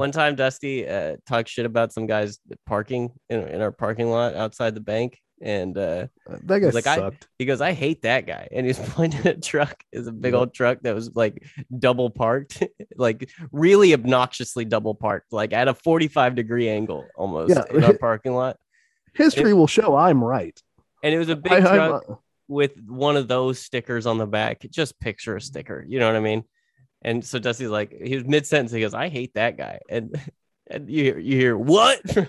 One time, Dusty uh, talked shit about some guys parking in, in our parking lot outside the bank, and uh, That guy Like, I- sucked. he goes, "I hate that guy," and he's pointing at a truck. Is a big old truck that was like double parked, like really obnoxiously double parked, like at a forty-five degree angle almost Yeah. in our parking lot. History will show I'm right. And it was a big I, truck uh, with one of those stickers on the back. Just picture a sticker, you know what I mean? And so Dusty's like, he was mid sentence. He goes, "I hate that guy," and and you hear, you hear what?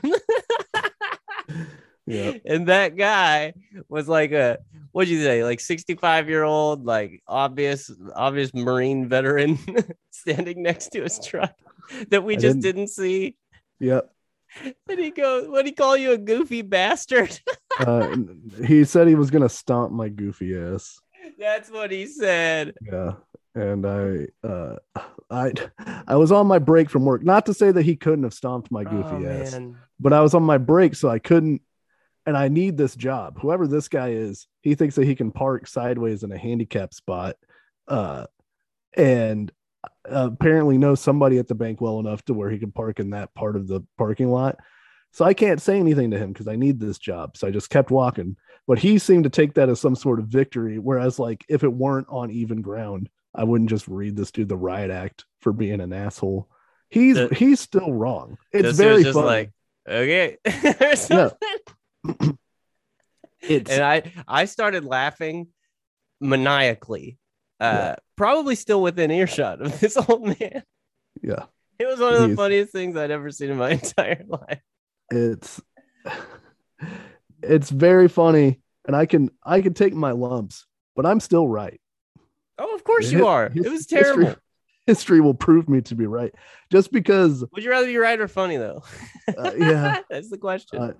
yeah. and that guy was like a what'd you say like 65 year old like obvious obvious marine veteran standing next to his truck that we I just didn't- didn't see yep and he goes what would he call you a goofy bastard Uh, he said he was gonna stomp my goofy ass. that's what he said Yeah. And I uh I I was on my break from work. Not to say that he couldn't have stomped my goofy oh, ass, man. but I was on my break, so I couldn't and I need this job. Whoever this guy is, he thinks that he can park sideways in a handicap spot. Uh and apparently knows somebody at the bank well enough to where he can park in that part of the parking lot. So I can't say anything to him because I need this job. So I just kept walking. But he seemed to take that as some sort of victory. Whereas, like, if it weren't on even ground, I wouldn't just read this dude the riot act for being an asshole. He's The- he's still wrong. It's very just funny. like okay it's and i i started laughing maniacally uh probably still within earshot of this old man yeah. it was one of the He's- funniest things i'd ever seen in my entire life It's it's very funny, and I can I can take my lumps, but I'm still right. Oh, of course you are. his- It was terrible. History will prove me to be right. Just because, Would you rather be right or funny though? uh, yeah, That's the question. uh,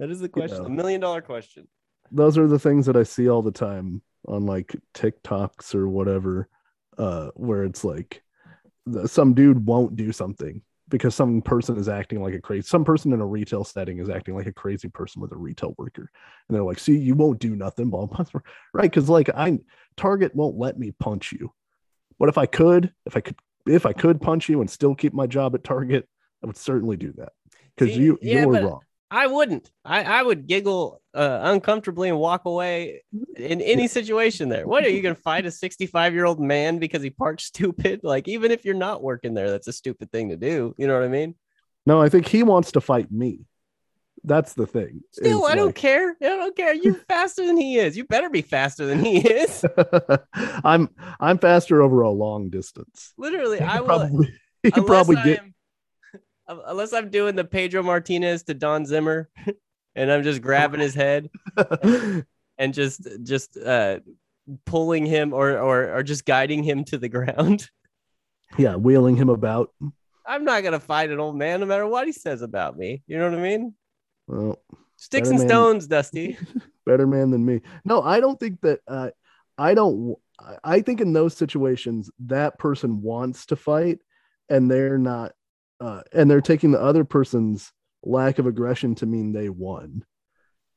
that is the question. know. The million dollar question. those are the things that I see all the time on like TikToks or whatever, uh, where it's like some dude won't do something because some person is acting like a crazy some person in a retail setting is acting like a crazy person with a retail worker. And they're like see you won't do nothing blah, blah, blah. right because like i target won't let me punch you. But if i could if i could if i could punch you and still keep my job at target i would certainly do that. Because eh, you yeah, you're but- wrong I wouldn't. I, I would giggle uh, uncomfortably and walk away in any situation there. What are you going to fight a 65 year old man because he parked stupid? Like, even if you're not working there, that's a stupid thing to do. You know what I mean? no i think he wants to fight me that's the thing Still, I don't like- care. I don't care. You're faster than he is. You better be faster than he is. I'm I'm faster over a long distance. Literally, I will. probably he probably I get am- unless I'm doing the Pedro Martinez to Don Zimmer, and I'm just grabbing his head and just just uh pulling him or or or just guiding him to the ground. yeah, wheeling him about. I'm not gonna fight an old man no matter what he says about me. You know what I mean? Well, Sticks and man. stones, Dusty. better man than me. No, I don't think that uh I don't I- I think in those situations that person wants to fight and they're not uh and they're taking the other person's lack of aggression to mean they won.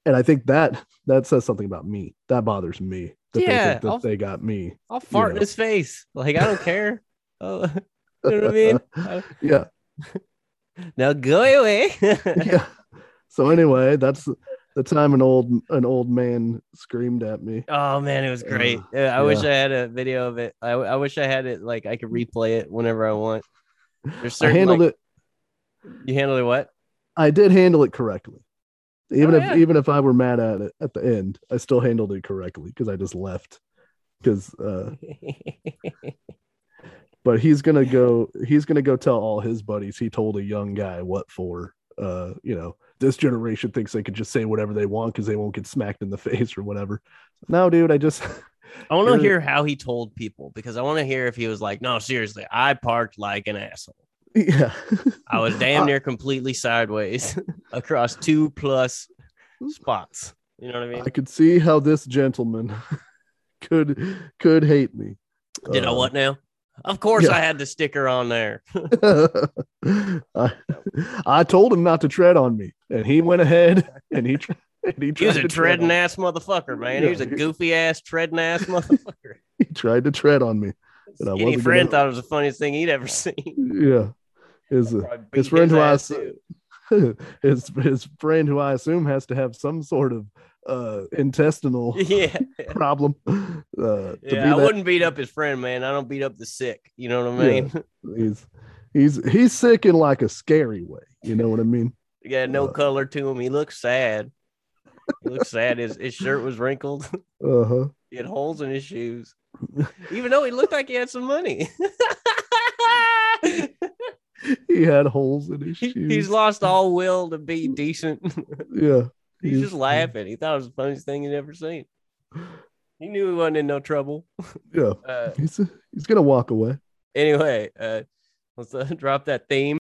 And I think that that says something about me. That bothers me. That they Yeah, think that I'll- they got me. I'll fart in know. his face. Like I don't care. Oh, you know what I mean? Uh, yeah. now go away. yeah. So anyway, that's the time an old an old man screamed at me. Oh man, it was great. Uh, Yeah, I wish. I had a video of it. I, I wish I had it like I could replay it whenever I want. There's I handled like, it. You handled it what? I did handle it correctly. Even Oh, if yeah. even if I were mad at it at the end, I still handled it correctly because I just left. Because uh but he's gonna go he's gonna go tell all his buddies he told a young guy what for. Uh, you know, this generation thinks they can just say whatever they want because they won't get smacked in the face or whatever. No, dude, I just I want to hear how he told people because I want to hear if he was like, "No, seriously, I parked like an asshole. yeah. I was damn I- near completely sideways across two plus spots." You know what I mean? I could see how this gentleman could could hate me. Did I Uh, what now? Of course, yeah. I had the sticker on there. I, I told him not to tread on me, and he went ahead and he and he He was a to tread treading ass motherfucker, man. He was a goofy ass treading ass motherfucker. he tried to tread on me. And I wasn't friend gonna- thought it was the funniest thing he'd ever seen. Yeah, his Probably his friend who I ass, s- too. his his friend who I assume has to have some sort of uh intestinal yeah, problem. Uh, yeah. I that- wouldn't beat up his friend, man. I don't beat up the sick. You know what I mean? Yeah. he's he's he's sick in like a scary way. You know what I mean? He got no Uh. color to him. He looks sad. He looks sad. His his shirt was wrinkled. Uh huh. He had holes in his shoes, even though he looked like he had some money. He had holes in his shoes. He's lost all will to be decent. yeah. He's just laughing. He thought it was the funniest thing he'd ever seen. He knew he wasn't in no trouble. Yeah. Uh, He's he's gonna walk away. anyway, uh, let's uh, drop that theme.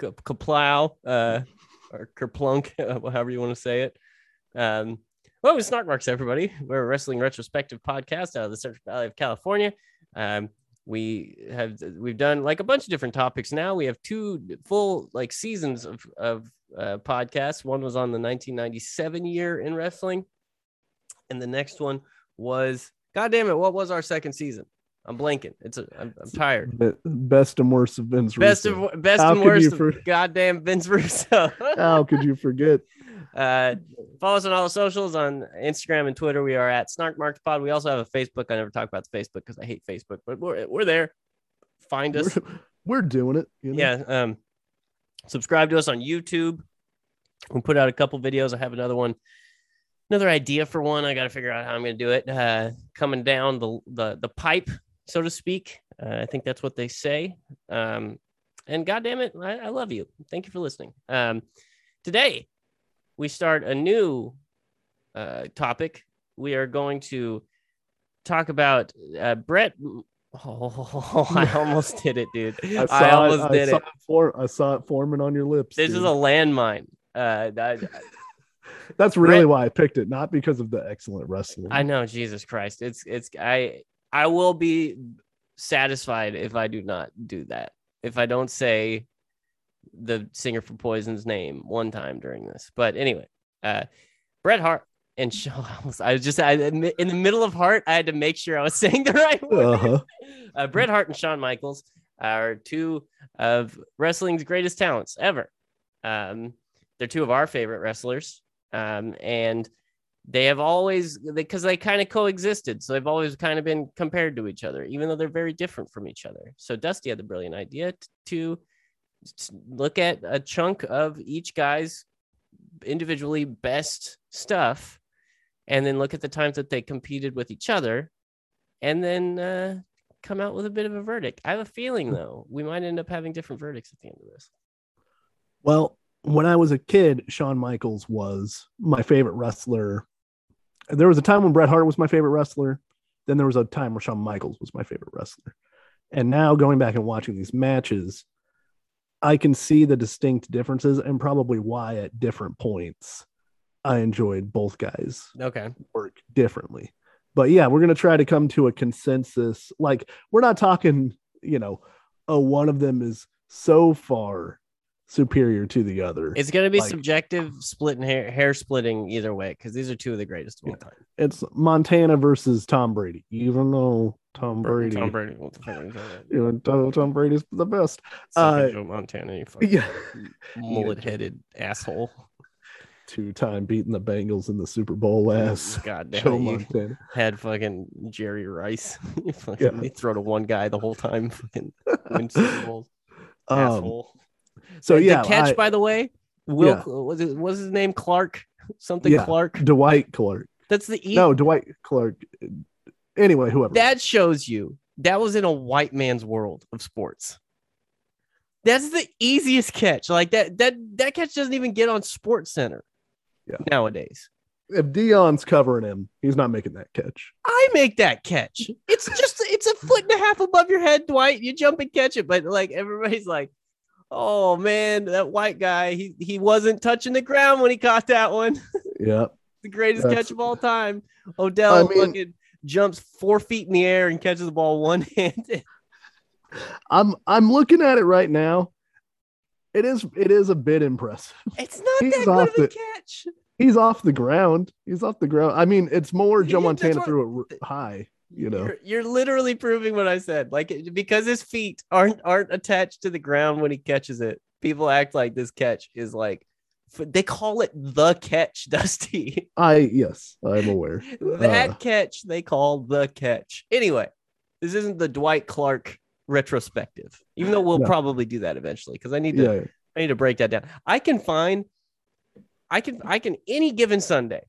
Kaplow, uh, or Kerplunk, however you want to say it. Um, well, it's Snark Marks, everybody. We're a wrestling retrospective podcast out of the Central Valley of California. Um, we have we've done like a bunch of different topics now. We have two full like seasons of of uh, podcasts. One was on the 1997 year in wrestling, and the next one was God damn it, what was our second season? I'm blanking. It's a I'm, I'm tired. Best and worst of Vince Best Russo. of best How and worst you of for- goddamn Vince Russo. How could you forget? uh, follow us on all the socials on Instagram and Twitter. We are at Snark Marks Pod. We also have a Facebook. I never talk about the Facebook because I hate Facebook, but we're we're there. Find us. We're, we're doing it. You know? Yeah. Um, subscribe to us on YouTube. We'll put out a couple videos. I have another one, another idea for one. I got to figure out how I'm going to do it. Uh, coming down the the the pipe, so to speak. Uh, I think that's what they say. Um, and God damn it, I, I love you. Thank you for listening. Um, today we start a new uh, topic. We are going to talk about uh, Brett. Oh, I almost did it, dude. I, saw I almost it, did I it. For, I saw it forming on your lips. This is a landmine. Uh, That's really Brett- why I picked it, not because of the excellent wrestling. I know, Jesus Christ. It's it's I I will be satisfied if I do not do that. If I don't say the singer for Poison's name one time during this. But anyway, uh, Bret Hart and Shawn. I was just I, in the middle of Hart. I had to make sure I was saying the right word. Uh-huh. uh, Bret Hart and Shawn Michaels are two of wrestling's greatest talents ever. Um, they're two of our favorite wrestlers, um, and they have always because they kind of coexisted, so they've always kind of been compared to each other, even though they're very different from each other. So Dusty had the brilliant idea t- to look at a chunk of each guy's individually best stuff, and then look at the times that they competed with each other, and then uh, come out with a bit of a verdict. I have a feeling though we might end up having different verdicts at the end of this. Well, when I was a kid, Shawn Michaels was my favorite wrestler. There was a time when Bret Hart was my favorite wrestler. Then there was a time where Shawn Michaels was my favorite wrestler. And now going back and watching these matches, I can see the distinct differences and probably why at different points I enjoyed both guys Okay. work differently. But yeah, we're gonna try to come to a consensus. Like we're not talking, you know, oh, one of them is so far superior to the other. It's going to be Like- subjective, splitting hair, hair splitting either way because these are two of the greatest of all time. It's Montana versus Tom Brady, even though Tom Brady, Tom Brady. What the fuck are you talking about? you know, Tom, Tom Brady's the best. Uh, Joe Montana, you fucking Yeah, mullet headed asshole. two time beating the Bengals in the Super Bowl last. God Joe damn, you Montana. had fucking Jerry Rice. Fucking, Yeah. They throw to one guy the whole time. Fucking win Super Bowls. Um, asshole. So The- yeah, the catch I- by the way, Will Yeah. was it was his name Clark something Yeah. Clark. Dwight Clark. That's the e- No, Dwight Clark. Anyway, whoever. that shows you that was in a white man's world of sports. That's the easiest catch. Like that that that catch doesn't even get on Sports Center Yeah. nowadays. if Deion's covering him, he's not making that catch. I make that catch. It's just it's a foot and a half above your head, Dwight. You jump and catch it, but like everybody's like, "Oh man, that white guy, he he wasn't touching the ground when he caught that one." Yeah. the greatest That's- catch of all time. Odell I mean- fucking jumps four feet in the air and catches the ball one handed. I'm I'm looking at it right now. It is it is a bit impressive. It's not He's that good off of a the- catch. He's off the ground. He's off the ground. I mean, it's more Joe Montana threw it high. You know. You're, you're literally proving what I said. Like because his feet aren't aren't attached to the ground when he catches it. People act like this catch is like they call it the catch, Dusty. I yes, I'm aware. that Uh. catch they call the catch. Anyway, this isn't the Dwight Clark retrospective, even though we'll probably do that eventually because I need to Yeah. I need to break that down. I can find, I can, I can any given Sunday,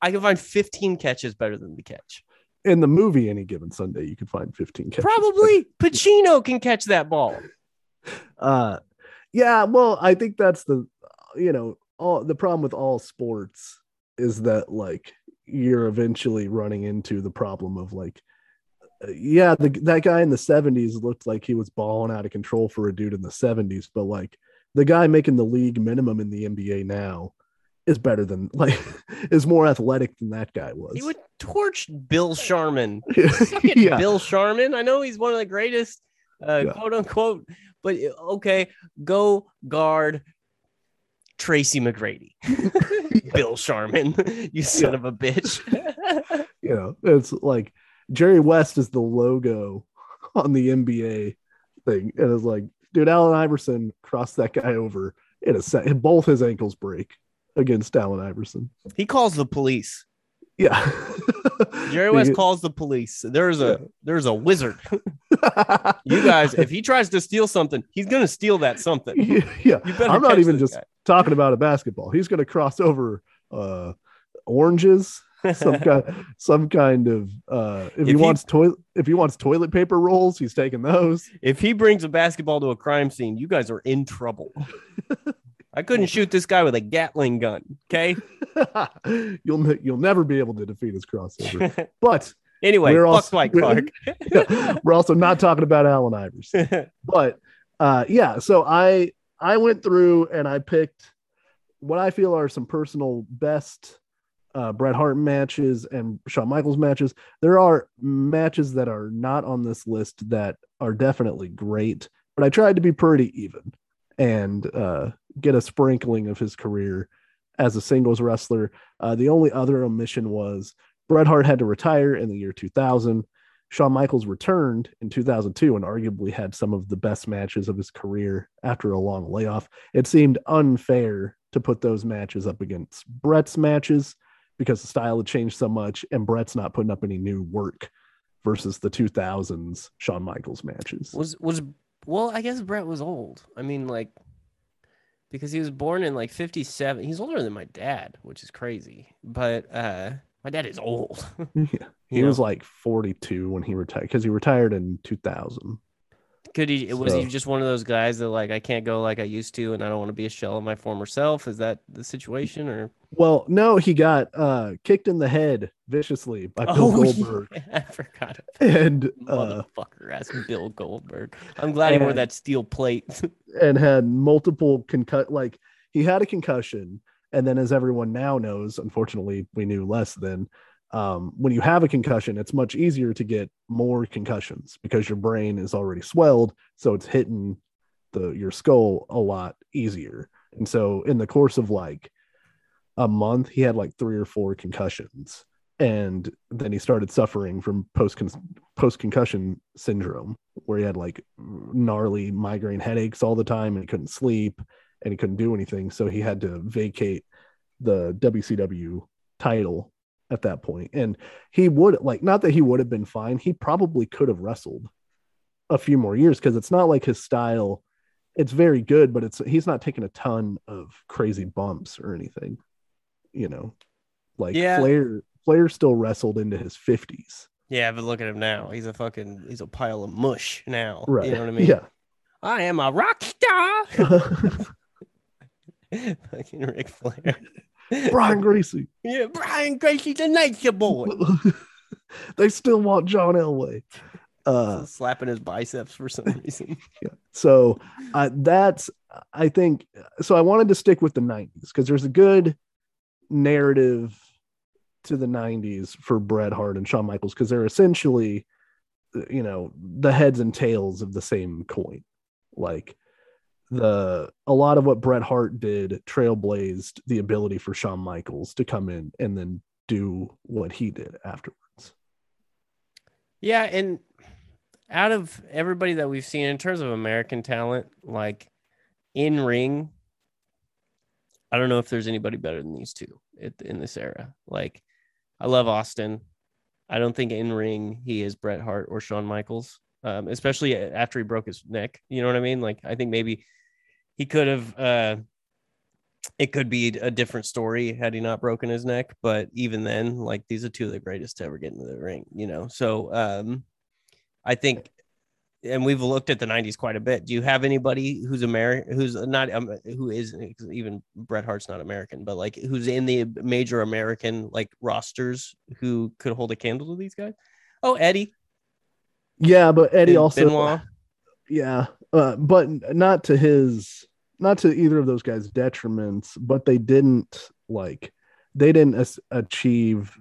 I can find 15 catches better than the catch. In the movie, any given Sunday, you could find 15 catches. Probably Pacino can catch that ball. Uh, yeah. Well, I think that's the, you know, all the problem with all sports is that like you're eventually running into the problem of like, uh, yeah, the, that guy in the 70s looked like he was balling out of control for a dude in the 70s, but like the guy making the league minimum in the NBA now is better than like is more athletic than that guy was. He would torch Bill Sharman. Yeah. Bill Sharman. I know he's one of the greatest, uh, Yeah. quote unquote, but uh, okay, go guard Tracy McGrady. Bill Sharman, you son of a bitch. you know, it's like Jerry West is the logo on the NBA thing. And it's like, dude, Allen Iverson crossed that guy over in a set. Both his ankles break against Allen Iverson. he calls the police. Yeah. Jerry West calls the police. There's a there's a wizard. You guys, if he tries to steal something, he's gonna steal that something. yeah. Better I'm not even just talking about a basketball. He's going to cross over uh, oranges, some kind, some kind of. Uh, if, If he he- wants toilet, if he wants toilet paper rolls, he's taking those. if he brings a basketball to a crime scene, you guys are in trouble. I couldn't shoot this guy with a Gatling gun. Okay. you'll ne- you'll never be able to defeat his crossover. But anyway, We're fuck also- Dwight we're- Clark. we're also not talking about Allen Iverson. But uh, yeah, so I I went through and I picked what I feel are some personal best uh, Bret Hart matches and Shawn Michaels matches. There are matches that are not on this list that are definitely great, but I tried to be pretty even and uh, get a sprinkling of his career as a singles wrestler. Uh, the only other omission was Bret Hart had to retire in the year 2000. Shawn Michaels returned in 2002 and arguably had some of the best matches of his career after a long layoff. It seemed unfair to put those matches up against Bret's matches because the style had changed so much and Bret's not putting up any new work versus the 2000s Shawn Michaels matches. was was well, I guess Bret was old. I mean, like because he was born in like 57. He's older than my dad, which is crazy. But uh my dad is old. yeah. He You was know? like 42 when he retired because he retired in 2000. Could he was he just one of those guys that like I can't go like I used to and I don't want to be a shell of my former self? Is that the situation or Well, no, he got uh, kicked in the head viciously by Bill Oh, Goldberg. yeah, I forgot And uh, motherfucker ass Bill Goldberg. I'm glad he wore that steel plate. and had multiple concut like he had a concussion and then as everyone now knows unfortunately we knew less then um, when you have a concussion it's much easier to get more concussions because your brain is already swelled so it's hitting the your skull a lot easier. And so in the course of like a month he had like three or four concussions and then he started suffering from post post concussion syndrome where he had like gnarly migraine headaches all the time and he couldn't sleep and he couldn't do anything so he had to vacate the WCW title at that point and he would like not that he would have been fine he probably could have wrestled a few more years because it's not like his style it's very good but it's he's not taking a ton of crazy bumps or anything you know like Yeah. Flair Flair still wrestled into his 50s yeah, but look at him now. He's a fucking he's a pile of mush now. right You know what I mean? yeah I am a rock star. fucking Ric Flair. Brian Gracie. Yeah, Brian Gracie's a nature boy. they still want John Elway. Uh, Slapping his biceps for some reason. so uh, that's I think so. I wanted to stick with the '90s because there's a good narrative to the 90s for Bret Hart and Shawn Michaels because they're essentially, you know, the heads and tails of the same coin. Like the a lot of what Bret Hart did trailblazed the ability for Shawn Michaels to come in and then do what he did afterwards. Yeah, and out of everybody that we've seen in terms of American talent, like in ring, I don't know if there's anybody better than these two in this era. Like, I love Austin. I don't think in ring he is Bret Hart or Shawn Michaels, um, especially after he broke his neck. You know what I mean? Like, I think maybe he could have. Uh, it could be a different story had he not broken his neck, but even then, like these are two of the greatest to ever get into the ring. You know, so um, I think and we've looked at the 90s quite a bit. Do you have anybody who's American, who's not, um, who is even Bret Hart's not American, but like who's in the major American like rosters who could hold a candle to these guys? Oh, Eddie. Yeah, but Eddie Ben- also, Benoit. yeah, uh, but not to his, not to either of those guys' detriments, but they didn't like, they didn't as- achieve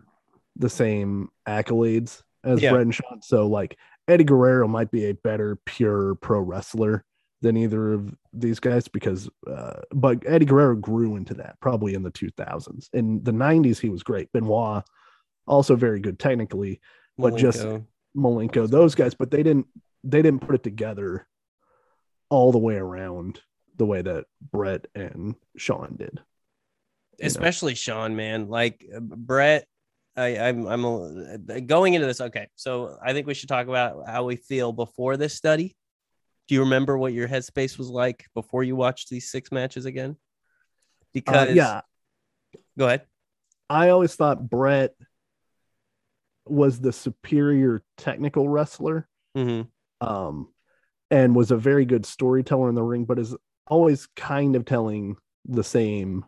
the same accolades as Yeah. Bret and Shawn. So like Eddie Guerrero might be a better pure pro wrestler than either of these guys because uh, but Eddie Guerrero grew into that probably in the 2000s. In the 90s he was great. Benoit also very good technically, but just Malenko. Malenko, those guys, but they didn't they didn't put it together all the way around the way that Bret and Shawn did. know. especially Shawn, man. Like uh, Bret, I, I'm I'm a, going into this. Okay, so I think we should talk about how we feel before this study. Do you remember what your headspace was like before you watched these six matches again? Uh, Because yeah, go ahead. I always thought Bret was the superior technical wrestler hmm um, and was a very good storyteller in the ring, but is always kind of telling the same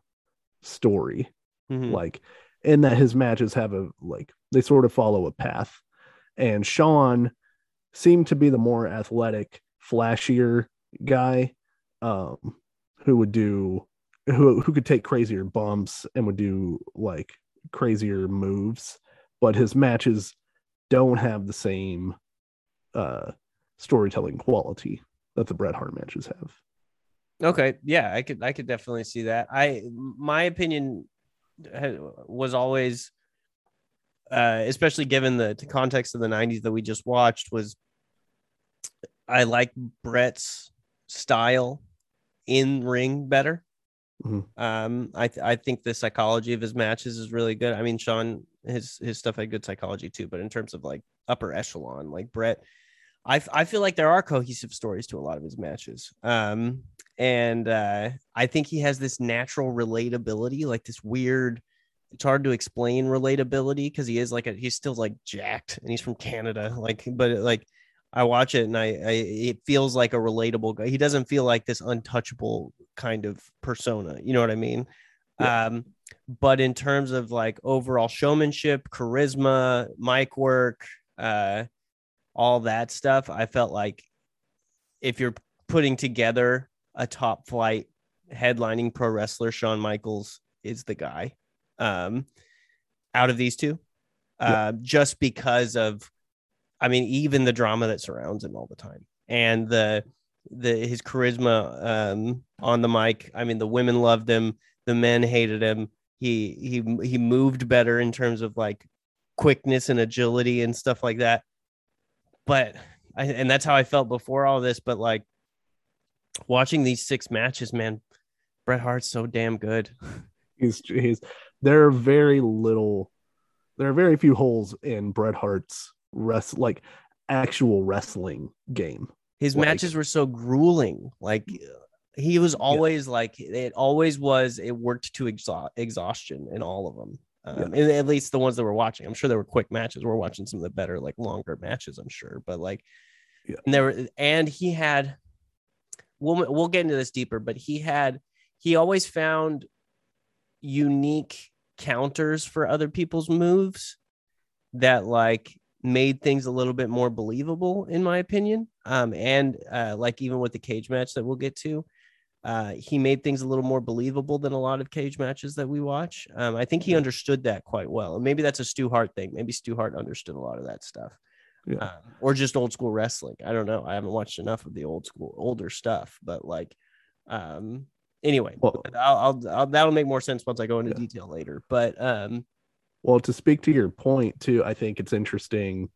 story. hmm Like, in that his matches have a like they sort of follow a path, and Shawn seemed to be the more athletic, flashier guy, um, who would do who who could take crazier bumps and would do like crazier moves, but his matches don't have the same uh storytelling quality that the Bret Hart matches have. Okay, yeah, I could I could definitely see that. I my opinion was always, uh, especially given the, the context of the '90s that we just watched, was I like Bret's style in ring better. Mhm. Um, I th- I think the psychology of his matches is really good. I mean, Shawn his his stuff had good psychology too, but in terms of like upper echelon, like Bret, I f- I feel like there are cohesive stories to a lot of his matches. Um, and uh, I think he has this natural relatability, like this weird. It's hard to explain relatability because he is like a he's still like jacked and he's from Canada, like but like I watch it and I, I it feels like a relatable guy. He doesn't feel like this untouchable kind of persona. You know what I mean? Um, but in terms of like overall showmanship, charisma, mic work, uh, all that stuff, I felt like if you're putting together a top flight headlining pro wrestler, Shawn Michaels is the guy. Um, out of these two, uh, just because of, I mean, even the drama that surrounds him all the time and the the his charisma um, on the mic. I mean, the women loved him, the men hated him. He he he moved better in terms of like quickness and agility and stuff like that. But I, and that's how I felt before all this. But like watching these six matches, man, Bret Hart's so damn good. He's he's there are very little there are very few holes in Bret Hart's rest like actual wrestling game. His Like- matches were so grueling. Like he was always like it always was. It worked to exha- exhaustion in all of them. Um, and at least the ones that we're watching. I'm sure there were quick matches. We're watching some of the better, like longer matches. I'm sure, but like, Yeah. and there were, and he had. We'll we'll get into this deeper, but he had he always found unique counters for other people's moves that like made things a little bit more believable in my opinion. Um and uh like even with the cage match that we'll get to uh he made things a little more believable than a lot of cage matches that we watch. Um i think he understood that quite well. And maybe that's a stu hart thing. Maybe stu hart understood a lot of that stuff Yeah. um, or just old school wrestling i don't know i haven't watched enough of the old school older stuff but like um anyway Well- I'll, I'll, I'll that'll make more sense once i go into Yeah. detail later but um Well, to speak to your point too, I think it's interesting.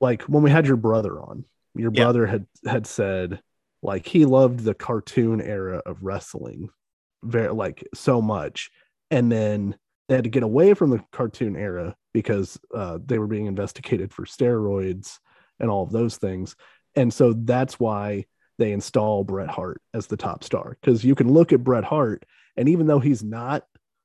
Like when we had your brother on, your Yeah. brother had had said like he loved the cartoon era of wrestling very like so much, and then they had to get away from the cartoon era because uh, they were being investigated for steroids and all of those things, and so that's why they install Bret Hart as the top star because you can look at Bret Hart, and even though he's not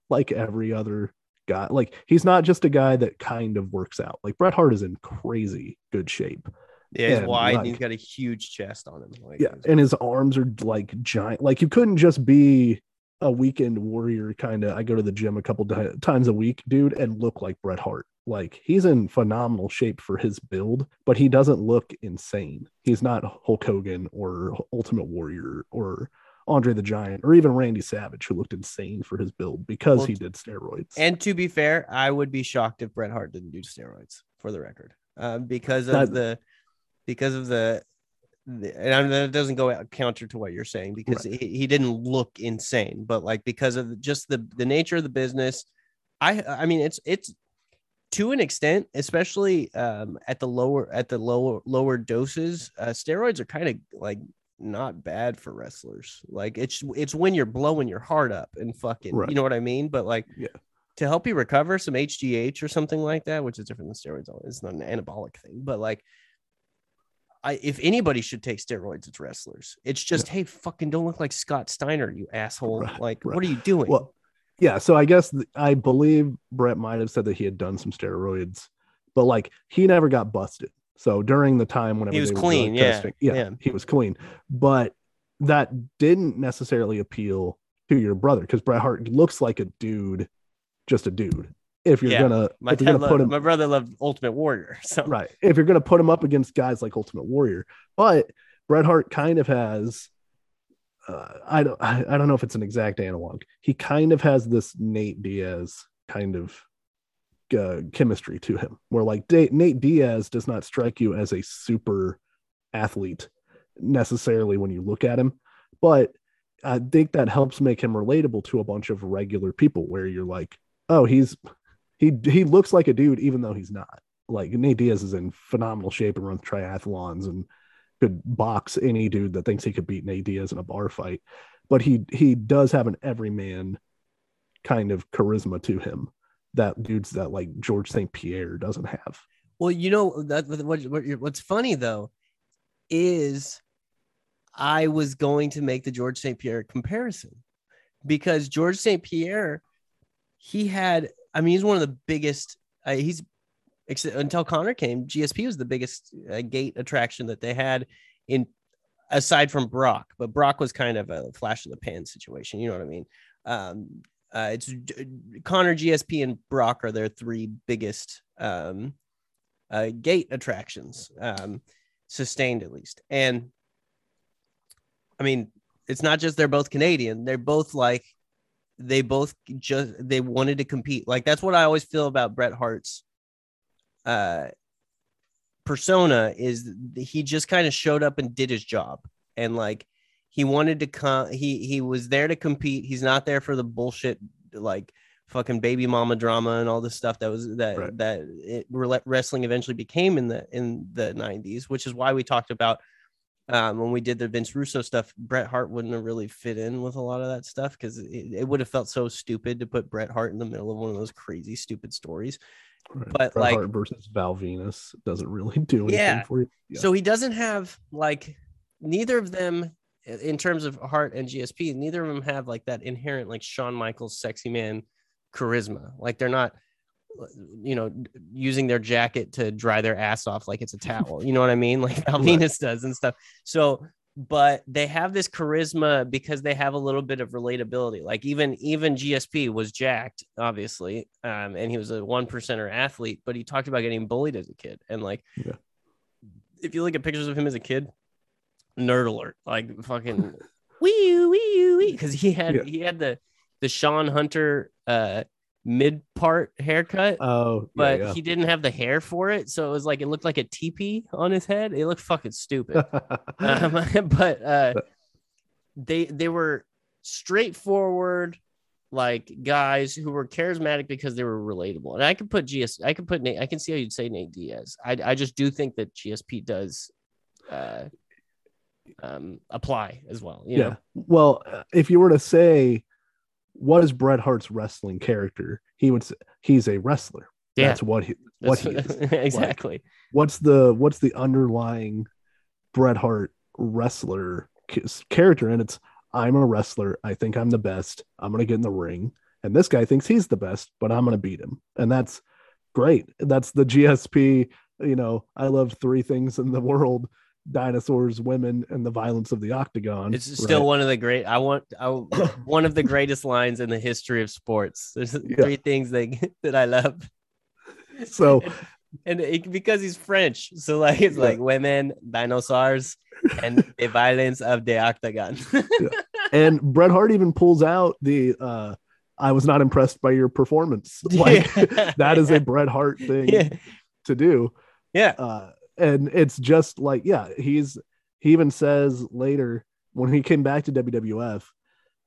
like every other guy. Like he's not just a guy that kind of works out. Like Bret Hart is in crazy good shape. yeah he's And, wide and like- he's got a huge chest on him like, Yeah, and his arms are like giant. Like you couldn't just be a weekend warrior kind of. I go to the gym a couple di- times a week, dude, and look like Bret Hart. Like he's in phenomenal shape for his build, but he doesn't look insane. He's not Hulk Hogan or Ultimate Warrior or Andre the Giant or even Randy Savage, who looked insane for his build because Well, he did steroids. And to be fair, I would be shocked if Bret Hart didn't do steroids for the record, um, because of That- the because of the, the and that doesn't go out counter to what you're saying because he, he didn't look insane, but like because of just the the nature of the business, I I mean it's it's to an extent, especially um, at the lower at the lower lower doses, uh, steroids are kind of like not bad for wrestlers. Like it's it's when you're blowing your heart up and fucking, Right. you know what I mean? But like, Yeah. to help you recover some HGH or something like that, which is different than steroids. It's not an anabolic thing, but like. I, if anybody should take steroids, it's wrestlers. It's just, hey, fucking don't look like Scott Steiner, you asshole. Right, like, right. what are you doing? Well, yeah. So I guess I believe Bret might have said that he had done some steroids, but like he never got busted. So during the time whenever He was clean, yeah, testing- yeah, yeah. he was clean. But that didn't necessarily appeal to your brother because Bret Hart looks like a dude, just a dude. If you're Yeah, gonna, my, if you're gonna loved- put him my brother loved Ultimate Warrior. So right, if you're gonna put him up against guys like Ultimate Warrior, but Bret Hart kind of has. Uh, I don't. I, I don't know if it's an exact analog. He kind of has this Nate Diaz kind of uh, chemistry to him, where like Da- Nate Diaz does not strike you as a super athlete necessarily when you look at him, but I think that helps make him relatable to a bunch of regular people, where you're like, oh, he's he he looks like a dude, even though he's not. Like Nate Diaz is in phenomenal shape and runs triathlons and could box any dude that thinks he could beat Nate Diaz in a bar fight. But he he does have an everyman kind of charisma to him that dudes that like George St. Pierre doesn't have. Well, you know that what, what what's funny though is I was going to make the George St. Pierre comparison because George St. Pierre, he had, I mean, he's one of the biggest. Uh, he's until Conor came, GSP was the biggest uh, gate attraction that they had in aside from Brock, but Brock was kind of a flash in the pan situation. You know what I mean? Um, uh, it's uh, Conor, GSP, and Brock are their three biggest um, uh, gate attractions, um, sustained at least. And I mean, it's not just they're both Canadian; they're both like they both just they wanted to compete. Like that's what I always feel about Bret Hart's uh, persona is he just kind of showed up and did his job, and like he wanted to come. He he was there to compete. He's not there for the bullshit like fucking baby mama drama and all this stuff that was that Right. that it, wrestling eventually became in the in the 90s which is why we talked about um, when we did the Vince Russo stuff, Bret Hart wouldn't have really fit in with a lot of that stuff because it, it would have felt so stupid to put Bret Hart in the middle of one of those crazy, stupid stories. Right. But, Bret like- Hart versus Val Venis doesn't really do anything Yeah. for you. Yeah. So he doesn't have like neither of them in terms of Hart and GSP, neither of them have like that inherent like Shawn Michaels sexy man charisma. Like they're not you know using their jacket to dry their ass off like it's a towel. You know what I mean? Like Val Venis does and stuff. So but they have this charisma because they have a little bit of relatability. Like even even GSP was jacked, obviously, um, and he was a one percenter athlete, but he talked about getting bullied as a kid, and like, Yeah. if you look at pictures of him as a kid, nerd alert, like fucking wee wee wee, because he had Yeah. he had the the Shawn Hunter uh mid part haircut Oh, but yeah, he didn't have the hair for it. So it was like it looked like a teepee on his head. It looked fucking stupid. um, but uh, they they were straightforward, like guys who were charismatic because they were relatable. And I could put GS, I could put Nate. I can see how you'd say Nate Diaz. I I just do think that GSP does. Uh, um apply as well you yeah. know Well, if you were to say, what is Bret Hart's wrestling character? He would say he's a wrestler. yeah That's what he what he is. exactly What's the what's the underlying Bret Hart wrestler character? And it's I'm a wrestler. I think I'm the best. I'm gonna get in the ring, and this guy thinks he's the best, but I'm gonna beat him, and that's great. That's the GSP. You know, I love three things in the world: dinosaurs, women, and the violence of the octagon. It's still right? one of the great. I want I, one of the greatest lines in the history of sports. There's three things that that I love. so. and it, because he's French, so like it's Yeah. like women, dinosaurs, and the violence of the octagon. and Bret Hart even pulls out the uh I was not impressed by your performance. Like Yeah. that is a Bret Hart thing yeah, to do. yeah, Uh and it's just like yeah, he's he even says later when he came back to WWF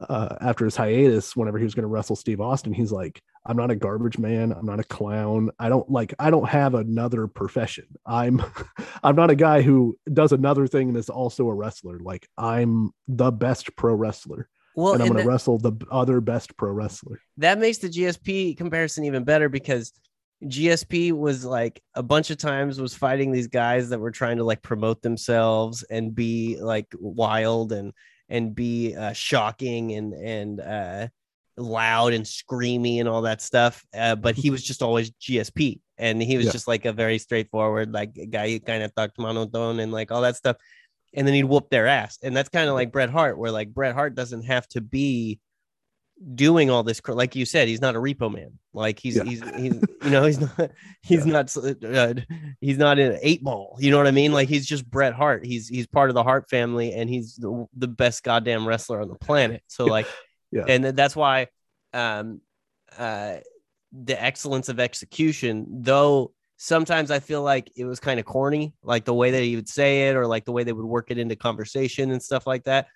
uh after his hiatus whenever he was going to wrestle Steve Austin, he's like I'm not a garbage man, I'm not a clown. I don't like I don't have another profession. I'm I'm not a guy who does another thing and is also a wrestler. Like I'm the best pro wrestler well, and I'm going to wrestle the other best pro wrestler. that makes the GSP comparison even better because GSP was like a bunch of times was fighting these guys that were trying to like promote themselves and be like wild and and be uh, shocking and and uh, loud and screamy and all that stuff. Uh, but he was just always GSP and he was Yeah. just like a very straightforward like guy who kind of talked monotone and like all that stuff. And then he'd whoop their ass. And that's kind of like Bret Hart, where like Bret Hart doesn't have to be doing all this like you said he's not a repo man. Like he's Yeah. he's he's you know he's not he's not uh, he's not an eight ball you know what i mean? Like he's just bret hart. He's he's part of the hart family and he's the, the best goddamn wrestler on the planet. So like Yeah. and that's why um uh the excellence of execution though sometimes i feel like it was kind of corny like the way that he would say it or like the way they would work it into conversation and stuff like that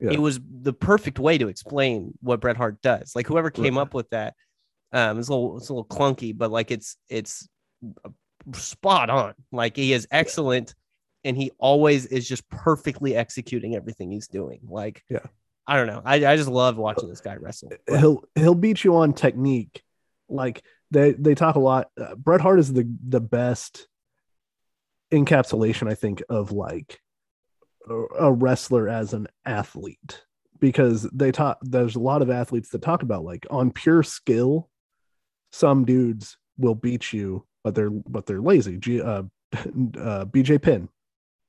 Yeah. it was the perfect way to explain what Bret Hart does. Like whoever came Right. up with that, um, it's a little it's a little clunky, but like it's it's spot on. Like he is excellent, and he always is just perfectly executing everything he's doing. Like Yeah. I don't know. I, I just love watching this guy wrestle. He'll he'll beat you on technique. Like they they talk a lot. Uh, Bret Hart is the the best encapsulation, I think, of like a, wrestler as an athlete because they talk. There's a lot of athletes that talk about like on pure skill, some dudes will beat you, but they're but they're lazy. G, uh, uh, BJ Penn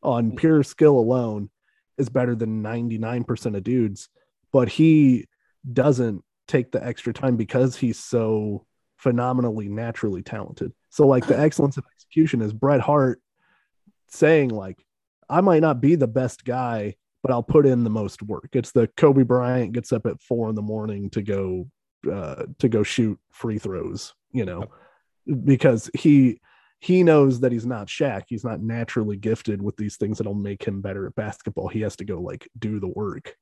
on pure skill alone is better than 99% of dudes, but he doesn't take the extra time because he's so phenomenally naturally talented. So like the excellence of execution is Bret Hart saying like I might not be the best guy, but I'll put in the most work. It's the Kobe Bryant gets up at four in the morning to go uh, to go shoot free throws, you know, because he he knows that he's not Shaq. He's not naturally gifted with these things that'll make him better at basketball. He has to go like do the work.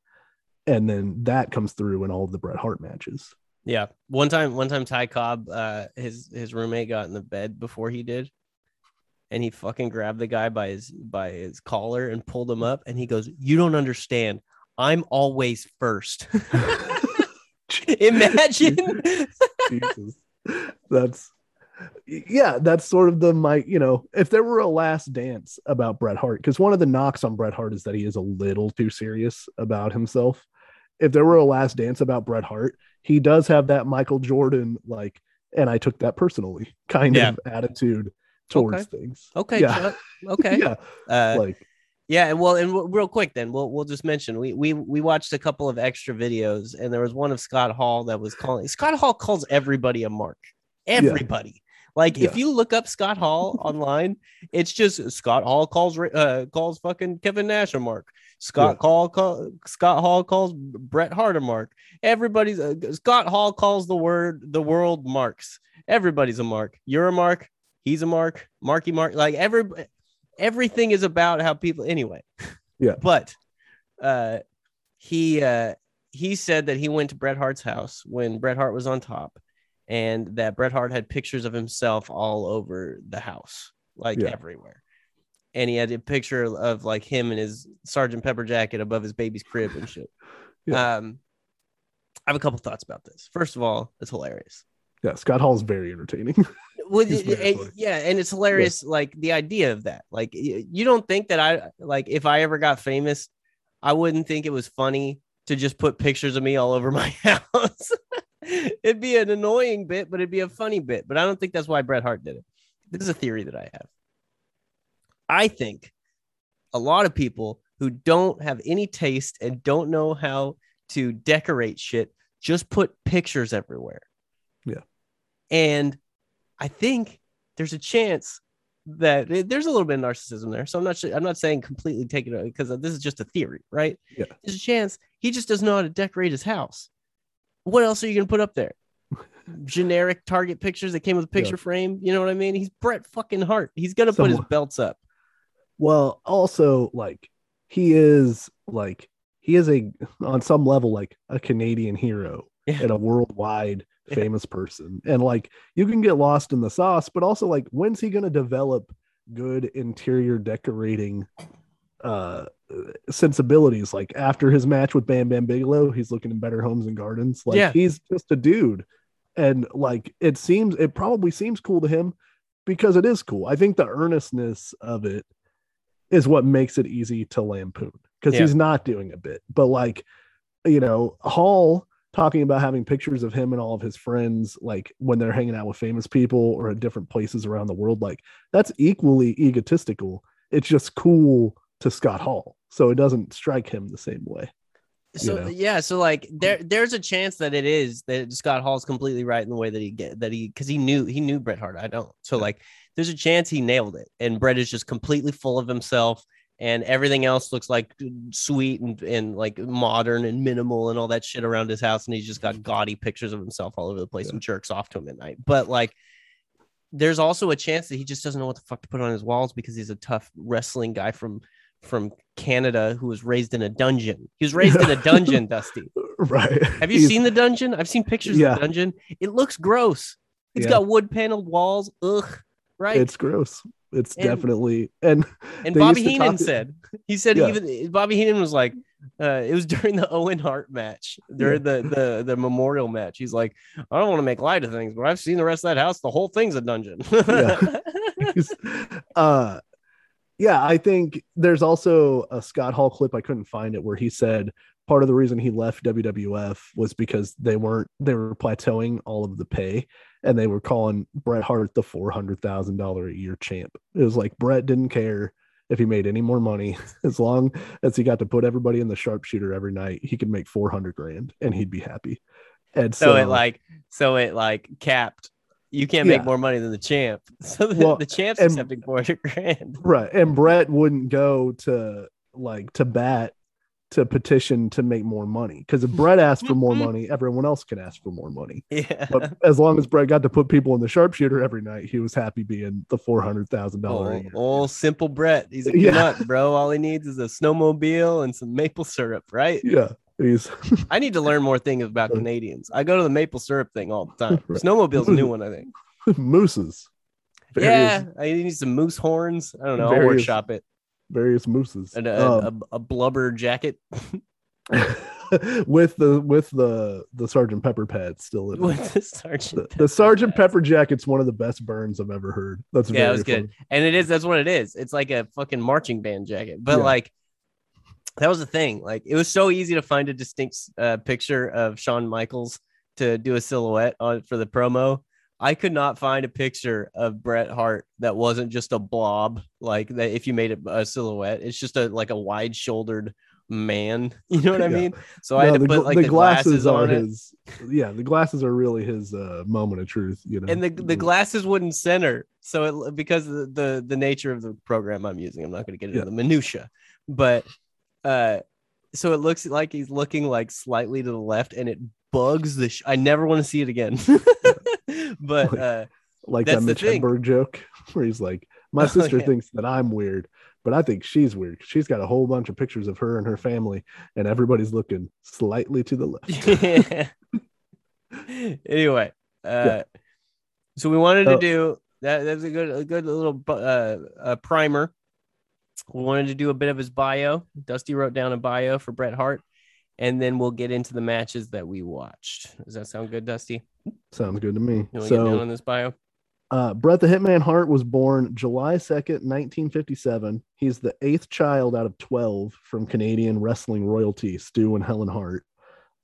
And then that comes through in all of the Bret Hart matches. Yeah. One time, one time Ty Cobb, uh, his his roommate got in the bed before he did. And he fucking grabbed the guy by his by his collar and pulled him mm. up. And he goes, You don't understand. I'm always first. Imagine. Jesus. That's yeah, that's sort of the my you know, if there were a last dance about Bret Hart, because one of the knocks on Bret Hart is that he is a little too serious about himself. If there were a last dance about Bret Hart, he does have that Michael Jordan like, and I took that personally kind Yeah. of attitude towards things. okay. Yeah. Okay. Yeah, Uh, like Yeah, and well, and w- real quick, then we'll we'll just mention we we we watched a couple of extra videos, and there was one of Scott Hall that was calling. Scott Hall calls everybody a mark. Everybody. Like if you look up Scott Hall online, it's just Scott Hall calls uh, calls fucking Kevin Nash a mark. Scott Yeah. Hall call, Scott Hall calls Bret Hart a mark. Everybody's uh, Scott Hall calls the word the world marks. Everybody's a mark. You're a mark. He's a mark. Marky Mark. Like every everything is about how people anyway. Yeah. But uh he uh he said that he went to Bret Hart's house when Bret Hart was on top and that Bret Hart had pictures of himself all over the house, like Yeah. everywhere. And he had a picture of like him in his Sergeant Pepper jacket above his baby's crib and shit. Yeah. Um I have a couple thoughts about this. First of all, it's hilarious. Yeah, Scott Hall is very entertaining. Well, it- very it- funny. yeah, and it's hilarious. Like the idea of that. Like you don't think that I like if I ever got famous, I wouldn't think it was funny to just put pictures of me all over my house. it'd be an annoying bit, but it'd be a funny bit. But I don't think that's why Bret Hart did it. This is a theory that I have. I think a lot of people who don't have any taste and don't know how to decorate shit just put pictures everywhere. Yeah. And I think there's a chance that it- there's a little bit of narcissism there. So I'm not sure, I'm not saying completely take it because this is just a theory, right? Yeah. There's a chance he just doesn't know how to decorate his house. What else are you gonna put up there? Generic Target pictures that came with a picture frame. You know what I mean? He's Bret fucking Hart. He's gonna put his belts up. Well, also like he is like he is a on some level like a Canadian hero Yeah. and a worldwide Yeah. famous person. And like you can get lost in the sauce, but also like when's he going to develop good interior decorating uh sensibilities like after his match with Bam Bam Bigelow, he's looking in better homes and gardens. Like Yeah. he's just a dude. And like it seems it probably seems cool to him because it is cool. I think the earnestness of it is what makes it easy to lampoon because Yeah. he's not doing a bit. But like, you know, Hall talking about having pictures of him and all of his friends, like when they're hanging out with famous people or at different places around the world, like that's equally egotistical. It's just cool to Scott Hall. So it doesn't strike him the same way. So know? yeah, so like there there's a chance that it is that Scott Hall's completely right in the way that he get that he because he knew he knew Bret Hart. I don't. So Yeah. like there's a chance he nailed it, and Bret is just completely full of himself, and everything else looks like sweet and and like modern and minimal and all that shit around his house, and he's just got mm-hmm. gaudy pictures of himself all over the place Yeah. and jerks off to him at night. But like. There's also a chance that he just doesn't know what the fuck to put on his walls because he's a tough wrestling guy from from Canada who was raised in a dungeon. He was raised in a dungeon, Dusty. Right. Have you He's- seen the dungeon? I've seen pictures Yeah. of the dungeon. It looks gross. It's Yeah. got wood paneled walls. Ugh. Right. It's gross. It's And- definitely and and Bobby Heenan talk- said, he said Yeah. even Bobby Heenan was like, uh, it was during the Owen Hart match, during the, the the memorial match. He's like, I don't want to make light of things, but I've seen the rest of that house. The whole thing's a dungeon. Yeah. uh yeah i think there's also a scott hall clip i couldn't find it where he said part of the reason he left wwf was because they weren't they were plateauing all of the pay and they were calling bret hart the $400000 a year champ it was like bret didn't care if he made any more money as long as he got to put everybody in the sharpshooter every night he could make 400 grand and he'd be happy and so, so it like so it like capped. You can't make Yeah. more money than the champ. So the, Well, the champ's and- accepting 400 grand. right and bret wouldn't go to like to bat to petition to make more money because if hmm. bret asked for more hmm. money everyone else can ask for more money Yeah. but as long as bret got to put people in the sharpshooter every night he was happy being the $400000 a Oh, old simple Bret. He's a Yeah. nut, bro. All he needs is a snowmobile and some maple syrup, right? yeah he's I need to learn more things about Canadians. I go to the maple syrup thing all the time. Right. Snowmobile's a new one, I think. mooses Yeah, I need some moose horns. I don't know. I'll workshop it. Various mooses And a, Um, a, a blubber jacket with the with the the sergeant pepper pad still in it. with the sergeant. the, the sergeant pepper jacket's one of the best burns i've ever heard that's Yeah, it was good. and it is that's what it is it's like a fucking marching band jacket but Yeah. like that was the thing like it was so easy to find a distinct uh, picture of Shawn Michaels to do a silhouette on for the promo I could not find a picture of Bret Hart that wasn't just a blob, like that. If you made it a silhouette, it's just a like a wide shouldered man. You know what I mean? So I had to the, put like the the, glasses, are on it. his. Yeah, the glasses are really his uh, moment of truth. You know, and the the glasses wouldn't center so it, because of the, the the nature of the program i'm using i'm not going to get into Yeah. the minutia but uh so it looks like he's looking like slightly to the left and it bugs the sh- i never want to see it again but uh like that Mitch. Hedberg joke where he's like, "My Oh, sister yeah. thinks that I'm weird, but I think she's weird. She's got a whole bunch of pictures of her and her family, and everybody's looking slightly to the left." anyway uh so we wanted to Oh. do that that's a good a good little uh, uh primer we wanted to do a bit of his bio dusty wrote down a bio for bret hart and then we'll get into the matches that we watched does that sound good dusty Sounds good to me. you to get down So, on this bio uh, Bret the Hitman Hart was born July 2nd, 1957. He's the eighth child out of 12 from Canadian wrestling royalty, Stu and Helen Hart.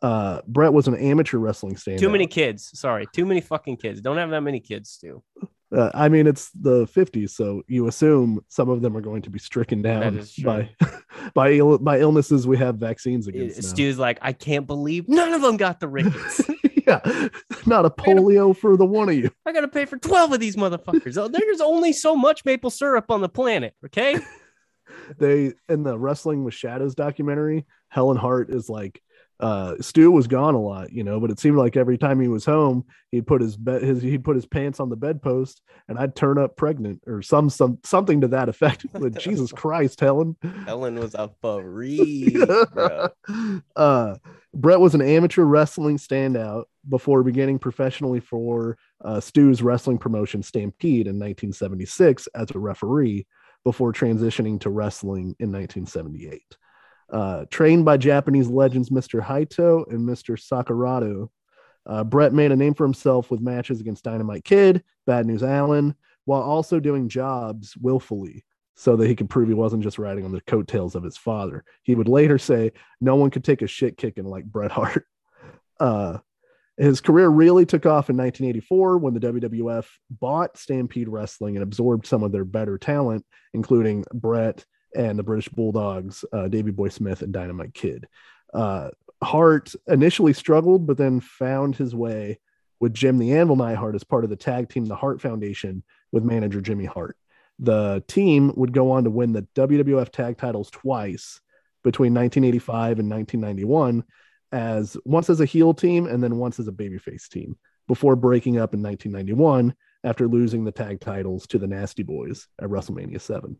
Uh, Bret was an amateur wrestling standout. too many kids sorry too many fucking kids don't have that many kids too Uh, I mean, it's the 50s, so you assume some of them are going to be stricken down by by Ill- by illnesses we have vaccines against. now. stu's like i can't believe none of them got the rickets yeah, not a polio for the one of you. I gotta pay for 12 of these motherfuckers. Oh, there's only so much maple syrup on the planet. Okay. They in the Wrestling with Shadows documentary, Helen Hart is like, uh, Stu was gone a lot, you know, but it seemed like every time he was home, he'd put his bed, his he'd put his pants on the bedpost, and I'd turn up pregnant or some some something to that effect. But Jesus Christ, Helen. Helen was a freak, bro. uh, Bret was an amateur wrestling standout before beginning professionally for uh, Stu's wrestling promotion Stampede in 1976 as a referee before transitioning to wrestling in 1978. Uh, trained by Japanese legends Mr. Haito and Mr. Sakurado, uh, Bret made a name for himself with matches against Dynamite Kid, Bad News Allen, while also doing jobs willfully so that he could prove he wasn't just riding on the coattails of his father. He would later say, No one could take a shit kicking like Bret Hart. Uh, his career really took off in 1984 when the WWF bought Stampede Wrestling and absorbed some of their better talent, including Bret and the British Bulldogs, uh, Davey Boy Smith, and Dynamite Kid. Uh, Hart initially struggled, but then found his way with Jim the Anvil Neidhart as part of the tag team, the Hart Foundation, with manager Jimmy Hart. The team would go on to win the WWF tag titles twice between 1985 and 1991, as once as a heel team and then once as a babyface team, before breaking up in 1991 after losing the tag titles to the Nasty Boys at WrestleMania 7.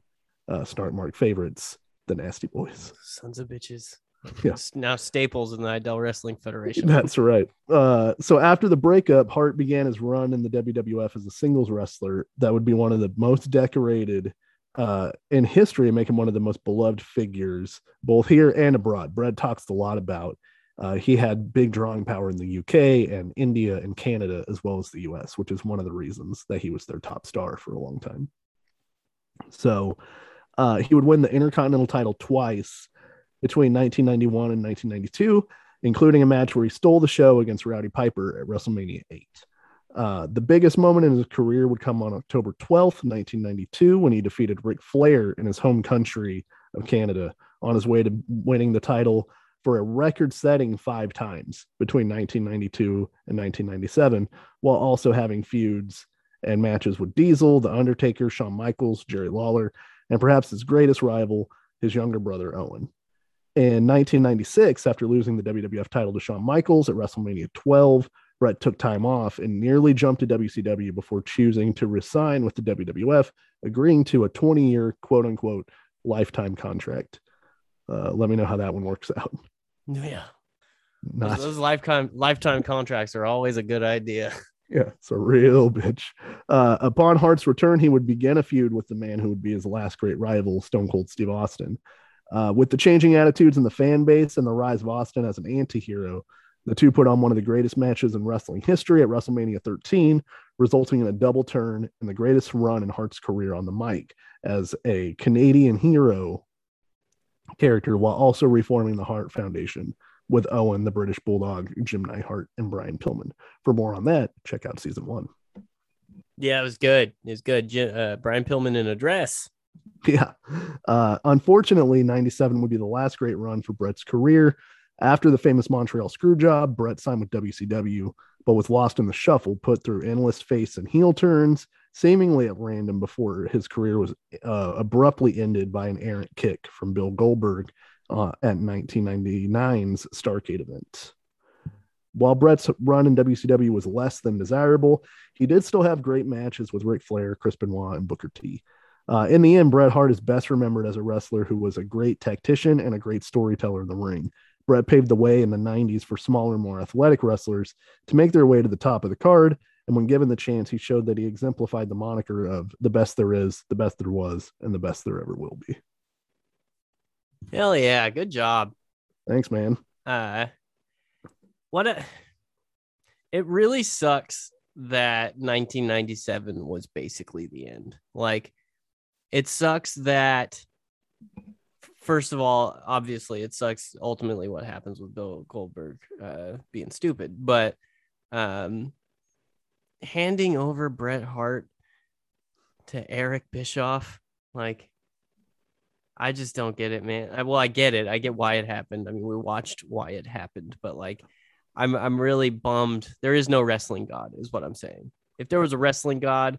Uh, start mark favorites, the Nasty Boys. Sons of bitches. Yeah. Now staples in the Idel Wrestling Federation. That's right. Uh, so after the breakup, Hart began his run in the WWF as a singles wrestler that would be one of the most decorated uh, in history, and make him one of the most beloved figures both here and abroad. Brad talks a lot about. Uh, he had big drawing power in the UK and India and Canada as well as the US, which is one of the reasons that he was their top star for a long time. So uh, he would win the Intercontinental title twice between 1991 and 1992, including a match where he stole the show against Rowdy Piper at WrestleMania 8. Uh, the biggest moment in his career would come on October 12th, 1992, when he defeated Ric Flair in his home country of Canada on his way to winning the title for a record setting five times between 1992 and 1997, while also having feuds and matches with Diesel, The Undertaker, Shawn Michaels, Jerry Lawler, and perhaps his greatest rival, his younger brother, Owen. In 1996, after losing the WWF title to Shawn Michaels at WrestleMania 12, Bret took time off and nearly jumped to WCW before choosing to resign with the WWF, agreeing to a 20 year quote unquote lifetime contract. Uh, let me know how that one works out. Yeah. Not, Those, those lifetime lifetime contracts are always a good idea. yeah, it's a real bitch. Uh, upon Hart's return, he would begin a feud with the man who would be his last great rival, Stone Cold Steve Austin. Uh, with the changing attitudes in the fan base and the rise of Austin as an anti hero, the two put on one of the greatest matches in wrestling history at WrestleMania 13, resulting in a double turn and the greatest run in Hart's career on the mic as a Canadian hero character while also reforming the Hart Foundation with Owen, the British Bulldog, Jim Neidhart, and Brian Pillman. For more on that, check out season one. Yeah, it was good. It was good. Uh, Brian Pillman in a dress. Yeah. Uh, unfortunately, 97 would be the last great run for Bret's career. After the famous Montreal screw job, Bret signed with WCW, but was lost in the shuffle, put through endless face and heel turns, seemingly at random before his career was uh, abruptly ended by an errant kick from Bill Goldberg uh, at 1999's Starcade event. While Bret's run in WCW was less than desirable, he did still have great matches with Ric Flair, Chris Benoit, and Booker T. Uh, in the end, Bret Hart is best remembered as a wrestler who was a great tactician and a great storyteller in the ring. Bret paved the way in the 90s for smaller, more athletic wrestlers to make their way to the top of the card. And when given the chance, he showed that he exemplified the moniker of the best there is, the best there was, and the best there ever will be. Hell yeah. Good job. Thanks, man. Uh, what a, it really sucks that 1997 was basically the end. Like, it sucks that first of all, obviously, it sucks ultimately what happens with Bill Goldberg uh, being stupid, but um, handing over Bret Hart to Eric Bischoff, like, I just don't get it, man. I, well, I get it. I get why it happened. I mean, we watched why it happened, but like, I'm I'm really bummed. There is no wrestling god, is what I'm saying. If there was a wrestling god,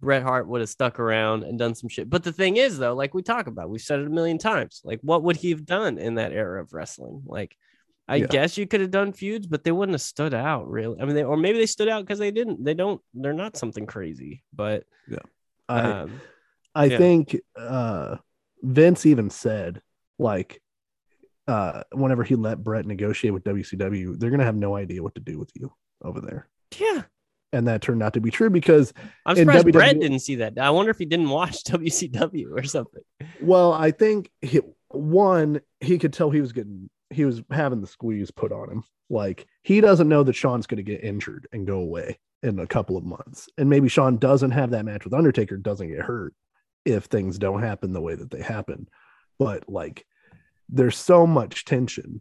Bret Hart would have stuck around and done some shit. But the thing is, though, like we talk about, we've said it a million times. Like, what would he have done in that era of wrestling? Like, I yeah. guess you could have done feuds, but they wouldn't have stood out really. I mean, they, or maybe they stood out because they didn't. They don't. They're not something crazy. But yeah, I um, I yeah. think uh, Vince even said like uh, whenever he let Bret negotiate with WCW, they're gonna have no idea what to do with you over there. Yeah, and that turned out to be true because I'm surprised WWE, Bret didn't see that. I wonder if he didn't watch WCW or something. Well, I think he, one he could tell he was getting he was having the squeeze put on him. Like he doesn't know that Shawn's going to get injured and go away in a couple of months, and maybe Shawn doesn't have that match with Undertaker, doesn't get hurt if things don't happen the way that they happen. But like, there's so much tension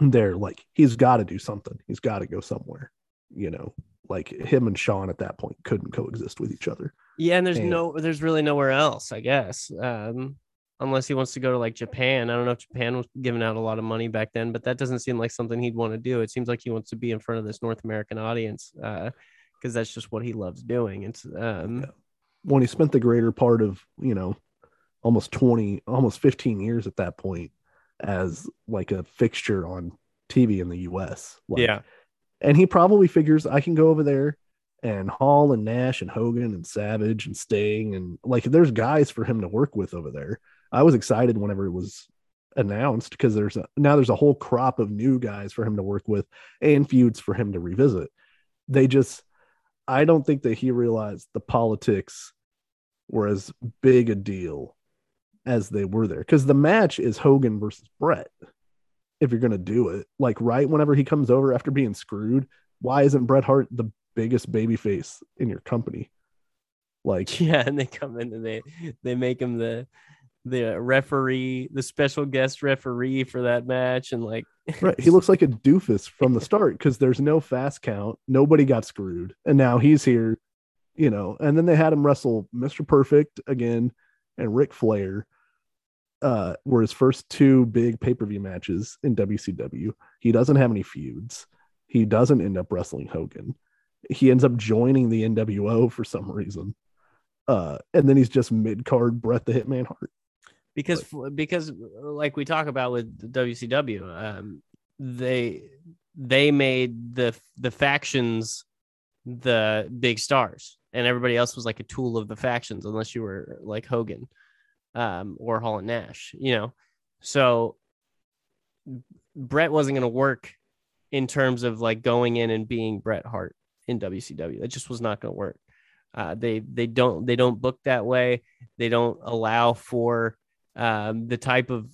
there. Like he's got to do something. He's got to go somewhere you know, like him and Shawn at that point couldn't coexist with each other. Yeah, and there's and, no there's really nowhere else, I guess. Um unless he wants to go to like Japan. I don't know if Japan was giving out a lot of money back then, but that doesn't seem like something he'd want to do. It seems like he wants to be in front of this North American audience uh because that's just what he loves doing. It's um yeah. When he spent the greater part of, you know, almost 20 almost 15 years at that point as like a fixture on TV in the US. Like, yeah and he probably figures I can go over there and Hall and Nash and Hogan and Savage and Sting and like there's guys for him to work with over there. I was excited whenever it was announced because there's a, now there's a whole crop of new guys for him to work with and feuds for him to revisit. They just I don't think that he realized the politics were as big a deal as they were there because the match is Hogan versus Bret if you're to do it. Like right whenever he comes over after being screwed, why isn't Bret Hart the biggest baby face in your company? Like yeah, and they come in and they they make him the the referee, the special guest referee for that match, and like right, he looks like a doofus from the start because there's no fast count, nobody got screwed, and now he's here, you know. And then they had him wrestle Mr. Perfect again and Ric Flair, uh, were his first two big pay per view matches in WCW. He doesn't have any feuds. He doesn't end up wrestling Hogan. He ends up joining the NWO for some reason. Uh, and then he's just mid card Bret the Hitman Hart. Because because like we talk about with WCW, um, they they made the the factions the big stars, and everybody else was like a tool of the factions, unless you were like Hogan um, or Hall and Nash, you know. So Bret wasn't going to work in terms of like going in and being Bret Hart in WCW. It just was not going to work. Uh, they they don't they don't book that way. They don't allow for um, the type of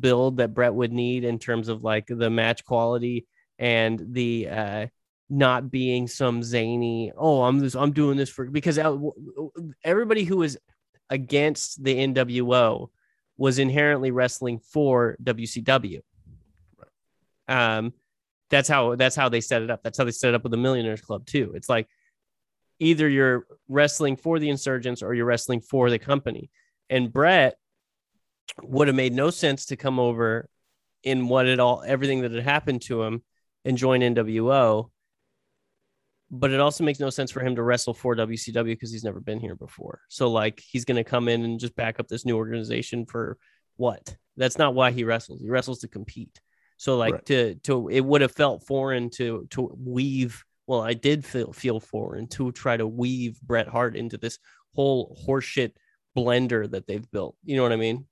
build that Bret would need in terms of like the match quality and the uh, not being some zany. Oh, I'm this. I'm doing this for because everybody who was against the NWO was inherently wrestling for WCW. Um, that's how that's how they set it up. That's how they set it up with the Millionaires Club too. It's like either you're wrestling for the insurgents or you're wrestling for the company. And Bret would have made no sense to come over in what it all everything that had happened to him and join NWO. But it also makes no sense for him to wrestle for WCW because he's never been here before. So like he's gonna come in and just back up this new organization for what? That's not why he wrestles. He wrestles to compete. So like Right. to to it would have felt foreign to to weave. Well, I did feel feel foreign to try to weave Bret Hart into this whole horseshit blender that they've built. You know what I mean?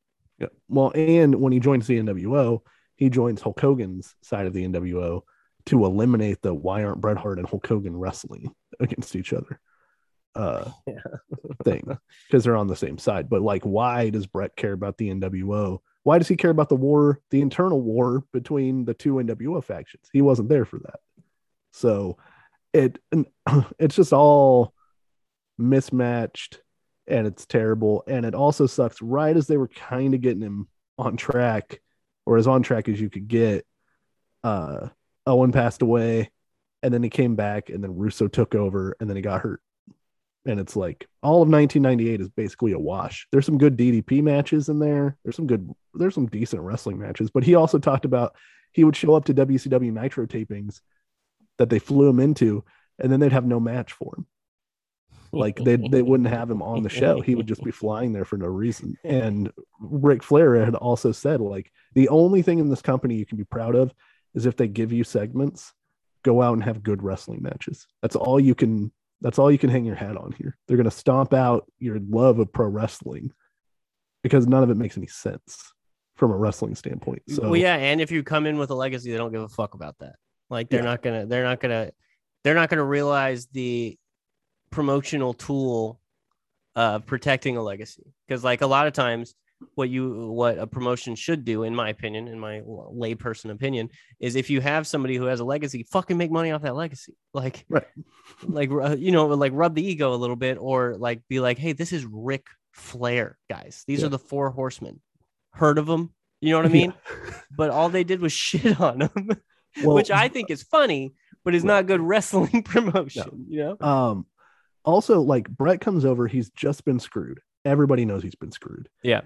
Well, and when he joins the NWO, he joins Hulk Hogan's side of the NWO to eliminate the why aren't Bret Hart and Hulk Hogan wrestling against each other uh Yeah. thing because they're on the same side. But like, why does Bret care about the NWO? Why does he care about the war, the internal war between the two NWO factions? He wasn't there for that. So it it's just all mismatched and it's terrible. And it also sucks right as they were kind of getting him on track or as on track as you could get. Uh Owen passed away and then he came back and then Russo took over and then he got hurt. And it's like all of 1998 is basically a wash. There's some good DDP matches in there. There's some good, there's some decent wrestling matches. But he also talked about he would show up to WCW Nitro tapings that they flew him into, and then they'd have no match for him. Like they they wouldn't have him on the show. He would just be flying there for no reason. And Ric Flair had also said like the only thing in this company you can be proud of is if they give you segments, go out and have good wrestling matches. That's all you can that's all you can hang your hat on here. They're going to stomp out your love of pro wrestling because none of it makes any sense from a wrestling standpoint. So well, yeah, and if you come in with a legacy, they don't give a fuck about that. Like they're Yeah. not gonna, they're not gonna, they're not gonna realize the promotional tool of protecting a legacy. Because like a lot of times, what you, what a promotion should do, in my opinion, in my layperson opinion, is if you have somebody who has a legacy, fucking make money off that legacy. Like, Right. like you know, like rub the ego a little bit, or like be like, hey, this is Ric Flair, guys. These Yeah. are the four horsemen. Heard of them? You know what I mean? but all they did was shit on them Well, which I think is funny, but is Right. not good wrestling promotion. You know? Um, also, like Bret comes over, he's just been screwed. Everybody knows he's been screwed. Yeah.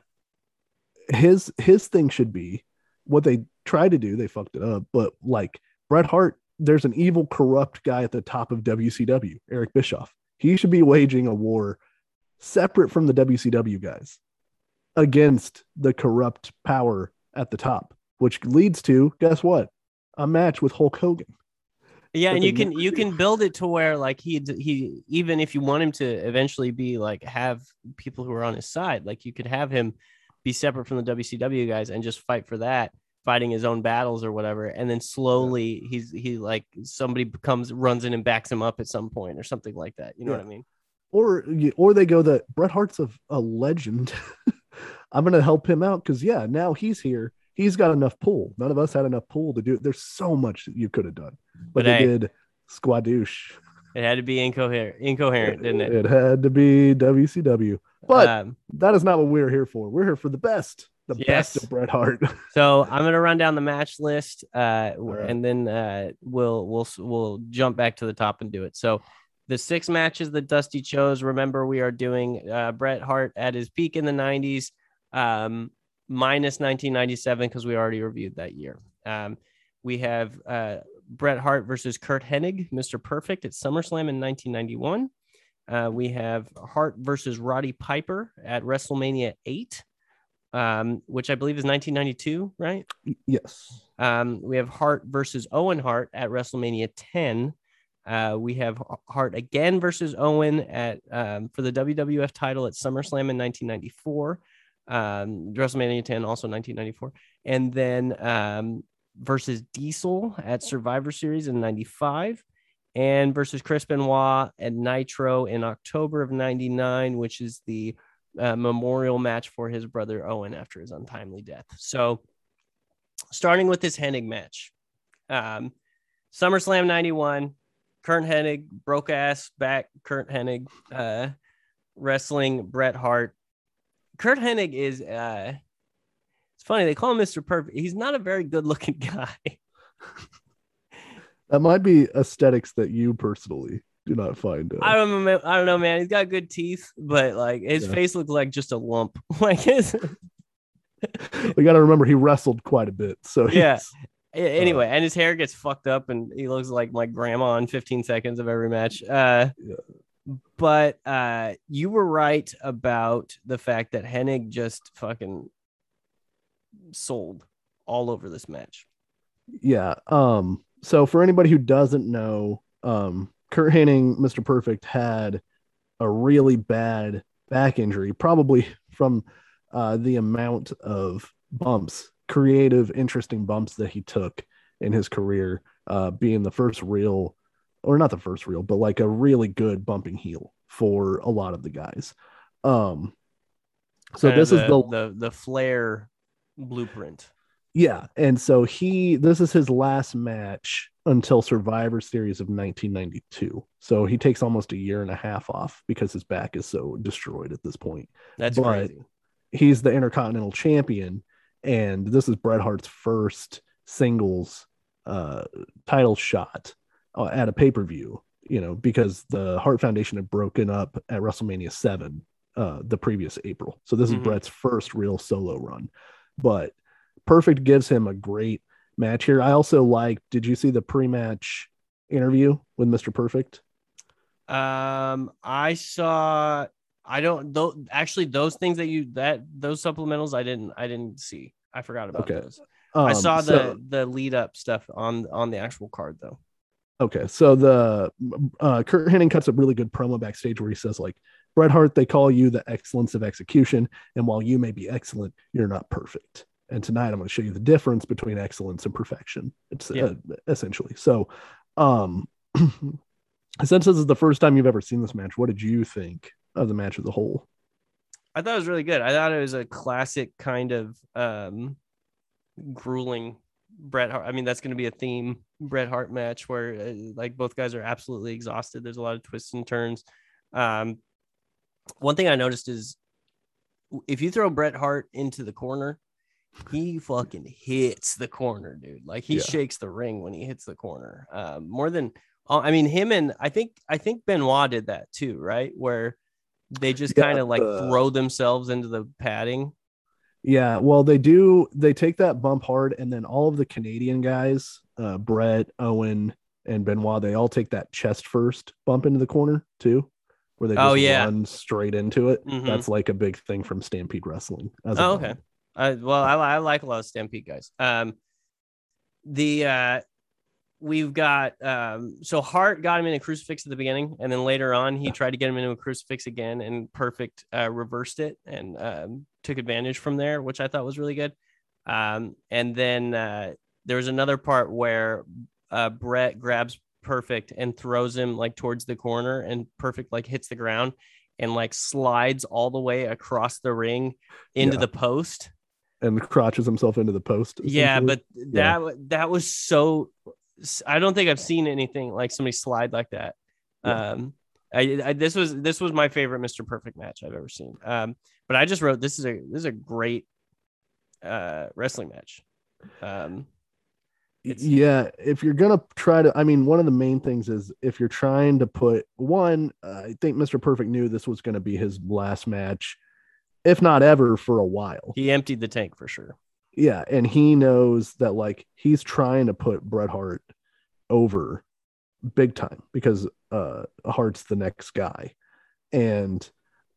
His his thing should be what they tried to do. They fucked it up, but like Bret Hart, there's an evil, corrupt guy at the top of WCW, Eric Bischoff. He should be waging a war separate from the WCW guys against the corrupt power at the top, which leads to guess what? A match with Hulk Hogan. Yeah, and you can you can build it to where like he he even if you want him to eventually be like have people who are on his side, like you could have him be separate from the WCW guys and just fight for that, fighting his own battles or whatever, and then slowly he's he like somebody comes runs in and backs him up at some point or something like that. You know what I mean? or or they go that Bret Hart's a, a legend. I'm gonna help him out because yeah, now he's here. He's got enough pull. None of us had enough pull to do it. There's so much that you could have done, but, But they hey. did squadouche. It had to be incoherent, incoherent, didn't it? It had to be WCW, but Um, that is not what we're here for. We're here for the best, the Yes. best of Bret Hart. So I'm gonna run down the match list, uh, right. and then uh, we'll we'll we'll jump back to the top and do it. So the six matches that Dusty chose. Remember, we are doing uh, Bret Hart at his peak in the '90s, um, minus 1997 because we already reviewed that year. Um, we have uh, Bret Hart versus Curt Hennig, Mr. Perfect at SummerSlam in 1991. Uh, we have Hart versus Roddy Piper at WrestleMania 8 um, which I believe is 1992, right? yes, Um, we have Hart versus Owen Hart at WrestleMania 10. Uh, we have Hart again versus Owen at um, for the WWF title at SummerSlam in 1994. Um, WrestleMania 10 also 1994, and then um, versus Diesel at Survivor Series in 95, and versus Chris Benoit at Nitro in October of 99, which is the uh, memorial match for his brother Owen after his untimely death. So, starting with this Hennig match, um, SummerSlam 91, Curt Hennig, broke ass back Curt Hennig, uh, wrestling Bret Hart. Curt Hennig is, uh, funny, they call him Mr. Perfect. He's not a very good looking guy. that might be aesthetics that you personally do not find. Uh, I don't know. I don't know, man. He's got good teeth, but like his Yeah. face looked like just a lump. Like his, we got to remember he wrestled quite a bit. So Yeah. A- anyway, and his hair gets fucked up, and he looks like my grandma in 15 seconds of every match. Uh, Yeah. But uh, you were right about the fact that Hennig just fucking sold all over this match. yeah. Um. So for anybody who doesn't know, um, Curt Hennig, Mr. Perfect, had a really bad back injury, probably from uh, the amount of bumps, creative, interesting bumps that he took in his career, uh, being the first real, or not the first real, but like a really good bumping heel for a lot of the guys. Um, so Kind this is the the the Flair blueprint. yeah, and so he this is his last match until Survivor Series of 1992. So he takes almost a year and a half off because his back is so destroyed at this point. That's But- crazy. He's the Intercontinental Champion, and this is Bret Hart's first singles uh, title shot uh, at a pay per view. You know, because the Hart Foundation had broken up at WrestleMania Seven uh, the previous April. So this Mhm. is Bret's first real solo run. But Perfect gives him a great match here. I also like. Did you see the pre-match interview with Mr. Perfect? Um, I saw. I don't. Though actually, those things that you that those supplementals, I didn't. I didn't see. I forgot about Okay. those. I Um, saw the so- the lead up stuff on on the actual card though. Okay, so the uh, Curt Hennig cuts a really good promo backstage where he says like, Bret Hart, they call you the excellence of execution, and while you may be excellent, you're not perfect. And tonight I'm going to show you the difference between excellence and perfection. It's Yeah. uh, essentially so. Um, since this is the first time you've ever seen this match, what did you think of the match as a whole? I thought it was really good. I thought it was a classic kind of um grueling Bret Hart. I mean, that's going to be a theme Bret Hart match where uh, like both guys are absolutely exhausted. There's a lot of twists and turns. Um, one thing I noticed is if you throw Bret Hart into the corner, he fucking hits the corner, dude. Like he Yeah. shakes the ring when he hits the corner. Um, more than uh, I mean, him and I think I think Benoit did that too, right? Where they just Yeah, kind of like the- throw themselves into the padding. Yeah, well, they do. They take that bump hard, and then all of the Canadian guys, uh, Bret, Owen, and Benoit, they all take that chest first bump into the corner too, where they just Oh, yeah. run straight into it. Mhm. That's like a big thing from Stampede Wrestling. Oh, okay. I, well, I, I like a lot of Stampede guys. Um, the uh, we've got um, so Hart got him in a crucifix at the beginning, and then later on he tried to get him into a crucifix again, and Perfect uh, reversed it and um, took advantage from there, which I thought was really good. Um, and then uh, there was another part where uh, Bret grabs Perfect and throws him like towards the corner, and Perfect like hits the ground and like slides all the way across the ring into Yeah. the post. and crotches himself into the post. Yeah, but that wa- that was so. I don't think I've seen anything like somebody slide like that. Yeah. Um, I, I this was this was my favorite Mr. Perfect match I've ever seen. Um, but I just wrote this is a this is a great uh wrestling match. Um, it's- yeah if you're gonna try to i mean one of the main things is if you're trying to put one uh, i think mr perfect knew this was going to be his last match if not ever for a while. He emptied the tank for sure. yeah and he knows that like he's trying to put bret hart over big time because uh hart's the next guy. And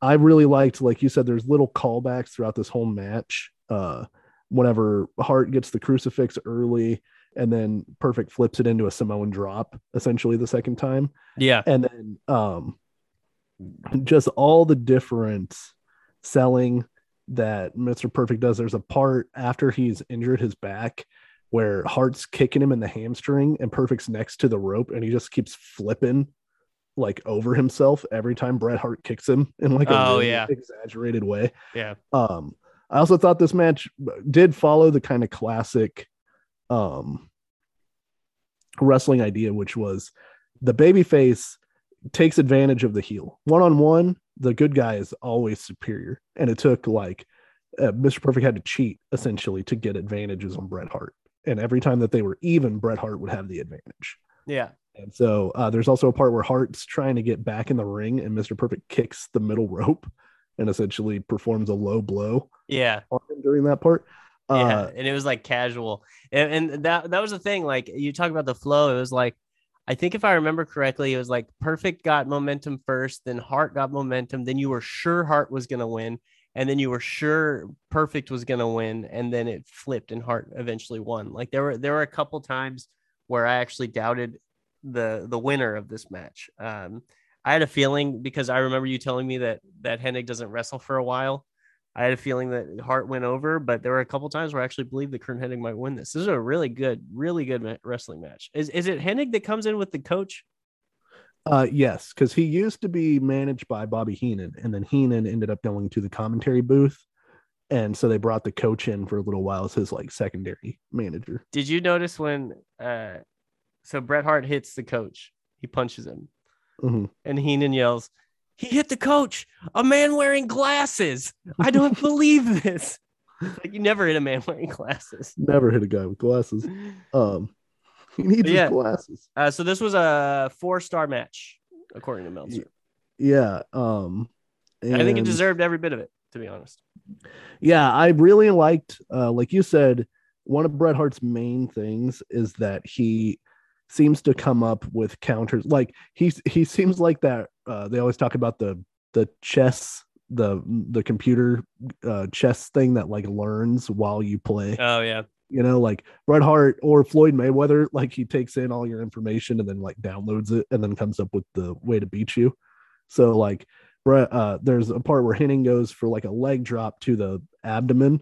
i really liked like you said there's little callbacks throughout this whole match. Uh whenever hart gets the crucifix early and then perfect flips it into a samoan drop essentially the second time Yeah, and then um just all the different selling that Mr. Perfect does. There's a part after he's injured his back where Hart's kicking him in the hamstring and Perfect's next to the rope and he just keeps flipping like over himself every time Bret Hart kicks him in like a Oh, really yeah. exaggerated way. yeah, Um, I also thought this match did follow the kind of classic um wrestling idea, which was the babyface takes advantage of the heel. One on one, the good guy is always superior. And it took like uh, Mr. Perfect had to cheat essentially to get advantages on Bret Hart. And every time that they were even, Bret Hart would have the advantage. yeah. And so uh, there's also a part where Hart's trying to get back in the ring, and Mr. Perfect kicks the middle rope and essentially performs a low blow Yeah. on him during that part. Yeah. Uh, and it was like casual. And, and that that was the thing. Like you talk about the flow, it was like I think if I remember correctly, it was like Perfect got momentum first, then Hart got momentum, then you were sure Hart was gonna win, and then you were sure Perfect was gonna win, and then it flipped and Hart eventually won. Like there were there were a couple times where I actually doubted the the winner of this match. Um, I had a feeling because I remember you telling me that that Hennig doesn't wrestle for a while. I had a feeling that Hart went over, but there were a couple times where I actually believed that Curt Hennig might win this. This is a really good, really good wrestling match. Is is it Hennig that comes in with the coach? uh, yes, because he used to be managed by Bobby Heenan, and then Heenan ended up going to the commentary booth. And so they brought the coach in for a little while as his like secondary manager. Did you notice when uh so Bret Hart hits the coach, he punches him, Mhm. and Heenan yells, He hit the coach, a man wearing glasses. I don't believe this. Like you never hit a man wearing glasses. Never hit a guy with glasses. Um, he needs Yeah. his glasses. Uh, so this was a four-star match, according to Meltzer. Yeah. Um, I think it deserved every bit of it, to be honest. Yeah, I really liked, uh, like you said, one of Bret Hart's main things is that he seems to come up with counters. Like he's he seems like that. Uh, they always talk about the the chess, the the computer uh, chess thing that like learns while you play. Oh yeah. You know, like Bret Hart or Floyd Mayweather, like he takes in all your information and then like downloads it and then comes up with the way to beat you. So like Bret, uh, there's a part where Hennig goes for like a leg drop to the abdomen,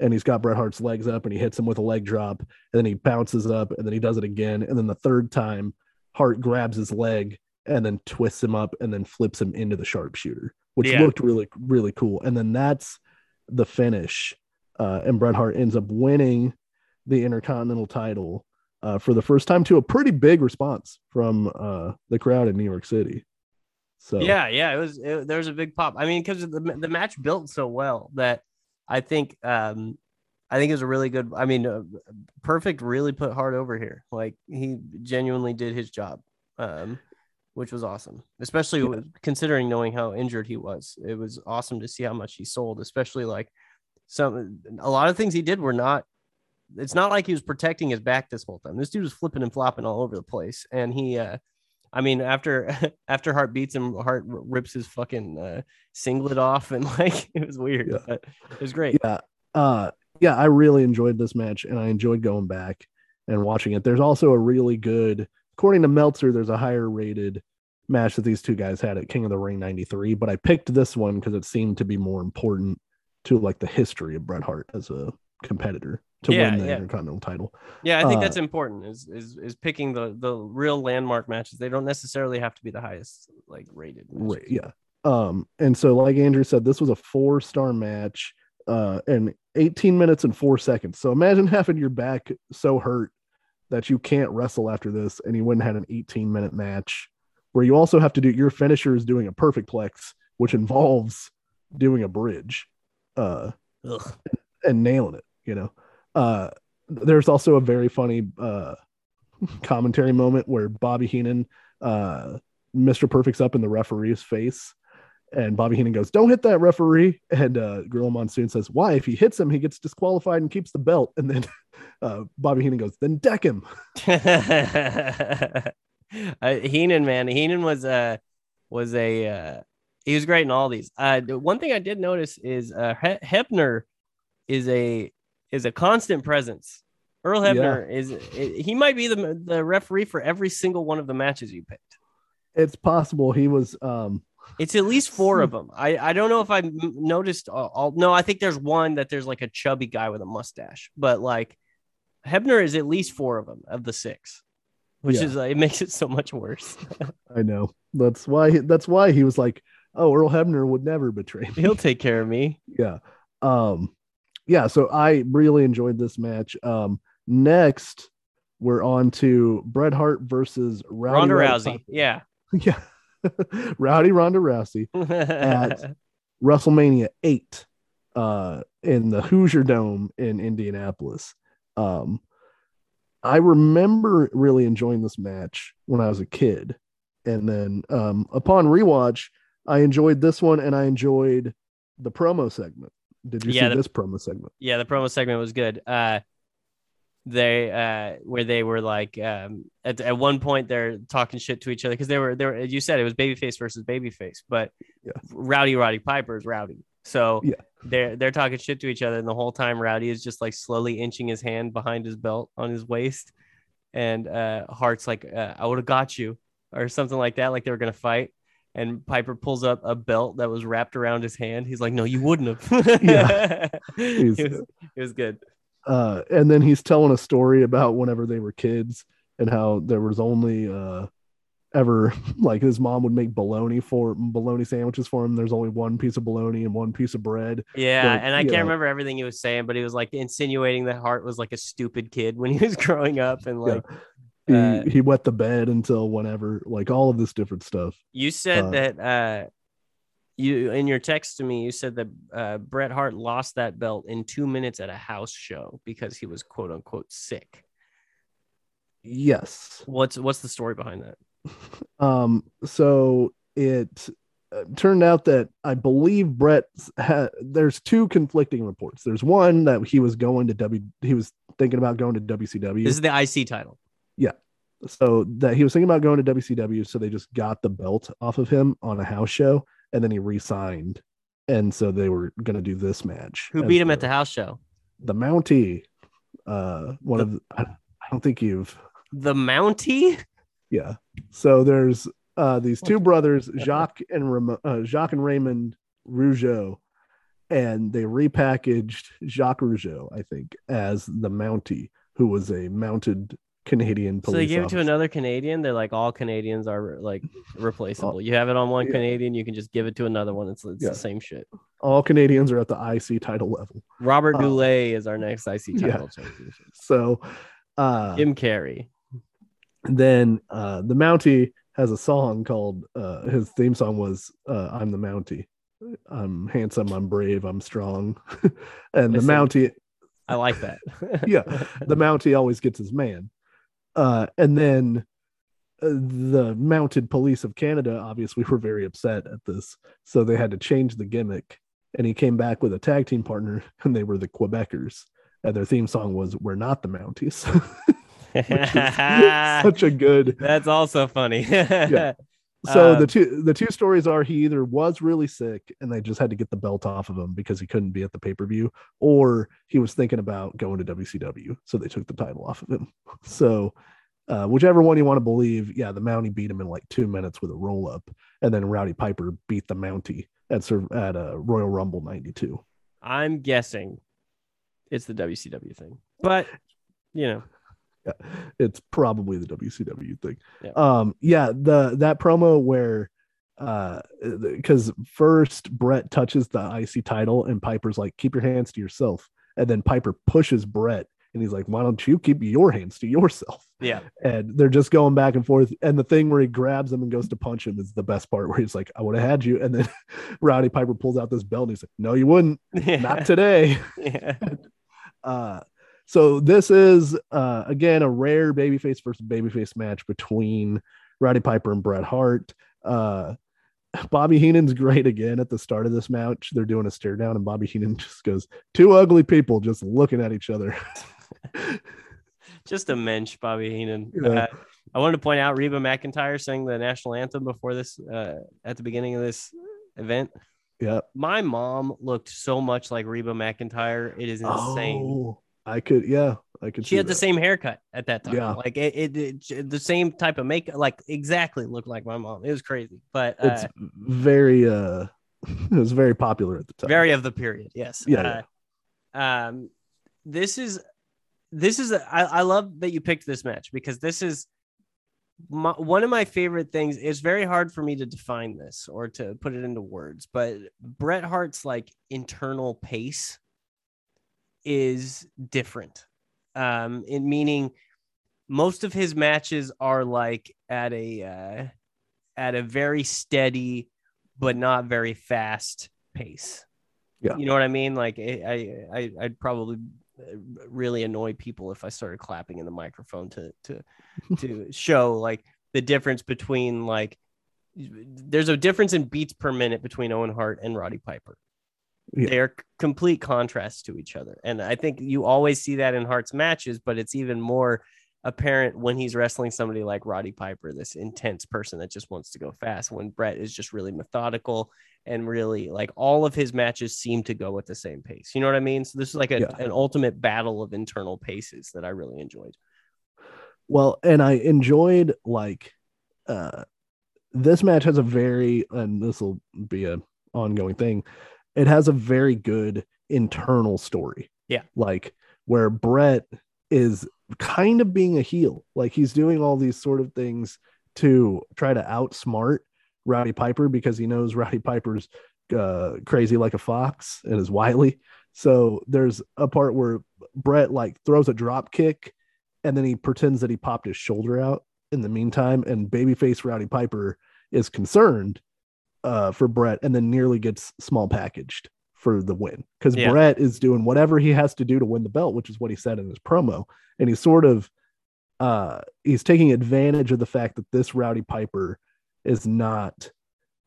and he's got Bret Hart's legs up, and he hits him with a leg drop, and then he bounces up, and then he does it again, and then the third time, Hart grabs his leg and then twists him up, and then flips him into the sharpshooter, which Yeah. looked really really cool. And then that's the finish, uh, and Bret Hart ends up winning the Intercontinental title. Uh, for the first time to a pretty big response from uh, the crowd in New York City. So Yeah, yeah. It was it, there was a big pop. I mean, because the the match built so well that I think um I think it was a really good. I mean, uh, perfect. Really put Hart over here. Like he genuinely did his job, um, which was awesome. Especially with- considering knowing how injured he was. It was awesome to see how much he sold. Especially like some a lot of things he did were not. It's not like he was protecting his back this whole time. This dude was flipping and flopping all over the place, and he. uh I mean, after after Hart beats him, Hart rips his fucking uh, singlet off, and like it was weird, Yeah. but it was great. yeah uh yeah i really enjoyed this match and i enjoyed going back and watching it there's also a really good according to meltzer there's a higher rated match that these two guys had at king of the ring 93 but i picked this one because it seemed to be more important to like the history of bret hart as a competitor to Yeah, win the yeah. intercontinental title Yeah, I think Uh, that's important. Is is is picking the the real landmark matches. They don't necessarily have to be the highest like rated. Right, yeah. Um, and so like Andrew said, this was a four star match, uh, and 18 minutes and four seconds. So imagine having your back so hurt that you can't wrestle after this, and you wouldn't have an 18 minute match where you also have to do your finisher is doing a perfect plex, which involves doing a bridge, uh, Ugh. and nailing it, you know. Uh, there's also a very funny uh commentary moment where Bobby Heenan, uh, Mr. Perfect's up in the referee's face, and Bobby Heenan goes, "Don't hit that referee." And uh, Gorilla Monsoon says, "Why? If he hits him, he gets disqualified and keeps the belt." And then uh, Bobby Heenan goes, "Then deck him." uh, Heenan, man, Heenan was uh was a uh, he was great in all these. Uh, one thing I did notice is uh, he- Hebner is a is a constant presence. Earl Yeah. Is he might be the the referee for every single one of the matches you picked. It's possible he was. Um, It's at least four of them. I, I don't know if I m- noticed all, all. No, I think there's one that there's like a chubby guy with a mustache, but like Hebner is at least four of them of the six, which Yeah. is uh, it makes it so much worse. I know that's why. That's why he was like, "Oh, Earl Hebner would never betray me." He'll take care of me. yeah um yeah so i really enjoyed this match um next we're on to Bret Hart versus Rowdy Ronda Roddy Rousey, yeah. Yeah Rowdy Ronda Rousey At- WrestleMania 8 uh in the Hoosier Dome in Indianapolis um I remember really enjoying this match when I was a kid. And then um, upon rewatch, I enjoyed this one and I enjoyed the promo segment. Did you Yeah, see the- this promo segment? Yeah, the promo segment was good. Uh they uh where they were like um at, at one point they're talking shit to each other because they were they were you said it was babyface versus babyface, but Yeah. Rowdy Roddy Piper is Rowdy. So Yeah. they're they're talking shit to each other, and the whole time Rowdy is just like slowly inching his hand behind his belt on his waist, and uh Hart's like uh, I would have got you or something like that, like they were gonna fight. And Piper pulls up a belt that was wrapped around his hand. He's like, "No, you wouldn't have." Yeah. it, was, it was good. Uh, and then he's telling a story about whenever they were kids and how there was only uh, ever like his mom would make bologna for bologna sandwiches for him. There's only one piece of bologna and one piece of bread. Yeah, Like, and I can't know. remember everything he was saying, but he was like insinuating that Hart was like a stupid kid when he was growing up, and like He, Uh, he wet the bed until whenever, like all of this different stuff. you said uh, that uh, you in your text to me, you said that uh, Bret Hart lost that belt in two minutes at a house show because he was quote unquote sick. Yes. What's what's the story behind that? Um, so it uh, turned out that I believe Bret had there's two conflicting reports. There's one that he was going to W he was thinking about going to WCW. This is the IC title. Yeah. So that he was thinking about going to WCW, so they just got the belt off of him on a house show, and then he re-signed, and so they were going to do this match. Who as beat him at the house show? the Mountie? Uh, one The- of the, I, I don't think you've The Mountie. yeah. So there's uh these two brothers, Jacques and Ram- uh, Jacques and Raymond Rougeau, and they repackaged Jacques Rougeau, I think, as the Mountie, who was a mounted Canadian police. So they gave it to another Canadian. They're like all Canadians are like replaceable. You have it on one Yeah. Canadian, you can just give it to another one. It's, it's Yeah. the same shit. All Canadians are at the IC title level. Robert Uh, Goulet is our next IC yeah. title championship. So uh Jim Carrey. then uh the Mountie has a song called uh his theme song was uh I'm the Mountie. I'm handsome, I'm brave, I'm strong. and the. Mountie I like that. Yeah. the Mountie always gets his man. Uh, and then uh, the mounted police of Canada obviously were very upset at this, so they had to change the gimmick. And he came back with a tag team partner, and they were the Quebecers. And their theme song was "We're not the Mounties." Such a good. That's also funny. Yeah. So Um, the two the two stories are he either was really sick and they just had to get the belt off of him because he couldn't be at the pay per view, or he was thinking about going to WCW, so they took the title off of him. So, uh, whichever one you want to believe, yeah, the Mountie beat him in like two minutes with a roll up, and then Rowdy Piper beat the Mountie at at uh, Royal Rumble '92. I'm guessing it's the WCW thing, but you know, It's probably the WCW thing. Yeah. Um, yeah, the that promo where uh because first Bret touches the IC title and Piper's like, keep your hands to yourself. And then Piper pushes Bret and he's like, Why don't you keep your hands to yourself? yeah, And they're just going back and forth. And the thing where he grabs him and goes to punch him is the best part where he's like, I would have had you. And then Rowdy Piper pulls out this belt and he's like, No, you wouldn't. Not today. yeah. Uh, so this is uh, again a rare babyface versus babyface match between Roddy Piper and Bret Hart. Uh, Bobby Heenan's great again at the start of this match. They're doing a stare down, and Bobby Heenan just goes, Two ugly people just looking at each other. just a mensch, Bobby Heenan. Yeah. Uh, I wanted to point out Reba McEntire sang the national anthem before this uh, at the beginning of this event. yeah. My mom looked so much like Reba McEntire. It is insane. Oh, I could, yeah, I could. she had the same haircut at that time. Yeah. Like it, it, it- the same type of makeup, like exactly looked like my mom. It was crazy, but It's uh, very, uh, it was very popular at the time. very of the period. Yes. Yeah, Uh, um, this is this is a, I, I love that you picked this match because this is my, one of my favorite things. It's very hard for me to define this or to put it into words, but Bret Hart's like internal pace is different. Um, in meaning most of his matches are like at a uh, at a very steady but not very fast pace. Yeah. You know what I mean? Like I I I- I'd probably really annoy people if I started clapping in the microphone to to to show like the difference between like there's a difference in beats per minute between Owen Hart and Roddy Piper. Yeah. They're complete contrasts to each other. And I think you always see that in Hart's matches, but it's even more apparent when he's wrestling somebody like Roddy Piper, this intense person that just wants to go fast, when Bret is just really methodical and really like all of his matches seem to go at the same pace. You know what I mean? So this is like a, Yeah. an ultimate battle of internal paces that I really enjoyed. Well, and I enjoyed like uh this match has a very and this will be a ongoing thing. It has a very good internal story. Yeah. Like where Bret is kind of being a heel. Like he's doing all these sort of things to try to outsmart Rowdy Piper because he knows Rowdy Piper's uh, crazy like a fox and is wily. So there's a part where Bret like throws a drop kick and then he pretends that he popped his shoulder out in the meantime and babyface Rowdy Piper is concerned uh, for Bret and then nearly gets small packaged for the win because Yeah. Bret is doing whatever he has to do to win the belt, which is what he said in his promo. And he's sort of uh, he's taking advantage of the fact that this Rowdy Piper is not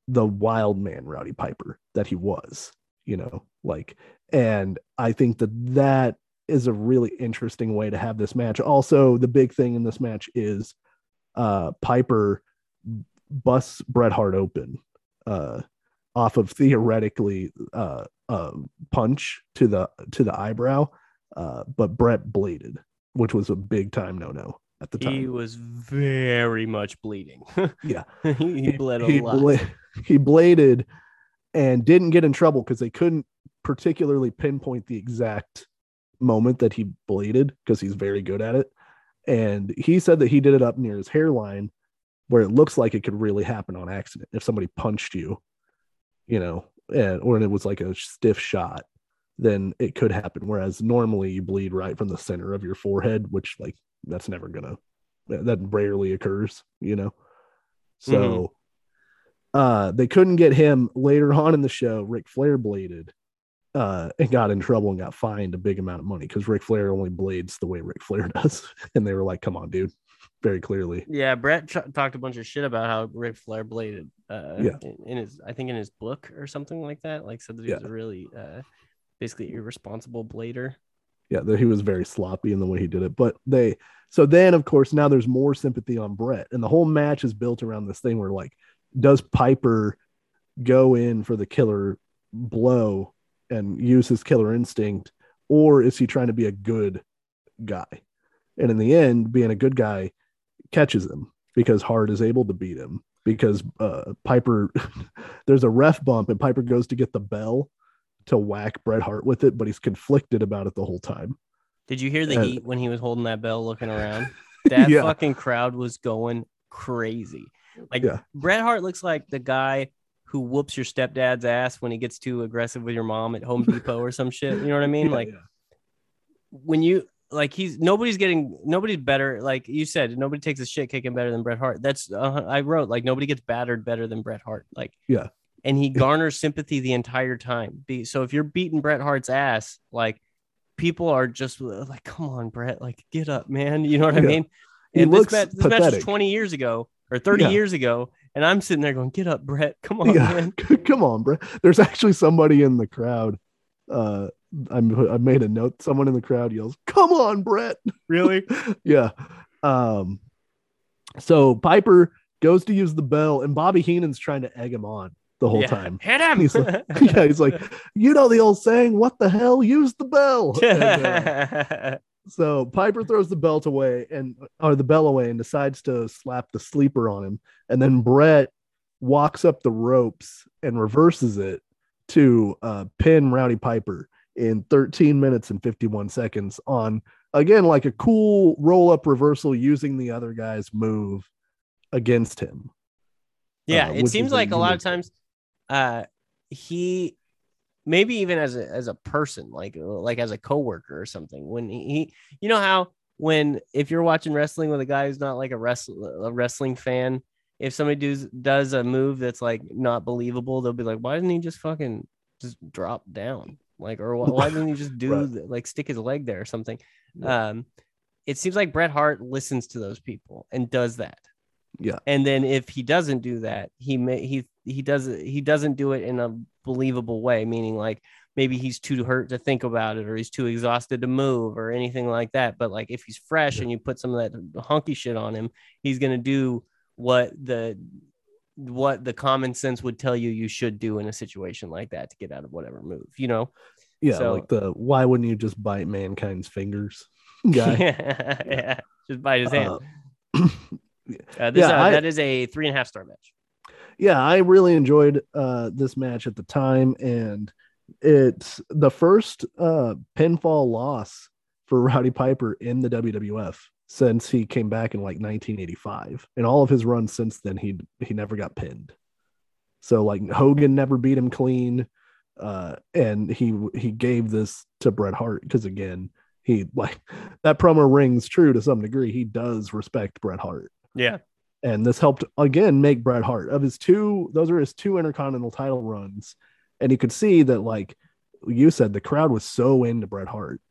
the wild man Rowdy Piper that he was, you know, like, and I think that that is a really interesting way to have this match. Also, the big thing in this match is uh, Piper busts Bret Hart open uh, off of theoretically uh, uh, punch to the to the eyebrow, uh, but Bret bladed, which was a big time no no at the time. He was very much bleeding. Yeah. he, he bled a he, lot. bla- he bladed and didn't get in trouble because they couldn't particularly pinpoint the exact moment that he bladed because he's very good at it. And he said that he did it up near his hairline where it looks like it could really happen on accident if somebody punched you, you know, and or it was like a stiff shot, then it could happen. Whereas normally you bleed right from the center of your forehead, which like that's never gonna that that rarely occurs, you know. So uh they couldn't get him later on in the show. Ric Flair bladed uh and got in trouble and got fined a big amount of money because Ric Flair only blades the way Ric Flair does. And they were like, come on, dude, very clearly. Yeah, Bret ch- talked a bunch of shit about how Ric Flair bladed. Uh, Yeah. in, his, I think in his book or something like that. Like said that he was a really, uh, basically irresponsible blader. yeah that he was very sloppy in the way he did it but they so then of course now there's more sympathy on bret and the whole match is built around this thing where like does piper go in for the killer blow and use his killer instinct or is he trying to be a good guy and in the end being a good guy catches him because hart is able to beat him because uh piper there's a ref bump and piper goes to get the bell to whack Bret Hart with it, but he's conflicted about it the whole time. Did you hear the Uh, heat when he was holding that bell, looking around? That Yeah. fucking crowd was going crazy. Like Yeah. Bret Hart looks like the guy who whoops your stepdad's ass when he gets too aggressive with your mom at Home Depot or some shit. You know what I mean? Yeah, like when you like he's nobody's getting nobody's better. Like you said, nobody takes a shit kicking better than Bret Hart. That's uh, I wrote like nobody gets battered better than Bret Hart. Like Yeah. and he garners sympathy the entire time. So if you're beating Bret Hart's ass, like people are just like, come on, Bret, like get up, man. You know what I mean? He And this, match, this match was 20 years ago or 30 Yeah. years ago, and I'm sitting there going, get up, Bret. Come on, yeah. man. Come on, bro. There's actually somebody in the crowd. Uh, I'm, I made a note. Someone in the crowd yells, "Come on, Bret!" Really? yeah. Um. So Piper goes to use the bell, and Bobby Heenan's trying to egg him on the whole Yeah. time. Hit him. He's like- yeah, he's like, you know the old saying, "What the hell? Use the bell." And, uh, So Piper throws the belt away and or the bell away and decides to slap the sleeper on him. And then Bret walks up the ropes and reverses it to uh, pin Rowdy Piper in 13 minutes and 51 seconds on again like a cool roll up reversal using the other guy's move against him. yeah, uh, it seems like a lot of times uh he maybe even as a as a person, like like as a coworker or something, when he, you know how when if you're watching wrestling with a guy who's not like a wrestle a wrestling fan, if somebody does does a move that's like not believable, they'll be like, why doesn't he just fucking just drop down? Like, or why, why didn't he just do Right. the- like stick his leg there or something? Yeah. Um, it seems like Bret Hart listens to those people and does that. Yeah. And then if he doesn't do that, he may he he does he doesn't do it in a believable way, meaning like maybe he's too hurt to think about it or he's too exhausted to move or anything like that. But like if he's fresh Yeah. and you put some of that hunky shit on him, he's gonna do what the what the common sense would tell you you should do in a situation like that to get out of whatever move, you know? Yeah, So- like the why wouldn't you just bite mankind's fingers guy? yeah, just bite his hand. Uh, Uh, this, yeah, uh, I- that is a three and a half star match. yeah, I really enjoyed uh, this match at the time, and it's the first uh, pinfall loss for Rowdy Piper in the WWF since he came back in like 1985. And all of his runs since then, he he never got pinned. So like Hogan never beat him clean, uh, and he he gave this to Bret Hart because again, he like that promo rings true to some degree. He does respect Bret Hart Yeah. and this helped again make Bret Hart of his two. Those are his two intercontinental title runs, and you could see that, like you said, the crowd was so into Bret Hart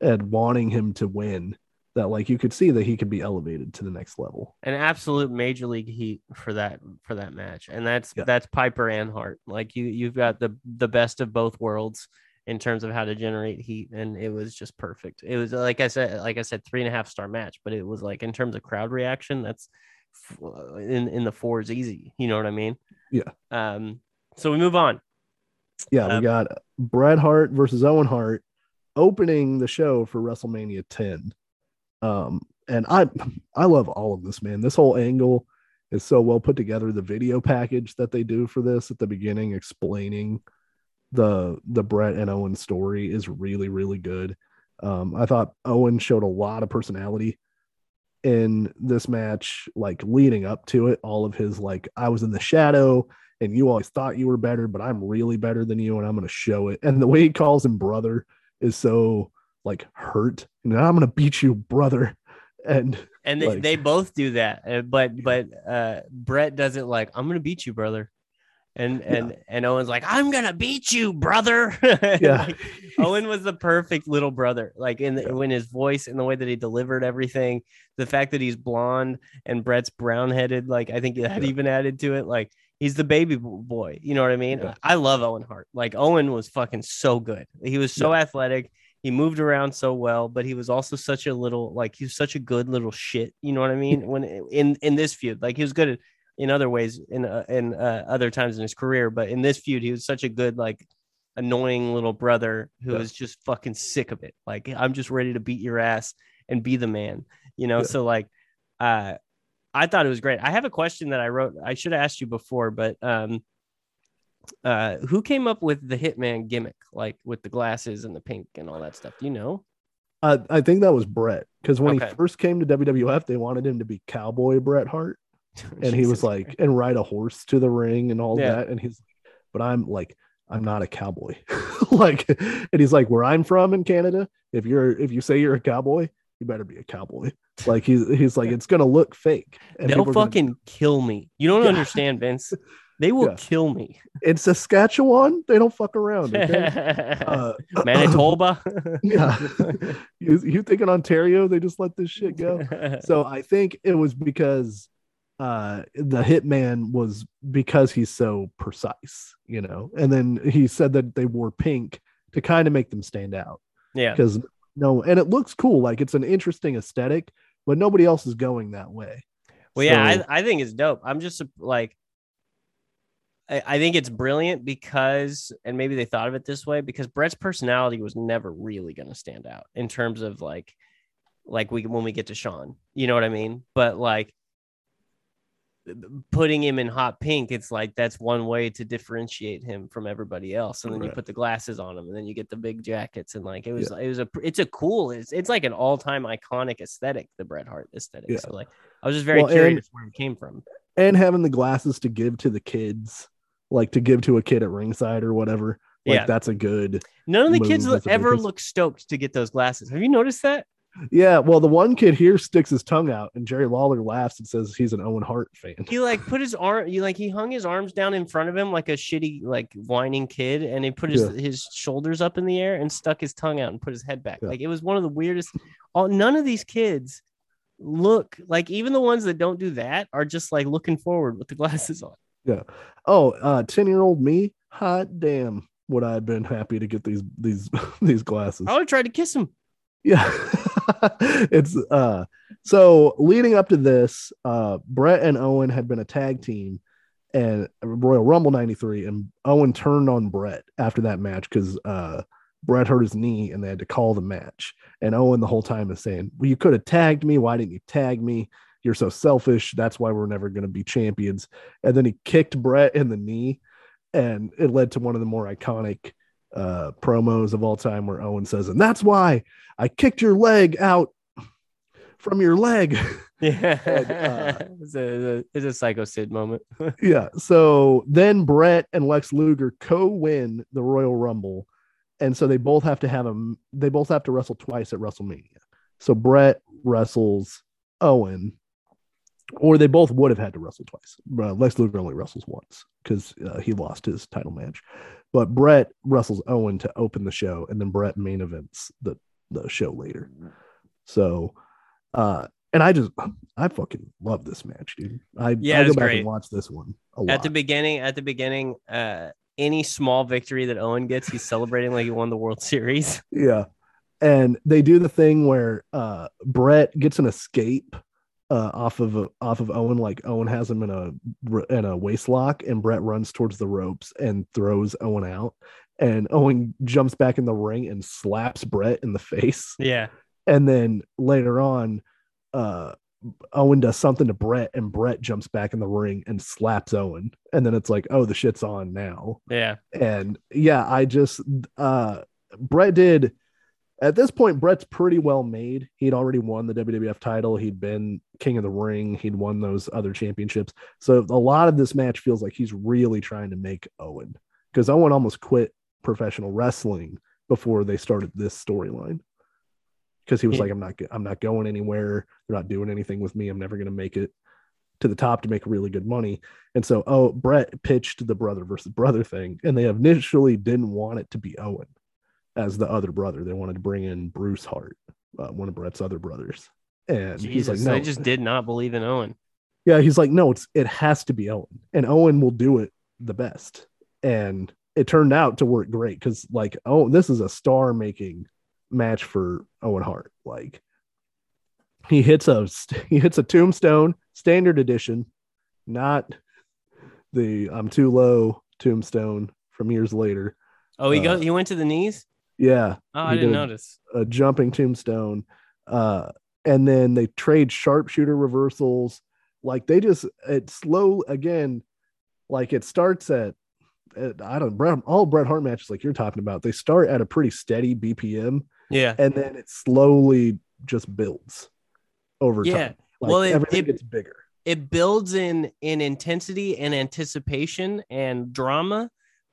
and wanting him to win that, like, you could see that he could be elevated to the next level. An absolute major league heat for that for that match. And that's Yeah. that's Piper and Hart. Like you you've got the the best of both worlds in terms of how to generate heat. And it was just perfect. It was like I said, like I said, three and a half star match, but it was like in terms of crowd reaction, that's in in the fours easy. You know what I mean? Yeah. Um, so we move on. Yeah, Um, we got Bret Hart versus Owen Hart opening the show for WrestleMania 10. Um, and I I love all of this, man. This whole angle is so well put together. The video package that they do for this at the beginning explaining the the Bret and Owen story is really, really good. Um, I thought Owen showed a lot of personality in this match, like leading up to it. All of his like, I was in the shadow and you always thought you were better, but I'm really better than you, and I'm gonna show it. And the way he calls him brother is so like hurt. And I'm gonna beat you, brother. And and they, Like- they both do that uh, but but uh bret does it like i'm gonna beat you brother and and and owen's like i'm gonna beat you brother Yeah. Like, owen was the perfect little brother like in the, Yeah. when his voice and the way that he delivered everything the fact that he's blonde and bret's brown headed like i think that Yeah. even added to it like he's the baby boy you know what i mean Yeah. i love owen hart like owen was fucking so good he was so athletic he moved around so well, but he was also such a little like he was such a good little shit. You know what I mean? When in in this feud, like he was good at, in other ways in uh, in uh, other times in his career, but in this feud, he was such a good like annoying little brother who Yeah. was just fucking sick of it. Like I'm just ready to beat your ass and be the man. You know, Yeah. so like, uh, I thought it was great. I have a question that I wrote. I should have asked you before, but um, uh, who came up with the Hitman gimmick, like with the glasses and the pink and all that stuff? Do you know? I, I think that was Bret because when Okay. he first came to WWF, they wanted him to be Cowboy Bret Hart, and he was like, and ride a horse to the ring and all Yeah. that. And he's, like, but I'm like, I'm not a cowboy. like, and he's like, where I'm from in Canada, if you're if you say you're a cowboy, you better be a cowboy. Like he's he's like, it's gonna look fake. And They'll are gonna- fucking kill me. You don't Yeah. understand, Vince. They will Yeah. kill me. in Saskatchewan, they don't fuck around. Okay? Uh, Manitoba. yeah. you, you think in Ontario they just let this shit go? so I think it was because uh the hitman was because he's so precise, you know. And then he said that they wore pink to kind of make them stand out yeah. because no, and it looks cool, like it's an interesting aesthetic, but nobody else is going that way. Well, yeah, I, I think it's dope. I'm just like, I, I think it's brilliant because, and maybe they thought of it this way because Bret's personality was never really going to stand out in terms of like, like we when we get to Shawn, you know what I mean? But like, putting him in hot pink, it's like that's one way to differentiate him from everybody else. And then you put the glasses on him, and then you get the big jackets, and like it was, it was a, it's a cool, it's it's like an all time iconic aesthetic, the Bret Hart aesthetic. Yeah. So like, I was just very Well, curious and- where it came from. and having the glasses to give to the kids, like to give to a kid at ringside or whatever. Like Yeah. that's a good. None of the kids ever look stoked to get those glasses. Have you noticed that? Yeah, well, the one kid here sticks his tongue out, and Jerry Lawler laughs and says he's an Owen Hart fan. He like put his arm, you like he hung his arms down in front of him like a shitty, like whining kid, and he put his Yeah. his shoulders up in the air and stuck his tongue out and put his head back. Yeah. Like it was one of the weirdest. All none of these kids look like even the ones that don't do that are just like looking forward with the glasses on. Oh, uh, 10 year old me, hot damn, would I have been happy to get these these these glasses? I would have tried to kiss him. Yeah. it's uh so leading up to this, uh Bret and Owen had been a tag team and Royal Rumble 93 and Owen turned on Bret after that match because uh Bret hurt his knee and they had to call the match. And Owen the whole time is saying, Well, you could have tagged me. Why didn't you tag me? You're so selfish. That's why we're never going to be champions. And then he kicked Bret in the knee, and it led to one of the more iconic uh, promos of all time where Owen says, And that's why I kicked your leg out from your leg. Yeah, uh, it's, a, it's a psycho Sid moment. yeah. So then Bret and Lex Luger co-win the Royal Rumble, and so they both have to have them. They both have to wrestle twice at WrestleMania. So Bret wrestles Owen, or they both would have had to wrestle twice. Uh, Lex Luger only wrestles once because uh, he lost his title match, but Bret wrestles Owen to open the show, and then Bret main events the the show later. So, uh, and I just I fucking love this match, dude. I Yeah, I go back great. and watch this one a lot. At the beginning, at the beginning, uh, any small victory that Owen gets, he's celebrating like he won the World Series. Yeah. And they do the thing where uh Bret gets an escape uh off of off of Owen like Owen has him in a in a waist lock and Bret runs towards the ropes and throws Owen out. And Owen jumps back in the ring and slaps Bret in the face. Yeah, and then later on uh Owen does something to Bret and Bret jumps back in the ring and slaps Owen. And then it's like oh the shit's on now. Yeah, and yeah i just uh bret did at this point bret's pretty well made. He'd already won the wwf title. He'd been king of the ring. He'd won those other championships. So a lot of this match feels like he's really trying to make owen because owen almost quit professional wrestling before they started this storyline. Because he was Yeah. like i'm not i'm not going anywhere. They're not doing anything with me. I'm never going to make it to the top to make really good money. And so, oh, Bret pitched the brother versus brother thing, and they initially didn't want it to be Owen as the other brother. They wanted to bring in Bruce Hart, uh, one of Bret's other brothers. And he's like, no, they just did not believe in Owen. yeah, he's like, no, it's it has to be Owen, and Owen will do it the best. And it turned out to work great because, like, oh, this is a star-making match for Owen Hart. Like, he hits a he hits a tombstone standard edition, not the I'm too low tombstone from years later. Oh, he Uh, go. He went to the knees. Yeah, Oh, I didn't notice. a jumping tombstone. Uh, and then they trade sharpshooter reversals. Like they just it's slow again. Like it starts at, at I don't Bret, all Bret Hart matches like you're talking about. They start at a pretty steady BPM, Yeah, and then it slowly just builds over Yeah. time. Like Well, it- everything it- gets bigger. it builds in in intensity and anticipation and drama,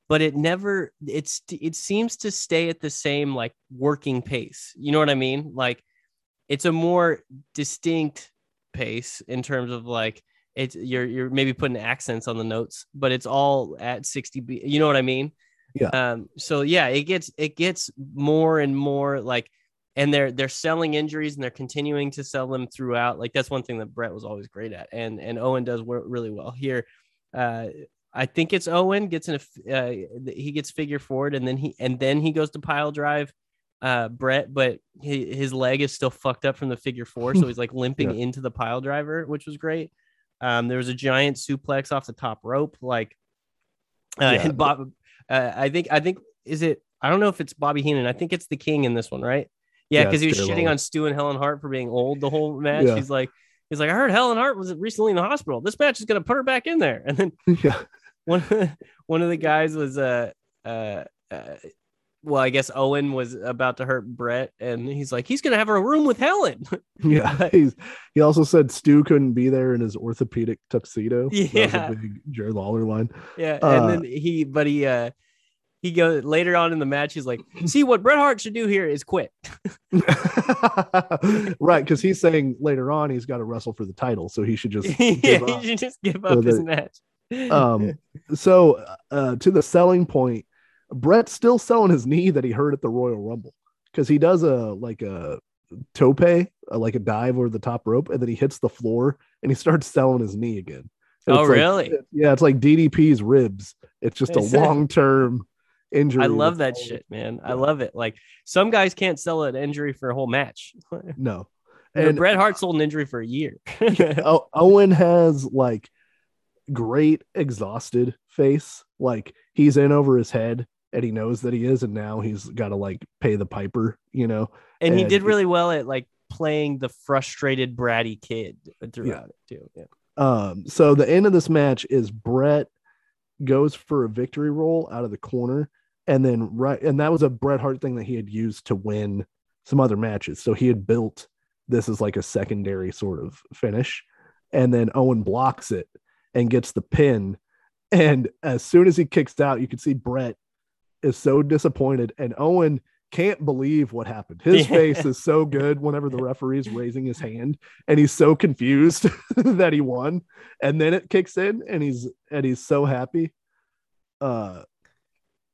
but it never. It's it seems to stay at the same like working pace. You know what I mean? Like, it's a more distinct pace in terms of like it's you're you're maybe putting accents on the notes, but it's all at 60 B. You know what I mean? Yeah. Um, so yeah, it gets it gets more and more like and they're they're selling injuries and they're continuing to sell them throughout. Like that's one thing that Bret was always great at, and and Owen does work really well here. Uh, I think it's Owen gets in uh, he gets figure forward and then he and then he goes to pile drive uh Bret, but he, his leg is still fucked up from the figure four, so he's like limping into the pile driver, which was great. Um, there was a giant suplex off the top rope, like uh, Yeah. and Bob. Uh, I think I think is it. I don't know if it's Bobby Heenan. I think it's the King in this one, right? Yeah, Yeah, because he was shitting on Stu and Helen Hart for being old the whole match. Yeah. He's like, he's like, I heard Helen Hart was recently in the hospital. This match is gonna put her back in there. And then yeah. one one of the guys was uh uh. uh well, I guess Owen was about to hurt Bret, and he's like, he's gonna have a room with Helen. Yeah. He's he also said Stu couldn't be there in his orthopedic tuxedo. That was Yeah. a big Jerry Lawler line. yeah, Uh, and then he, but he, uh, he goes later on in the match. He's like, "See what Bret Hart should do here is quit." right, because he's saying later on he's got to wrestle for the title, so he should just yeah, give up. he should just give up So his that- match. um so uh to the selling point bret's still selling his knee that he hurt at the royal rumble because he does a like a tope uh, like a dive over the top rope and then he hits the floor and he starts selling his knee again And Oh, it's like- really? yeah it's like ddp's ribs it's just a long it? Injury I love that shit, man. I love it. Like some guys can't sell an injury for a whole match. no And and Bret Hart sold an injury for a year. Owen has like great exhausted face. Like he's in over his head and he knows that he is, and now he's got to like pay the piper, you know? and he did really well at like playing the frustrated bratty kid throughout it too. Yeah. Um, so the end of this match is Bret goes for a victory roll out of the corner, and then right, and that was a Bret Hart thing that he had used to win some other matches. So he had built this as like a secondary sort of finish, and then Owen blocks it and gets the pin. And as soon as he kicks out, you can see Bret is so disappointed, and Owen can't believe what happened. His Yeah. face is so good whenever the referee's raising his hand, and he's so confused that he won. And then it kicks in, and he's and he's so happy. Uh,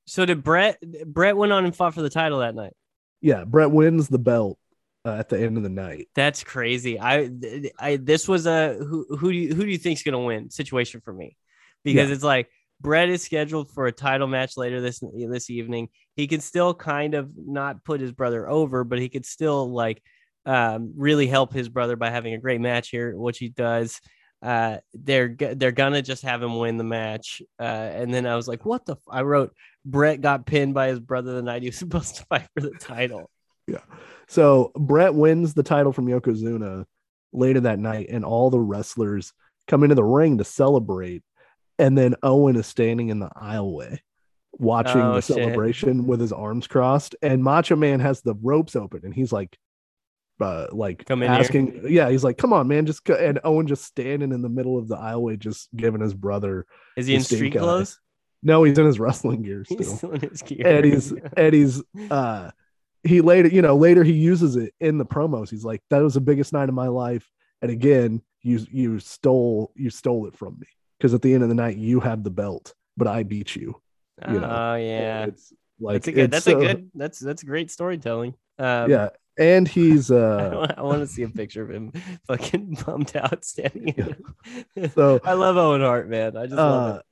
So did Bret? Bret went on and fought for the title that night. yeah, Bret wins the belt uh, at the end of the night. That's crazy. I, I this was a who who do you who do you think's gonna win situation for me? Because it's like Bret is scheduled for a title match later this this evening. He can still kind of not put his brother over, but he could still like um, really help his brother by having a great match here, which he does. Uh, they're they're gonna just have him win the match, uh, and then I was like, "What the?" F-? I wrote Bret got pinned by his brother the night he was supposed to fight for the title. Yeah. So Bret wins the title from Yokozuna later that night, and all the wrestlers come into the ring to celebrate. And then Owen is standing in the aisleway watching Oh, the shit. celebration with his arms crossed, and Macho Man has the ropes open, and he's like, uh, like Come in here. asking, yeah, he's like, "Come on, man, just," go. and Owen just standing in the middle of the aisleway, just giving his brother. Is he in street eye. clothes? No, he's in his wrestling gear still. He's still in his gear. Eddie's Eddie's uh he later, you know, later he uses it in the promos. He's like, that was the biggest night of my life. And again, you you stole you stole it from me. Because at the end of the night, you had the belt, but I beat you. you know, oh yeah, It's like that's a good. it's That's a good. That's that's great storytelling. Um, yeah. And he's uh I want to see a picture of him fucking bummed out standing. in- so I love Owen Hart, man. I just love uh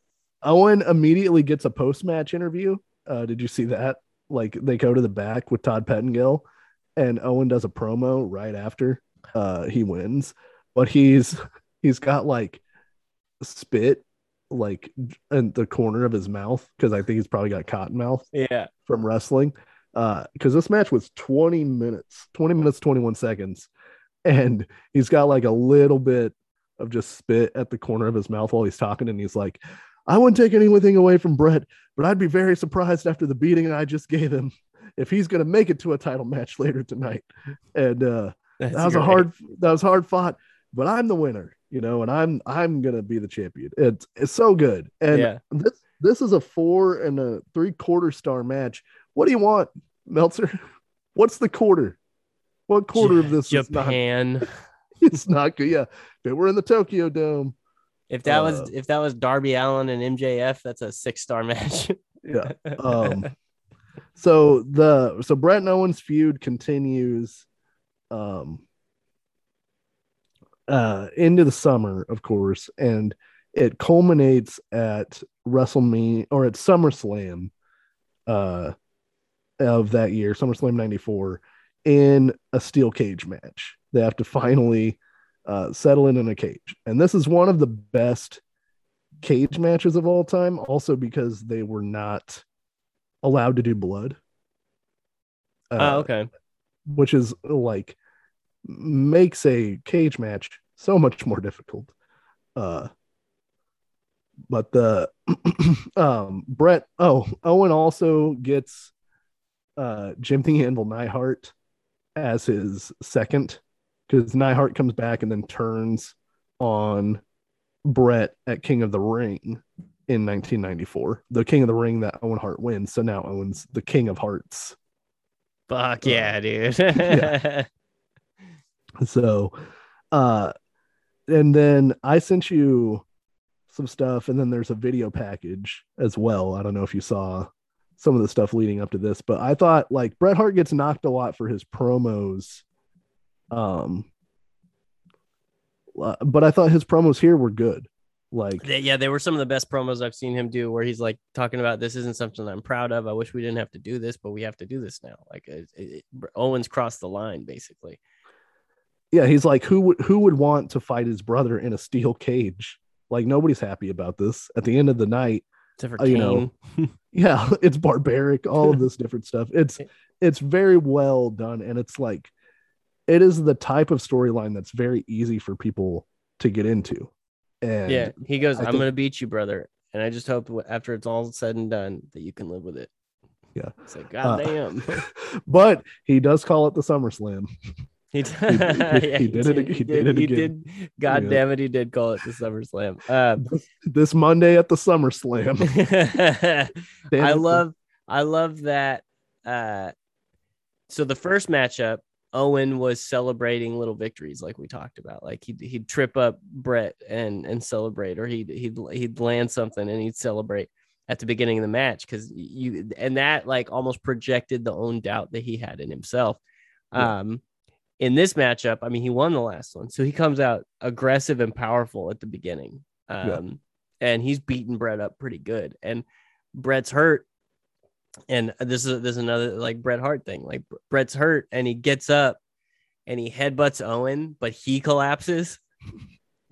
Owen immediately gets a post-match interview. Uh did you see that? Like they go to the back with Todd Pettengill and Owen does a promo right after uh he wins. But he's he's got like spit like in the corner of his mouth because I think he's probably got cotton mouth. Yeah. from wrestling. Uh, because this match was 20 minutes, 20 minutes, 21 seconds, and he's got like a little bit of just spit at the corner of his mouth while he's talking, and he's like, I wouldn't take anything away from Bret, but I'd be very surprised after the beating I just gave him if he's gonna make it to a title match later tonight. And uh That's that was a hard that was hard fought, but I'm the winner, you know, and I'm I'm gonna be the champion. It's it's so good. And Yeah. this this is a four and a three quarter star match. What do you want, Meltzer? What's the quarter? What quarter of this is not Japan. it's not good? Yeah. If we're in the Tokyo Dome. If that Uh, was if that was Darby Allin and MJF, that's a six star match. Yeah. Um so the so Bret and Owens feud continues um uh into the summer, of course, and it culminates at WrestleMania or at SummerSlam uh of that year, SummerSlam 94, in a steel cage match. They have to finally uh settle in in a cage. And this is one of the best cage matches of all time, also because they were not allowed to do blood. Uh, oh, okay. Which is like makes a cage match so much more difficult. Uh, but the um Bret oh Owen also gets uh Jim the Anvil Neidhart as his second because Neidhart comes back and then turns on Bret at King of the Ring in 1994, the King of the Ring that Owen Hart wins. So now Owen's the King of Hearts. Fuck Uh, yeah, dude. yeah. So, uh, and then I sent you some stuff, and then there's a video package as well. I don't know if you saw some of the stuff leading up to this, but I thought like Bret Hart gets knocked a lot for his promos. Um, uh, but I thought his promos here were good. Like, yeah, they were some of the best promos I've seen him do where he's like talking about this isn't something I'm proud of. I wish we didn't have to do this, but we have to do this now. Like it, it, Owens crossed the line basically. Yeah, he's like, who would who would want to fight his brother in a steel cage? Like, nobody's happy about this. At the end of the night, Uh, you know, yeah it's barbaric all of this different stuff it's it's very well done and it's like it is the type of storyline that's very easy for people to get into and yeah, he goes, I "I'm think- gonna beat you, brother," and I just hope after it's all said and done that you can live with it. Yeah. it's like Uh, God damn. but he does call it the SummerSlam. He, he- he did it ag- he did it again. He did. God Yeah. damn it, he did call it the SummerSlam. Um, This Monday at the SummerSlam. I love I love that uh so the first matchup Owen was celebrating little victories like we talked about like he'd, he'd trip up Bret and and celebrate or he'd he'd he'd land something and he'd celebrate at the beginning of the match cuz you and that like almost projected the own doubt that he had in himself Yeah. um in this matchup I mean he won the last one so he comes out aggressive and powerful at the beginning um Yeah. and he's beaten Bret up pretty good and Bret's hurt. And this is this is another like Bret Hart thing. Like Bret's hurt and he gets up and he headbutts Owen, but he collapses.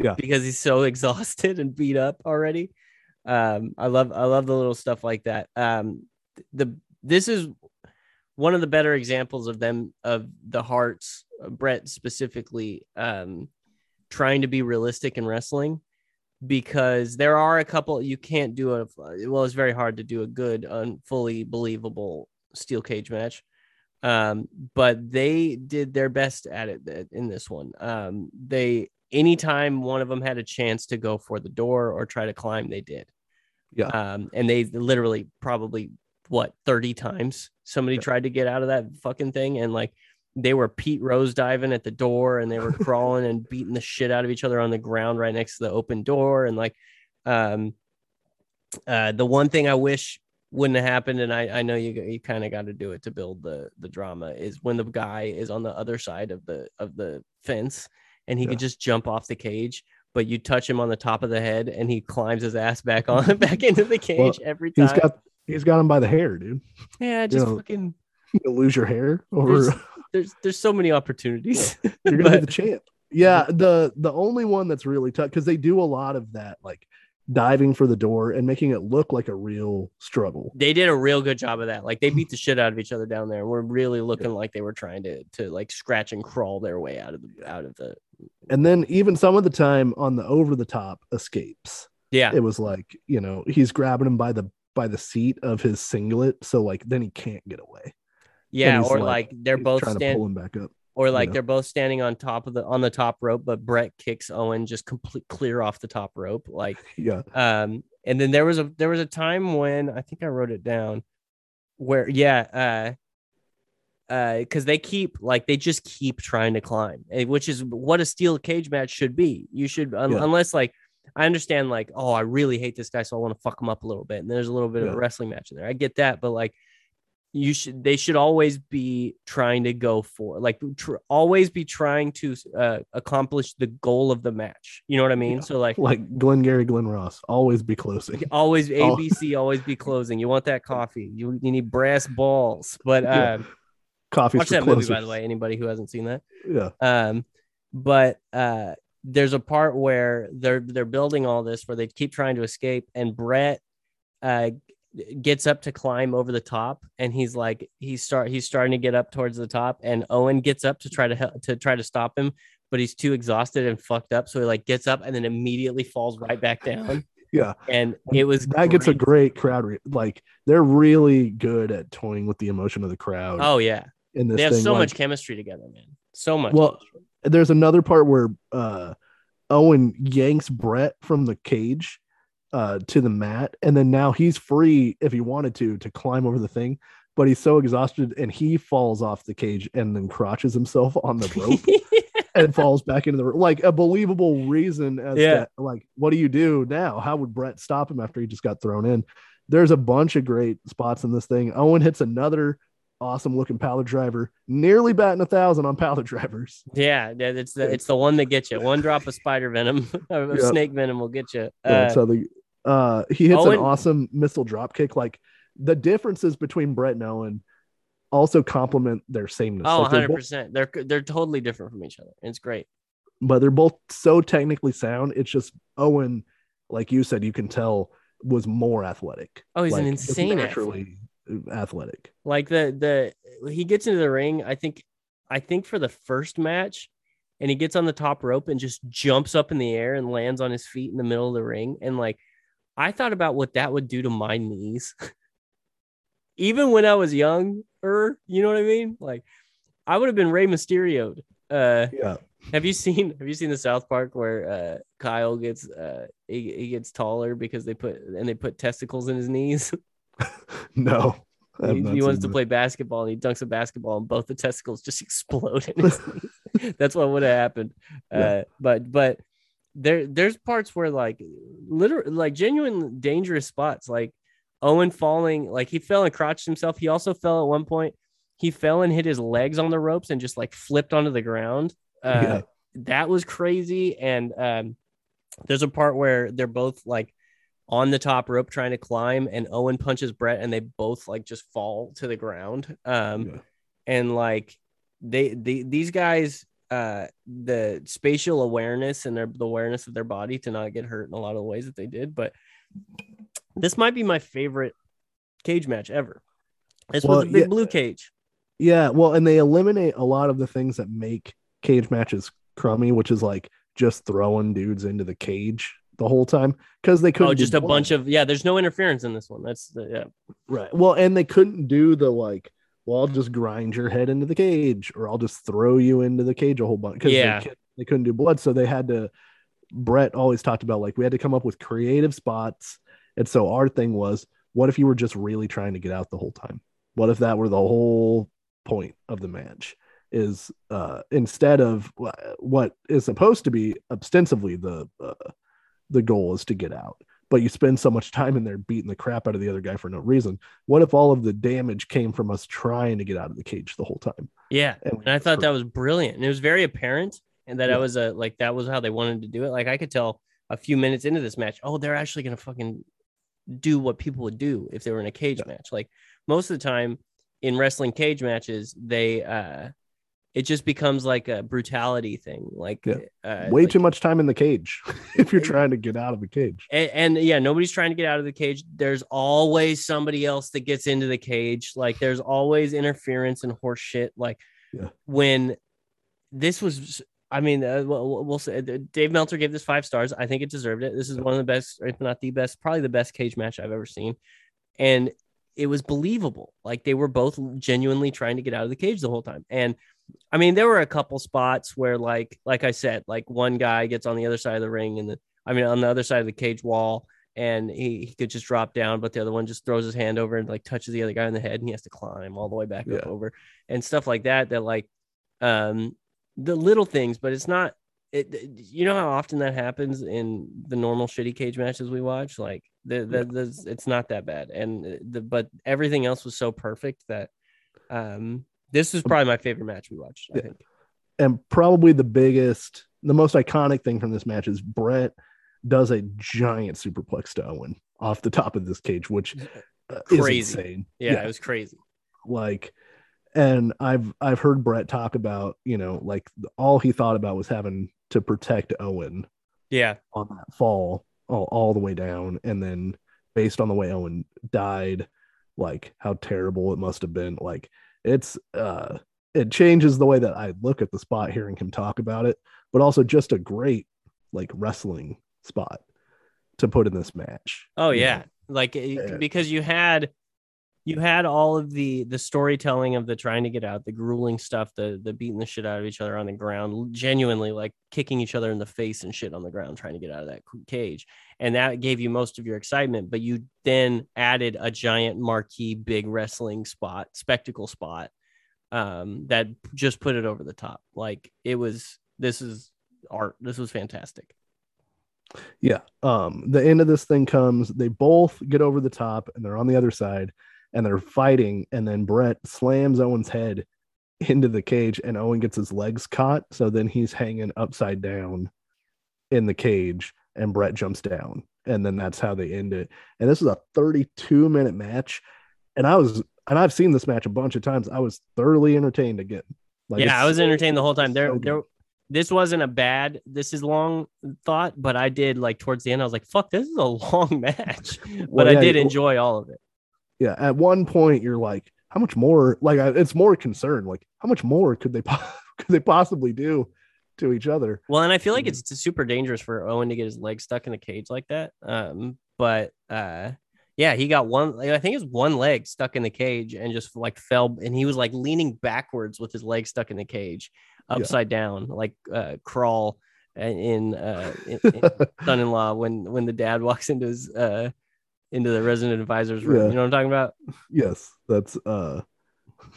Yeah. Because he's so exhausted and beat up already. Um, I love I love the little stuff like that. Um the this is one of the better examples of them of the hearts, Bret specifically, um, trying to be realistic in wrestling because there are a couple you can't do a well it's very hard to do a good un, fully believable steel cage match um but they did their best at it in this one um they anytime one of them had a chance to go for the door or try to climb they did Yeah. um and they literally probably what 30 times somebody Yeah. tried to get out of that fucking thing and like they were Pete Rose diving at the door and they were crawling and beating the shit out of each other on the ground right next to the open door. And like, um, uh, the one thing I wish wouldn't have happened, and I, I know you you kind of got to do it to build the the drama, is when the guy is on the other side of the of the fence and he Yeah. could just jump off the cage. But you touch him on the top of the head, and he climbs his ass back on back into the cage every time. he's got he's got him by the hair, dude. yeah, just know, fucking. You lose your hair over There's there's so many opportunities. you're gonna But- be the champ. Yeah, the the only one that's really tough because they do a lot of that, like diving for the door and making it look like a real struggle. they did a real good job of that. Like they beat the shit out of each other down there, we're really looking like they were trying to to like scratch and crawl their way out of the out of the. And then even some of the time on the over the top escapes, Yeah, it was like you know he's grabbing him by the by the seat of his singlet, so like then he can't get away. Yeah, or like- like, they're both trying to pull him back up. or like know. they're both standing on top of the on the top rope, but Bret kicks Owen just complete clear off the top rope, like Yeah, um and then there was a there was a time when i think i wrote it down where yeah uh uh because they keep like they just keep trying to climb eh, which is what a steel cage match should be you should un- Yeah. unless like i understand like oh i really hate this guy so i want to fuck him up a little bit and there's a little bit of a wrestling match in there i get that but like you should they should always be trying to go for like tr- always be trying to uh, accomplish the goal of the match you know what i mean Yeah. so like like Glengarry Glen Ross, always be closing. always Oh. ABC, always be closing. You want that coffee. You, you need brass balls. But Yeah. um, Coffee's watch that movie by the way. Anybody who hasn't seen that. Yeah, Um, but uh, there's a part where they're they're building all this where they keep trying to escape, and Bret uh gets up to climb over the top, and he's like he's start he's starting to get up towards the top, and Owen gets up to try to help to try to stop him. But he's too exhausted and fucked up, so he like gets up and then immediately falls right back down. yeah. And it was That gets a great. great crowd. Re- like they're really good at toying with the emotion of the crowd. Oh yeah, in this they have thing. so like- much chemistry together, man. So much. Well, chemistry. there's another part where uh Owen yanks Bret from the cage uh, to the mat, and then now he's free if he wanted to to climb over the thing, but he's so exhausted and he falls off the cage and then crotches himself on the rope and falls back into the room. like a believable reason as Yeah. to, like what do you do now? How would Bret stop him after he just got thrown in? There's a bunch of great spots in this thing. Owen hits another awesome looking pallet driver, nearly batting a thousand on pallet drivers. Yeah, it's the it's the one that gets you. One drop of spider venom, of Yeah. snake venom will get you. Yeah, Uh, so the uh he hits Owen- an awesome missile drop kick. Like the differences between Bret and Owen also complement their sameness. oh, Like, they're 100 both- percent. They're they're totally different from each other. It's great. but they're both so technically sound. It's just Owen, like you said, you can tell was more athletic. Oh, he's an Like, just insane athlete. naturally athletic. Like the the he gets into the ring. I think I think for the first match, and he gets on the top rope and just jumps up in the air and lands on his feet in the middle of the ring. And like, I thought about what that would do to my knees. Even when I was younger, you know what I mean? Like, I would have been Rey Mysterio. Uh, Yeah. Have you seen Have you seen the South Park where uh, Kyle gets uh, he, he gets taller because they put and they put testicles in his knees? No. He he wants to play basketball and he dunks a basketball and both the testicles just explode in his knees. That's what would have happened. Yeah. Uh, but but there there's parts where like literally like genuine dangerous spots like Owen falling like he fell and crotched himself. He also fell at one point. He fell and hit his legs on the ropes and just like flipped onto the ground. Uh, Yeah. That was crazy. And um, there's a part where they're both like on the top rope trying to climb, and Owen punches Bret, and they both like just fall to the ground. Um, Yeah. and like they, they these guys uh the spatial awareness and their the awareness of their body to not get hurt in a lot of the ways that they did but this might be my favorite cage match ever this Well, was a big yeah. blue cage Yeah, well, and they eliminate a lot of the things that make cage matches crummy, which is like just throwing dudes into the cage the whole time because they couldn't. oh just a bunch of yeah there's no interference in this one that's the yeah right. Well, and they couldn't do the like. Well, I'll just grind your head into the cage, or I'll just throw you into the cage a whole bunch. Because Yeah. they, they couldn't do blood, so they had to. Bret always talked about like we had to come up with creative spots, and so our thing was, what if you were just really trying to get out the whole time? What if that were the whole point of the match? Is uh, instead of what is supposed to be ostensibly the uh, the goal is to get out, but you spend so much time in there beating the crap out of the other guy for no reason. What if all of the damage came from us trying to get out of the cage the whole time? yeah And, and i thought that was brilliant and it was very apparent and that Yeah. I was a like that was how they wanted to do it like i could tell a few minutes into this match oh they're actually gonna fucking do what people would do if they were in a cage Yeah. match like most of the time in wrestling cage matches they uh it just becomes like a brutality thing like Yeah. uh, way like- too much time in the cage if you're trying to get out of the cage. and, and yeah, nobody's trying to get out of the cage. There's always somebody else that gets into the cage. Like there's always interference and horse shit. Like Yeah. when this was, I mean, uh, we'll, we'll say Dave Meltzer gave this five stars. I think it deserved it. This is one of the best, if not the best, probably the best cage match I've ever seen. And it was believable. Like they were both genuinely trying to get out of the cage the whole time. And I mean, there were a couple spots where, like, like I said, like one guy gets on the other side of the ring, and the I mean, on the other side of the cage wall, and he, he could just drop down, but the other one just throws his hand over and like touches the other guy in the head, and he has to climb all the way back up over and stuff like that. That like, um, the little things, but it's not. It, you know how often that happens in the normal shitty cage matches we watch. Like the, the, the it's not that bad, and the but everything else was so perfect that um this is probably my favorite match we watched. I Yeah. think. And probably the biggest, the most iconic thing from this match is Bret does a giant superplex to Owen off the top of this cage, which uh, Crazy. is insane. Yeah, it was crazy. like and i've i've heard bret talk about you know like all he thought about was having to protect owen Yeah, on that fall all, all the way down and then based on the way owen died like how terrible it must have been like it's uh it changes the way that i look at the spot hearing him talk about it but also just a great like wrestling spot to put in this match Oh yeah, know? like Yeah. because you had you had all of the the storytelling of the trying to get out, the grueling stuff, the the beating the shit out of each other on the ground, genuinely like kicking each other in the face and shit on the ground, trying to get out of that cage, and that gave you most of your excitement. But you then added a giant marquee, big wrestling spot, spectacle spot, um, that just put it over the top. Like it was. This is art. This was fantastic. Yeah. Um, the end of this thing comes, they both get over the top and they're on the other side and they're fighting, and then Bret slams Owen's head into the cage and Owen gets his legs caught. So then he's hanging upside down in the cage and Bret jumps down. And then that's how they end it. And this is a 32 minute match. And I was and I've seen this match a bunch of times. I was thoroughly entertained again. Like yeah, I was entertained the whole time. There, so there this wasn't a bad this is long thought but i did like towards the end i was like fuck this is a long match but well, yeah, i did enjoy all of it yeah at one point you're like how much more like it's more concern like how much more could they could they possibly do to each other well and i feel like it's, it's super dangerous for owen to get his leg stuck in the cage like that um but uh yeah, he got one. Like, I think his one leg stuck in the cage and just like fell, and he was like leaning backwards with his leg stuck in the cage upside yeah. down, like uh, crawl in, uh, in, in son-in-law when when the dad walks into his uh, into the resident advisor's room. Yeah. You know what I'm talking about? Yes, that's uh,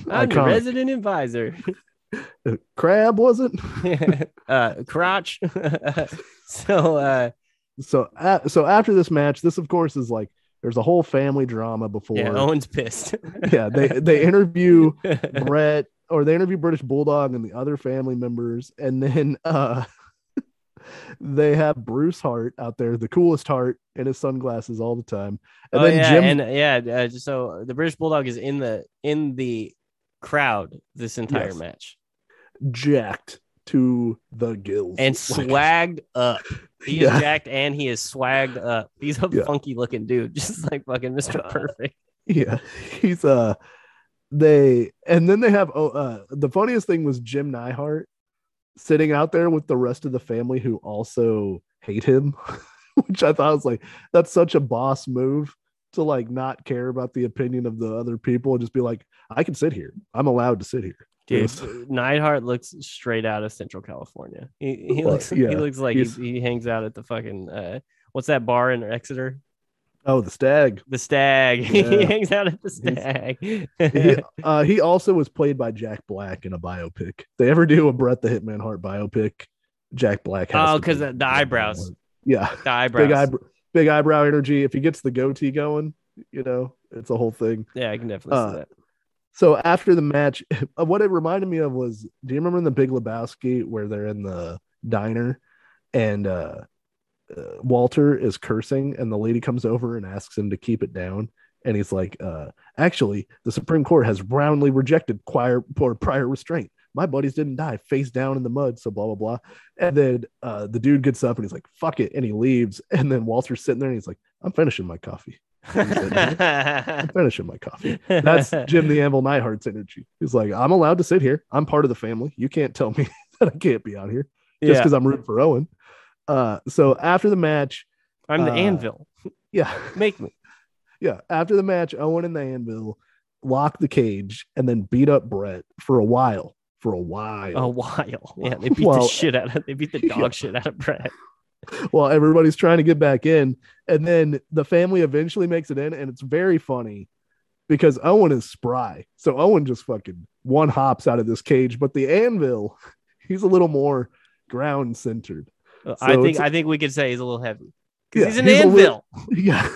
I'm iconic. the resident advisor. Crab wasn't uh, crotch. so uh, so uh, so after this match, this of course is like there's a whole family drama before. Yeah, Owen's pissed. yeah, they they interview Bret or they interview British Bulldog and the other family members, and then uh, they have Bruce Hart out there, the coolest Hart in his sunglasses all the time, and oh, then yeah, Jim. And yeah, uh, so the British Bulldog is in the in the crowd this entire yes. match, jacked to the gills and swagged up. He yeah. is jacked and he is swagged up. He's a yeah. funky looking dude, just like fucking Mr. Perfect. Yeah, he's uh they and then they have oh uh the funniest thing was Jim Neidhart sitting out there with the rest of the family who also hate him, which I thought was like that's such a boss move to like not care about the opinion of the other people and just be like, I can sit here. I'm allowed to sit here. Dude, Neidhart looks straight out of Central California. He, he looks yeah, he looks like he, he hangs out at the fucking uh, what's that bar in Exeter? Oh, the stag. The stag. Yeah. he hangs out at the stag. he, uh, he also was played by Jack Black in a biopic. they ever do a Bret the Hitman Hart biopic, Jack Black. oh, because the, the eyebrows. Yeah, the eyebrows. Big, eyebrow, big eyebrow energy. If he gets the goatee going, you know, it's a whole thing. Yeah, I can definitely uh, see that. So after the match, what it reminded me of was, do you remember in the Big Lebowski where they're in the diner and uh uh, Walter is cursing, and the lady comes over and asks him to keep it down. And he's like, uh, "Actually, the Supreme Court has roundly rejected prior or prior restraint. My buddies didn't die face down in the mud, so blah blah blah." And then uh, the dude gets up and he's like, "Fuck it," and he leaves. And then Walter's sitting there and he's like, "I'm finishing my coffee." I'm finishing my coffee. That's Jim the Anvil Neidhart's energy. He's like, I'm allowed to sit here. I'm part of the family. You can't tell me that I can't be out here just because yeah. I'm rooting for Owen. Uh, so after the match, I'm the uh, anvil. Yeah, make me. Yeah, after the match, Owen and the anvil lock the cage and then beat up Bret for a while. For a while. A while. Yeah, they beat well, the shit out of. They beat the dog yeah. shit out of Bret. Well, everybody's trying to get back in, and then the family eventually makes it in, and it's very funny because Owen is spry. So Owen just fucking one hops out of this cage, but the anvil, he's a little more ground centered. So I think I think we could say he's a little heavy. Yeah, he's an he's anvil. Little, yeah.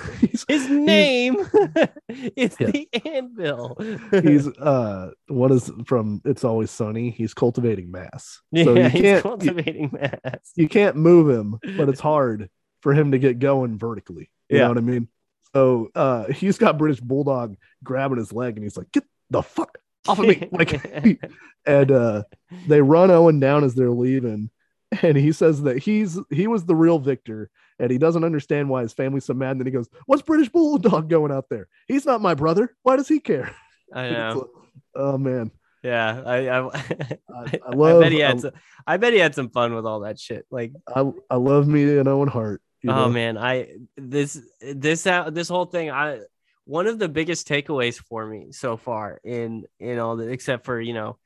His name is yeah. the anvil. he's uh what is from It's Always Sunny. He's cultivating mass. So yeah, can't, cultivating you, mass. You can't move him, but it's hard for him to get going vertically. You yeah. know what I mean? So uh he's got British Bulldog grabbing his leg and he's like, get the fuck off of me. Like and uh they run Owen down as they're leaving and he says that he's he was the real victor and he doesn't understand why his family's so mad and then he goes what's british bulldog going out there? He's not my brother. Why does he care? I know. Oh man. Yeah i i, I, I love I bet he had I, some, I bet he had some fun with all that shit like i i love me and owen hart oh know? man i this this uh, this whole thing i one of the biggest takeaways for me so far in in all the except for you know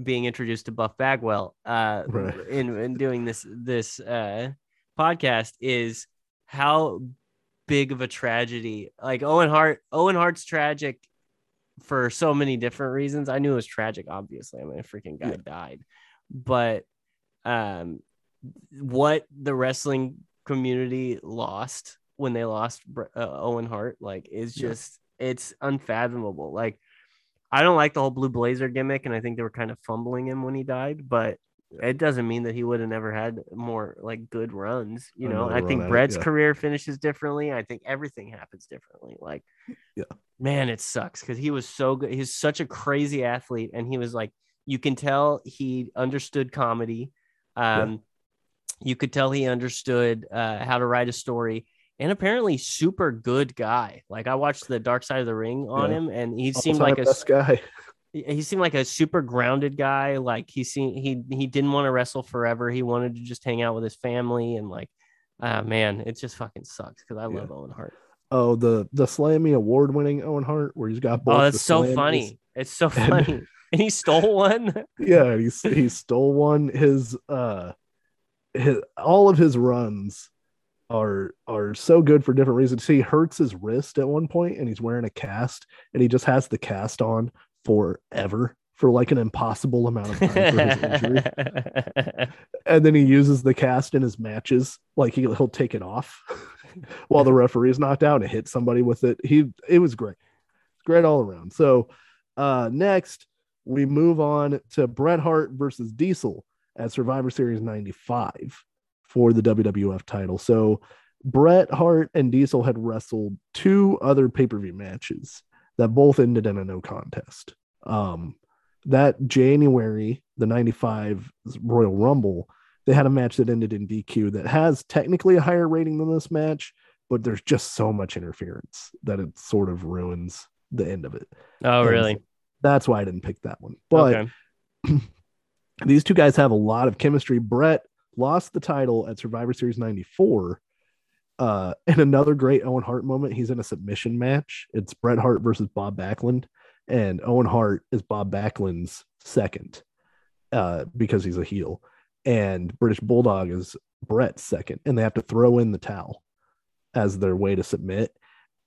being introduced to Buff Bagwell uh Right. in in doing this this uh podcast is how big of a tragedy like Owen Hart Owen Hart's tragic for so many different reasons. I knew it was tragic obviously. I mean a freaking guy Yeah. died. But um what the wrestling community lost when they lost uh, Owen Hart like is Yeah. just it's unfathomable. Like I don't like the whole blue blazer gimmick and I think they were kind of fumbling him when he died, but it doesn't mean that he would have never had more like good runs, you know. I think it, Bret's yeah. career finishes differently. I think everything happens differently. Like Yeah. man, it sucks because he was so good. He's such a crazy athlete, and he was like, you can tell he understood comedy. Um, you could tell he understood uh, how to write a story, and apparently super good guy. Like I watched the Dark Side of the Ring on Yeah. him, and he seemed All-time like a best guy. he seemed like a super grounded guy. Like he seemed he he didn't want to wrestle forever. He wanted to just hang out with his family and like, ah man, it just fucking sucks because I Yeah. love Owen Hart. Oh, the the Slammy award winning Owen Hart, where he's got both. Oh, that's so Slammies. funny. It's so funny. And he stole one. Yeah, he he stole one. His uh, his all of his runs are are so good for different reasons. He hurts his wrist at one point, and he's wearing a cast, and he just has the cast on forever for like an impossible amount of time for his injury. and then he uses the cast in his matches like he, he'll take it off while the referee's knocked out and hit somebody with it he it was great great all around so uh next we move on to bret hart versus diesel at survivor series 95 for the wwf title so bret hart and diesel had wrestled two other pay-per-view matches that both ended in a no contest um that January, the 95 Royal Rumble, they had a match that ended in DQ that has technically a higher rating than this match, but there's just so much interference that it sort of ruins the end of it. oh, And really? That's why I didn't pick that one. But okay. these two guys have a lot of chemistry. Bret lost the title at Survivor Series 94. Uh, in another great Owen Hart moment, he's in a submission match. It's Bret Hart versus Bob Backlund, and Owen Hart is Bob Backlund's second uh, because he's a heel, and British Bulldog is Bret's second, and they have to throw in the towel as their way to submit.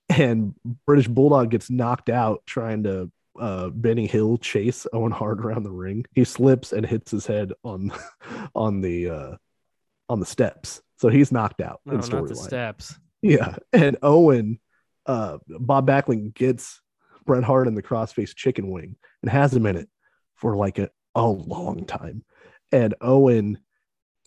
And British Bulldog gets knocked out trying to uh Benny Hill chase Owen Hart around the ring. He slips and hits his head on on the uh on the steps. So he's knocked out No, in not the steps. Yeah. And Owen uh Bob Backlund gets Bret Hart in the crossface chicken wing and has him in it for like a, a long time. And Owen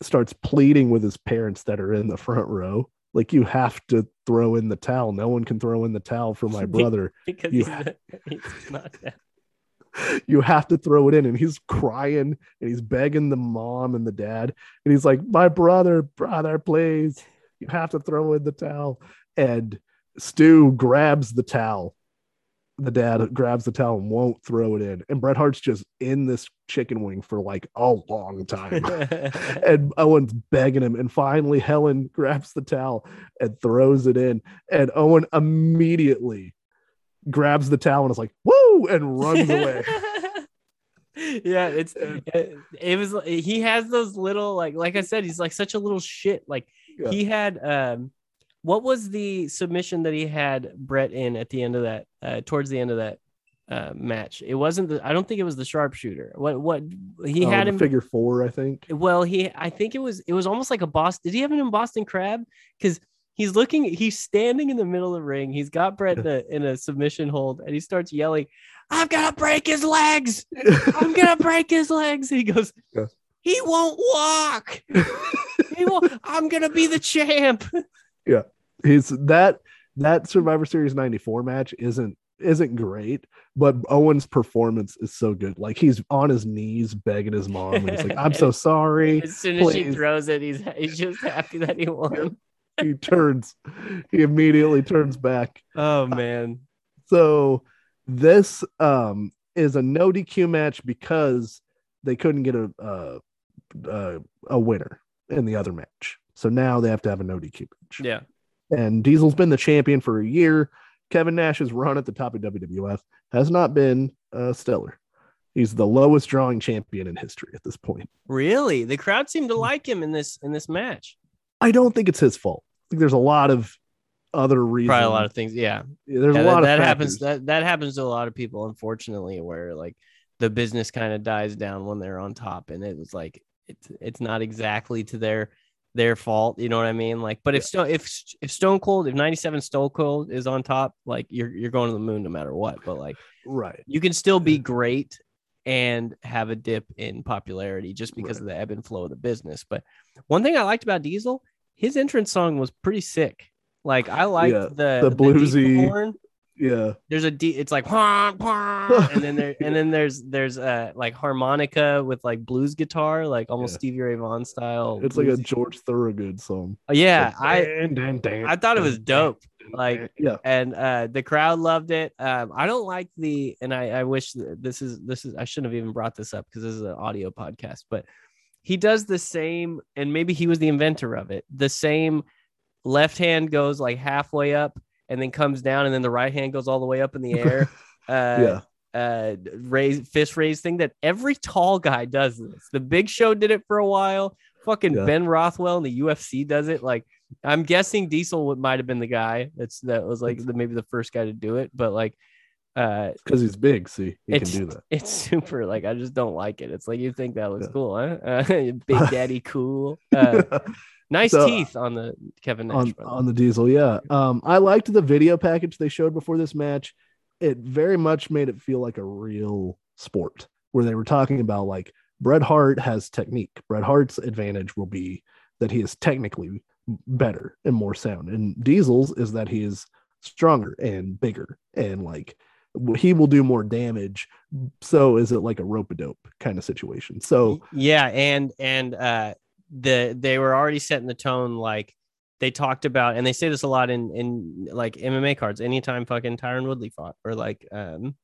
starts pleading with his parents that are in the front row. Like you have to throw in the towel. No one can throw in the towel for my brother Because You he's, he's not you have to throw it in and he's crying and he's begging the mom and the dad and he's like my brother brother please you have to throw in the towel and stu grabs the towel the dad grabs the towel and won't throw it in and bret hart's just in this chicken wing for like a long time and Owen's begging him. And finally, Helen grabs the towel and throws it in. And Owen immediately grabs the towel and is like, woo, and runs away. yeah, it's it, it was he has those little like like I said, he's like such a little shit. Like Yeah. he had um what was the submission that he had Bret in at the end of that uh towards the end of that uh match? It wasn't the I don't think it was the sharpshooter. What what he Oh, had him figure four, I think. well, he I think it was it was almost like a boss. Did he have him in Boston Crab? Because he's looking, he's standing in the middle of the ring. He's got Bret in a, in a submission hold, and he starts yelling, "I'm gonna break his legs! I'm gonna break his legs!" He goes, Yeah. "He won't walk. He won't. I'm gonna be the champ." He's that that Survivor Series 94 match isn't isn't great, but Owen's performance is so good. Like he's on his knees begging his mom. And he's like, I'm so sorry. As soon as she throws it, he's he's just happy that he won. He turns, he immediately turns back. Oh man. So this um is a no DQ match because they couldn't get a uh, uh, a winner in the other match. So now they have to have a no DQ match. Yeah. And Diesel's been the champion for a year. Kevin Nash's run at the top of WWF has not been uh, stellar. He's the lowest drawing champion in history at this point. Really, the crowd seemed to like him in this in this match. I don't think it's his fault. I think there's a lot of other reasons. Probably a lot of things. Yeah, there's Yeah, a that, lot of that factors. happens. That that happens to a lot of people, unfortunately, where like the business kind of dies down when they're on top, and it was like it's it's not exactly to their their fault. You know what I mean? Like, but if Stone if if Stone Cold if ninety seven Stone Cold is on top, like you're you're going to the moon no matter what. But like right. you can still be great and have a dip in popularity just because of the ebb and flow of the business. But one thing I liked about Diesel, his entrance song was pretty sick. Like I liked Yeah, the, the bluesy- horn. Yeah. There's a D. It's like and then there and then there's there's uh like harmonica with like blues guitar, like almost Yeah. Stevie Ray Vaughan style. It's like a George Thorogood song. yeah. Like, I dan, dan, dan, I thought it was dope. Like yeah. and uh the crowd loved it um i don't like the and i i wish this is this is i shouldn't have even brought this up because this is an audio podcast but he does the same and maybe he was the inventor of it the same left hand goes like halfway up and then comes down and then the right hand goes all the way up in the air uh yeah. uh raise fist raise thing that every tall guy does this the big show did it for a while fucking Yeah. ben rothwell in the ufc does it like i'm guessing diesel might have been the guy that's that was like the, maybe the first guy to do it but like uh Because he's big. See, he can do that. it's super like i just don't like it it's like you think that looks Yeah. cool huh uh, big daddy cool uh nice So, teeth on the kevin nash on, on the diesel. Yeah. Um, I liked the video package they showed before this match. It very much made it feel like a real sport where they were talking about like Bret Hart has technique. Bret Hart's advantage will be that he is technically better and more sound. And Diesel's is that he is stronger and bigger and like he will do more damage. So is it like a rope a dope kind of situation? So yeah and and uh the they were already setting the tone like they talked about and they say this a lot in in like mma cards anytime fucking tyron woodley fought or like um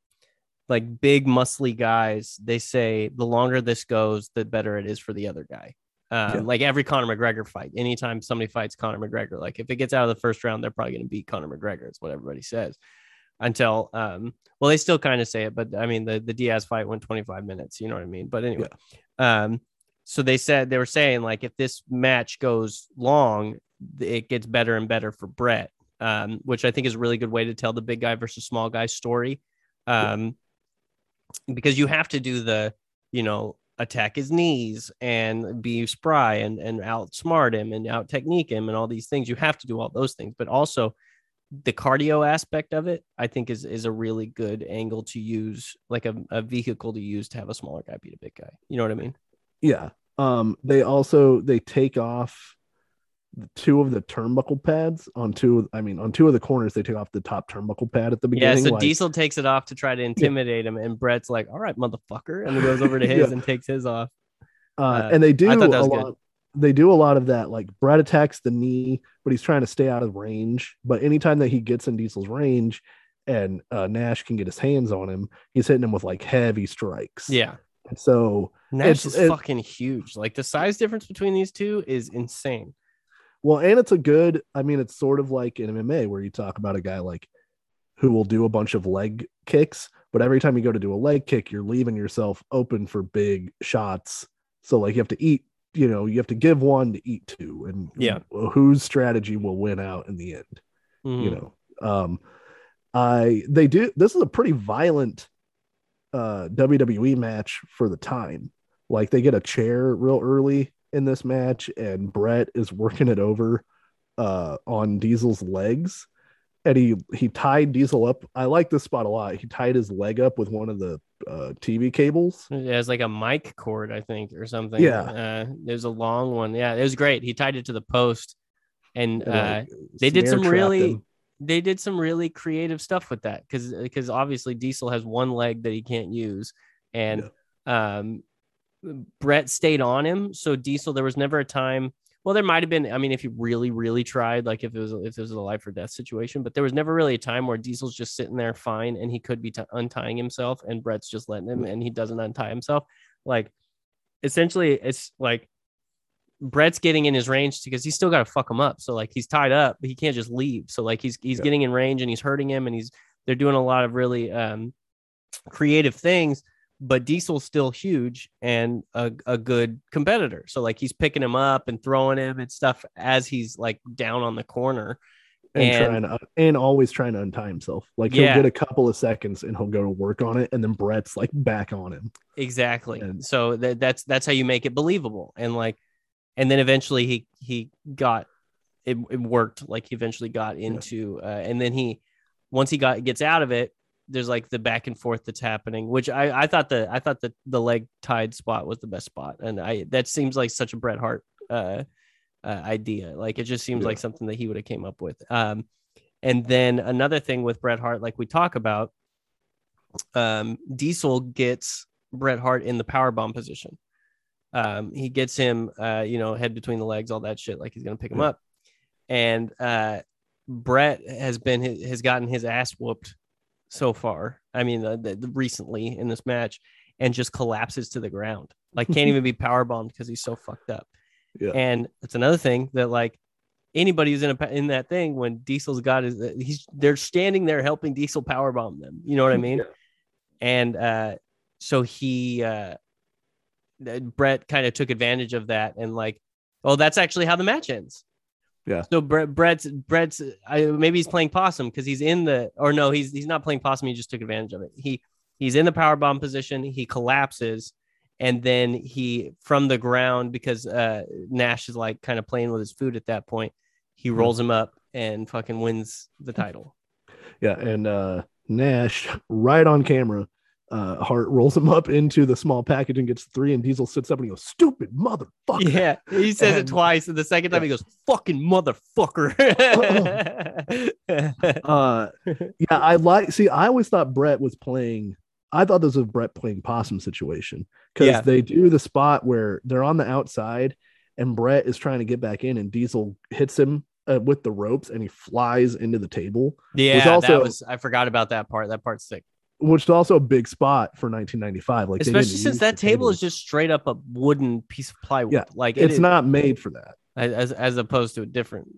like big muscly guys they say the longer this goes the better it is for the other guy um, Yeah. like every Conor McGregor fight, anytime somebody fights Conor McGregor, like if it gets out of the first round, they're probably going to beat Conor McGregor. It's what everybody says. Until, um, well, they still kind of say it, but I mean, the the Diaz fight went 25 minutes. You know what I mean? But anyway, um, so they said they were saying like if this match goes long, it gets better and better for Bret, um, which I think is a really good way to tell the big guy versus small guy story, um, because you have to do the you know attack his knees and be spry and and outsmart him and out technique him and all these things. You have to do all those things, but also the cardio aspect of it, I think is is a really good angle to use, like a, a vehicle to use to have a smaller guy beat a big guy. You know what I mean? yeah um they also they take off two of the turnbuckle pads on two i mean on two of the corners they take off the top turnbuckle pad at the beginning. Yeah, so like- Diesel takes it off to try to intimidate him, and Bret's like, "All right, motherfucker," and he goes over to his Yeah. and takes his off. uh, uh, and they do a thought that was good. lot they do a lot of that like bret attacks the knee but he's trying to stay out of range but anytime that he gets in diesel's range and uh, nash can get his hands on him he's hitting him with like heavy strikes Yeah, so Nash It's- is it- fucking huge. Like the size difference between these two is insane. Well, and it's a good, I mean, it's sort of like in MMA where you talk about a guy like who will do a bunch of leg kicks, but every time you go to do a leg kick, you're leaving yourself open for big shots. So, like, you have to eat, you know, you have to give one to eat two, and Yeah. whose strategy will win out in the end, you Mhm. know. Um, I they do this is a pretty violent uh WWE match for the time. Like they get a chair real early in this match, and Bret is working it over uh on Diesel's legs. And he he tied Diesel up. I like this spot a lot. He tied his leg up with one of the uh TV cables. It has like a mic cord, I think, or something. Yeah. uh, there's a long one. Yeah, it was great. He tied it to the post, and and, uh, they did some really him. They did some really creative stuff with that because because obviously Diesel has one leg that he can't use, and um, Bret stayed on him. So Diesel, there was never a time. Well, there might have been. I mean, if he really, really tried, like if it was if it was a life or death situation, but there was never really a time where Diesel's just sitting there fine and he could be t- untying himself, and Bret's just letting him, and he doesn't untie himself. Like, essentially, it's like Bret's getting in his range because he's still got to fuck him up. So like he's tied up, but he can't just leave. So like he's he's Yeah. getting in range and he's hurting him, and he's they're doing a lot of really um, creative things. But Diesel's still huge and a, a good competitor. So like he's picking him up and throwing him and stuff as he's like down on the corner. and, And- trying to and always trying to untie himself. Like he'll Yeah. get a couple of seconds and he'll go to work on it, and then Bret's like back on him. Exactly. And- so that, that's that's how you make it believable. And like, and then eventually he he got it, it worked. Like he eventually got into, uh, and then he once he got gets out of it, there's like the back and forth that's happening, which I I thought the I thought that the leg tied spot was the best spot, and I that seems like such a Bret Hart uh, uh idea. Like it just seems Yeah. like something that he would have came up with. Um, and then another thing with Bret Hart, like we talk about, um, Diesel gets Bret Hart in the power bomb position. Um, he gets him, uh, you know, head between the legs, all that shit, like he's gonna pick him up. And uh, Bret has been has gotten his ass whooped so far. I mean, uh, the, the- recently in this match, and just collapses to the ground, like can't even be power bombed because he's so fucked up. Yeah. And it's another thing that like anybody who's in a in that thing when Diesel's got his he's they're standing there helping Diesel power bomb them. You know what I mean? Yeah. And uh, so he uh, uh, Bret kind of took advantage of that and like, oh, that's actually how the match ends. Yeah. So Bret, Bret's Bret's I, maybe he's playing possum because he's in the or no he's he's not playing possum. He just took advantage of it. He he's in the power bomb position. He collapses. And then he from the ground because uh, Nash is like kind of playing with his food at that point. He rolls him up and fucking wins the title. Yeah, and uh Nash right on camera. Uh, Hart rolls him up into the small package and gets three, and Diesel sits up and he goes, "Stupid motherfucker!" Yeah, he says it twice, and the second time he goes, "Fucking motherfucker." Uh, yeah, I like. See, I always thought Bret was playing. I thought this was Bret playing possum situation because Yeah. they do the spot where they're on the outside and Bret is trying to get back in, and Diesel hits him uh, with the ropes and he flies into the table, yeah, also- that was I forgot about that part. That part's sick, which is also a big spot for 1995. Like, especially since that table is just straight up a wooden piece of plywood. Yeah, like it It's is- not made for that. as as opposed to a different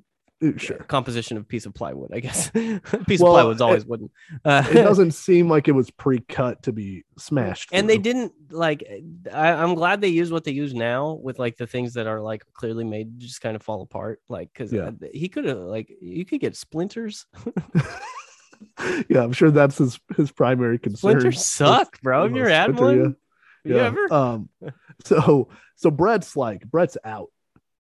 Uh, Sure. composition of piece of plywood. I guess piece Well, of plywood's always wooden. Uh, It doesn't seem like it was pre-cut to be smashed. and they didn't like I, i'm glad they use what they use now with like the things that are like clearly made to just kind of fall apart like because Yeah. he could have like you could get splinters yeah, I'm sure that's his his primary concern. splinters suck bro have You're had Splinter, one yeah. you Yeah. ever Um, so so Bret's like Bret's out,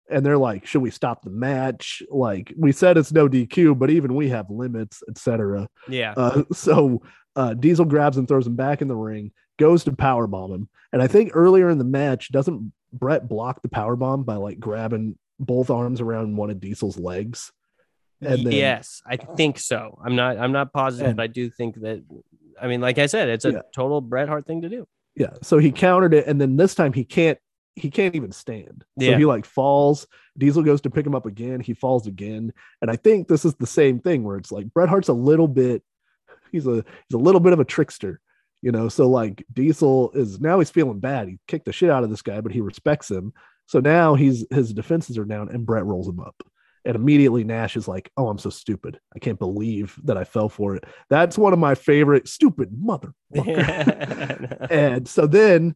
and they're like, should we stop the match? Like we said, it's no DQ, but even we have limits, etc. yeah Uh, so uh, Diesel grabs and throws him back in the ring, goes to power bomb him, and I think earlier in the match, doesn't Bret block the power bomb by like grabbing both arms around one of Diesel's legs? And then, yes i think so i'm not i'm not positive And- but i do think that i mean like i said it's a Yeah. total bret hart thing to do yeah. So he countered it, and then this time he can't. He can't even stand. So Yeah. he like falls. Diesel goes to pick him up again. He falls again, and I think this is the same thing where it's like Bret Hart's a little bit. He's a he's a little bit of a trickster, you know. So like Diesel is now he's feeling bad. He kicked the shit out of this guy, but he respects him. So now he's his defenses are down, and Bret rolls him up. And immediately Nash is like, "Oh, I'm so stupid. I can't believe that I fell for it." That's one of my favorite stupid motherfucker. and so then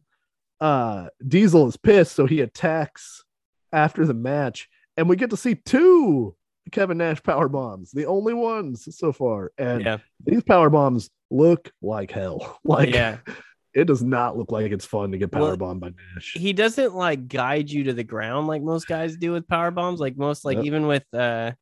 uh Diesel is pissed, so he attacks after the match, and we get to see two Kevin Nash power bombs, the only ones so far. And yeah these power bombs look like hell. Like yeah it does not look like it's fun to get power Well, bombed by Nash. he doesn't like guide you to the ground like most guys do with power bombs. Like most, like Yep. even with uh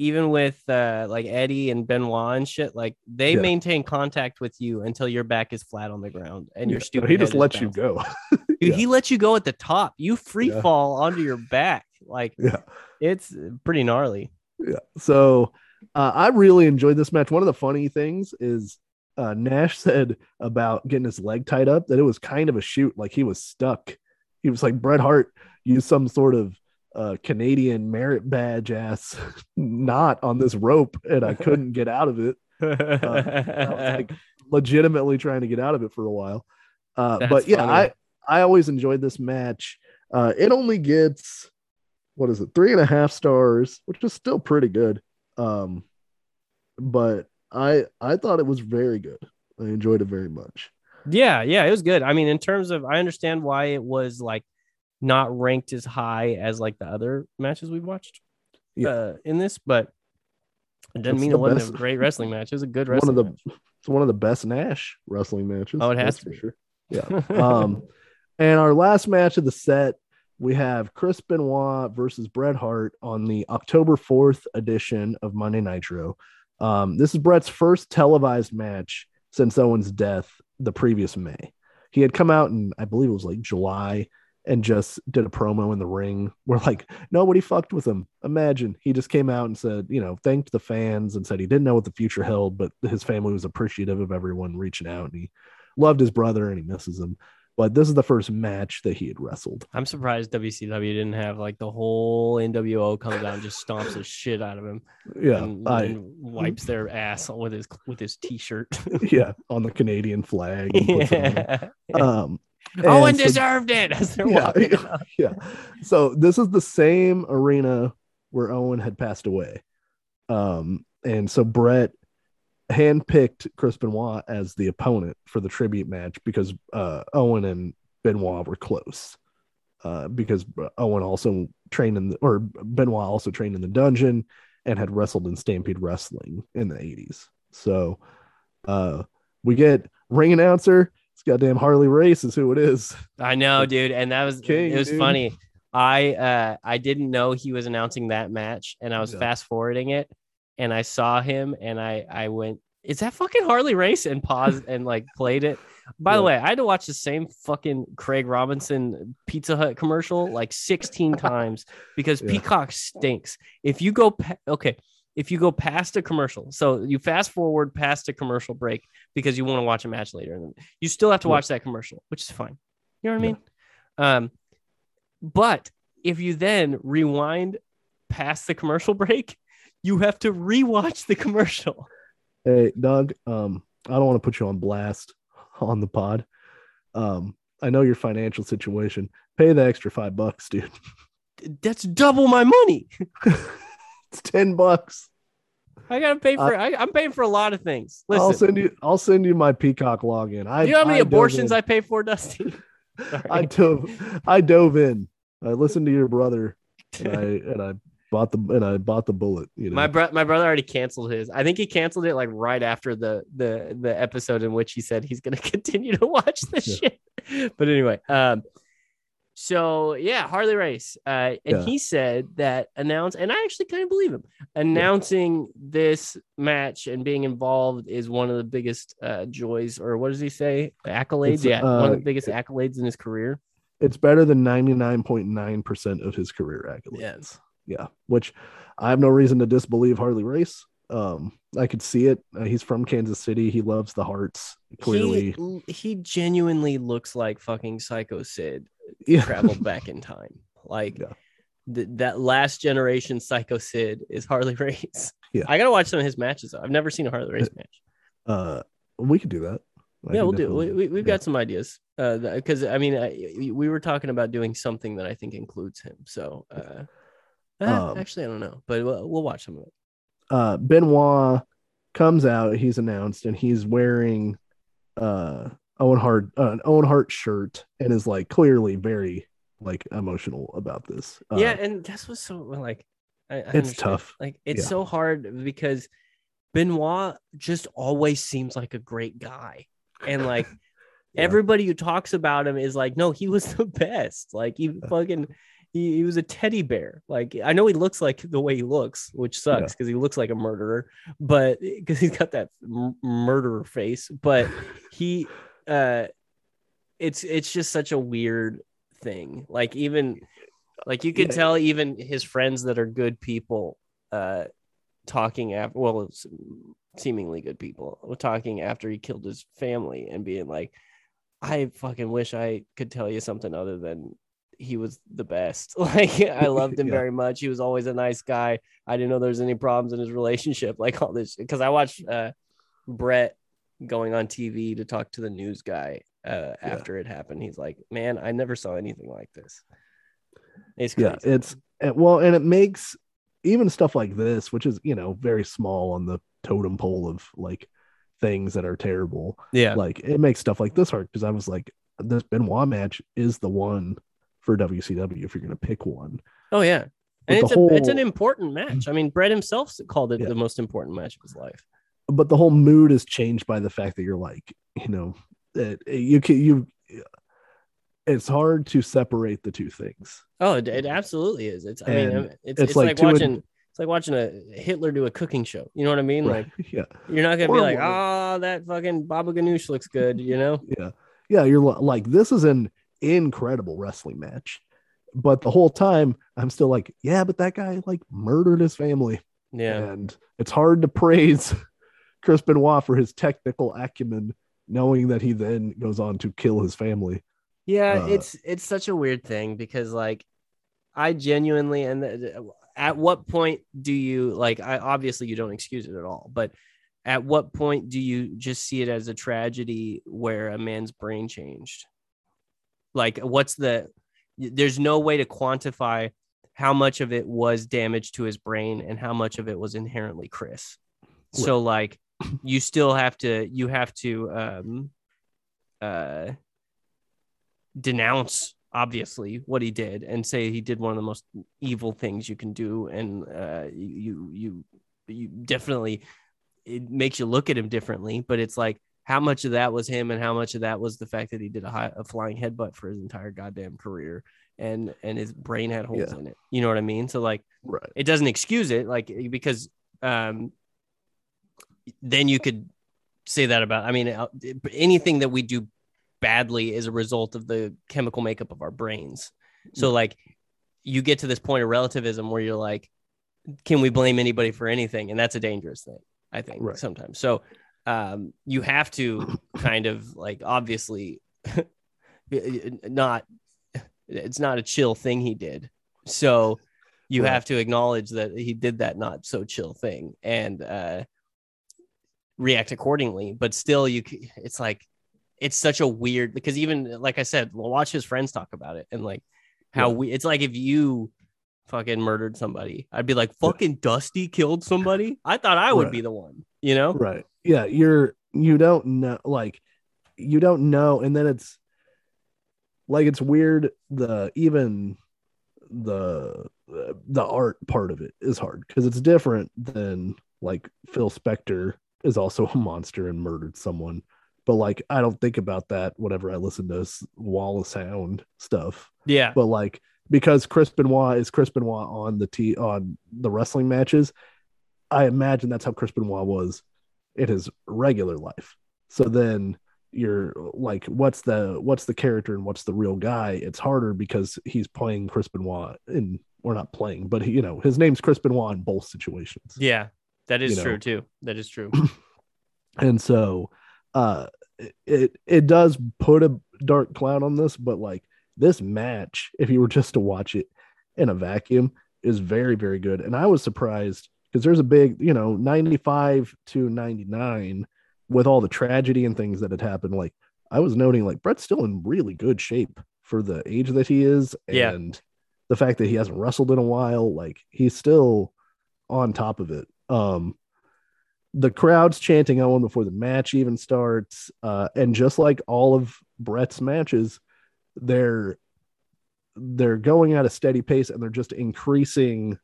even with uh like Eddie and Benoit and shit, like they Yeah. maintain contact with you until your back is flat on the ground and your Yeah, stupid. he just lets you go. Dude, Yeah. he lets you go at the top. You free fall onto your back. Like yeah. it's pretty gnarly. Yeah. So uh, I really enjoyed this match. One of the funny things is uh, Nash said about getting his leg tied up that it was kind of a shoot, like he was stuck. He was like Bret Hart used some sort of uh, Canadian merit badge ass knot on this rope, and I couldn't get out of it. Was like legitimately trying to get out of it for a while. Uh, but yeah, funny. I I always enjoyed this match. Uh, it only gets what is it, three and a half stars, which is still pretty good. Um, but I I thought it was very good. I enjoyed it very much. Yeah, yeah, it was good. I mean, in terms of, I understand why it was like not ranked as high as like the other matches we've watched Yeah. uh, in this, but it doesn't It's mean it wasn't best- a great wrestling match. It was a good wrestling One of the match. it's one of the best Nash wrestling matches. Oh, it has to for be. sure. Yeah. Um, and our last match of the set, we have Chris Benoit versus Bret Hart on the October 4th edition of Monday Nitro. Um, this is Bret's first televised match since Owen's death the previous May. He had come out in, I believe it was like July, and just did a promo in the ring where like nobody fucked with him. Imagine he just came out and said, you know, thanked the fans and said he didn't know what the future held, but his family was appreciative of everyone reaching out and he loved his brother and he misses him. But this is the first match that he had wrestled. I'm surprised WCW didn't have like the whole NWO comes out and just stomps the shit out of him Yeah, and, I and wipes their ass with his with his t-shirt. yeah on the Canadian flag. and puts it on. yeah. Um, Owen and so- deserved it as they're Yeah, walking out. yeah. So this is the same arena where Owen had passed away. Um, and so Bret handpicked Chris Benoit as the opponent for the tribute match because uh, Owen and Benoit were close. Uh, because Owen also trained in the, or Benoit also trained in the dungeon and had wrestled in Stampede Wrestling in the 80s. So uh, we get ring announcer. It's goddamn Harley Race is who it is. I know, dude, and that was King, it was dude. funny. I uh I didn't know he was announcing that match, and I was Yeah. fast forwarding it, and I saw him, and I I went, "Is that fucking Harley Race?" and paused and like played it. By the way, I had to watch the same fucking Craig Robinson Pizza Hut commercial like 16 times because Yeah. Peacock stinks. If you go pa- okay, if you go past a commercial, so you fast forward past a commercial break because you want to watch a match later, and you still have to Yeah. watch that commercial, which is fine. You know what I Yeah. mean? Um, but if you then rewind past the commercial break, you have to rewatch the commercial. Hey, Doug, um, I don't want to put you on blast on the pod. Um, I know your financial situation. Pay the extra five bucks, dude. That's double my money. it's ten bucks. I gotta pay for. I, I'm paying for a lot of things. I'll Listen, send you. I'll send you my Peacock login. I, you know how many I abortions. I pay for, Dusty? I dove. I dove in. I listened to your brother, and I and I bought the and I bought the bullet. You know, my bro- my brother already canceled his. I think he canceled it like right after the the the episode in which he said he's gonna continue to watch this shit. But anyway, um, so yeah, Harley Race, uh, and Yeah. he said that announce, and I actually kind of believe him. Announcing this match and being involved is one of the biggest uh, joys, or what does he say? Accolades, It's, yeah, one of uh, the biggest accolades in his career. it's better than ninety nine point nine percent of his career accolades. Yes. Yeah which i have no reason to disbelieve harley race um i could see it uh, he's from kansas city he loves the Harts clearly he, he genuinely looks like fucking Psycho Sid yeah traveled back in time. Like Yeah. th- that last generation Psycho Sid is Harley Race. Yeah. I gotta watch some of his matches. Though. I've never seen a Harley Race match. uh we could do that I yeah, we'll do. We, we, we've yeah. got some ideas. Uh, because I mean, I, we were talking about doing something that I think includes him. So, uh, uh, Um, actually, I don't know, but we'll, we'll watch some of it. uh benoit comes out he's announced and he's wearing uh owen hart uh, an owen hart shirt and is like clearly very like emotional about this uh, yeah, and that's what's so like. I, I it's understand. tough Like it's Yeah. so hard because Benoit just always seems like a great guy. And like Yeah. everybody who talks about him is like, no, he was the best. Like he fucking he, he was a teddy bear. Like I know he looks like the way he looks, which sucks because he looks like a murderer, but because he's got that m- murderer face. But he uh it's it's just such a weird thing. Like even like you could Yeah. tell even his friends that are good people uh talking after well seemingly good people talking after he killed his family and being like I fucking wish I could tell you something other than he was the best. Like I loved him Yeah. very much. He was always a nice guy. I didn't know there was any problems in his relationship. Like all this because I watched uh Bret going on TV to talk to the news guy uh after it happened. He's like, Man, I never saw anything like this. It's crazy. yeah it's and- well and it makes even stuff like this which is you know very small on the totem pole of like things that are terrible yeah. like it makes stuff like this hard because i was like this benoit match is the one for wcw if you're going to pick one Oh yeah. And it's a, it's an important match. I mean, Bret himself called it Yeah. the most important match of his life. but the whole mood is changed by the fact that you're like you know that you can you it's hard to separate the two things Oh, it, it absolutely is. It's I mean, And um, it's, it's it's, like like, watching it's like watching a Hitler do a cooking show. You know what I mean? Like yeah you're not gonna be like, oh, that fucking Baba Ganoush looks good, you know? yeah yeah you're like this is an incredible wrestling match but the whole time i'm still like yeah but that guy like murdered his family Yeah. and it's hard to praise chris benoit for his technical acumen knowing that he then goes on to kill his family Yeah, Uh, it's it's such a weird thing because like I genuinely and at what point do you like I obviously you don't excuse it at all, but at what point do you just see it as a tragedy where a man's brain changed? Like what's the there's no way to quantify how much of it was damage to his brain and how much of it was inherently Chris. So like you still have to you have to um uh denounce obviously what he did and say he did one of the most evil things you can do and uh you you you definitely it makes you look at him differently but it's like how much of that was him and how much of that was the fact that he did a, high, a flying headbutt for his entire goddamn career and and his brain had holes Yeah. in it. You know what i mean? So like right. it doesn't excuse it like because um then you could say that about i mean uh, anything that we do badly is a result of the chemical makeup of our brains. So like you get to this point of relativism where you're like can we blame anybody for anything? And that's a dangerous thing i think Right. sometimes. So um you have to kind of like obviously not it's not a chill thing he did so you Right. have to acknowledge that he did that not so chill thing and uh react accordingly but still you it's like it's such a weird because even like i said we'll watch his friends talk about it and like how Yeah. we it's like if you fucking murdered somebody i'd be like fucking dusty killed somebody i thought i would Right. be the one you know right yeah you're you don't know like you don't know and then it's like it's weird the even the the art part of it is hard because it's different than like phil spector is also a monster and murdered someone but like i don't think about that whenever i listen to wall of sound stuff. Yeah. But like because Chris Benoit is Chris Benoit on the t on the wrestling matches, I imagine that's how Chris Benoit was in his regular life. So then you're like, what's the what's the character and what's the real guy? It's harder because he's playing Chris Benoit and we're not playing, but he, you know his name's Chris Benoit in both situations. yeah that is You true know. too that is true and so uh it it does put a dark cloud on this but like this match if you were just to watch it in a vacuum is very very good and i was surprised because there's a big you know 95 to 99 with all the tragedy and things that had happened like i was noting like bret's still in really good shape for the age that he is Yeah. and the fact that he hasn't wrestled in a while like he's still on top of it um the crowd's chanting on before the match even starts uh and just like all of bret's matches they're they're going at a steady pace and they're just increasing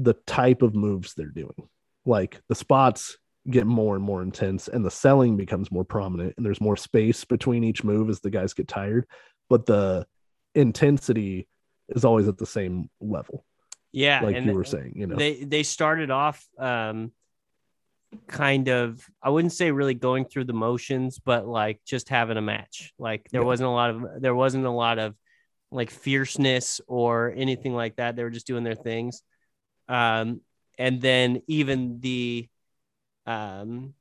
the type of moves they're doing. Like the spots get more and more intense and the selling becomes more prominent and there's more space between each move as the guys get tired but the intensity is always at the same level. Yeah like you were saying you know. they they started off um kind of i wouldn't say really going through the motions but like just having a match. Like there Yeah. wasn't a lot of there wasn't a lot of like fierceness or anything like that. They were just doing their things um and then even the um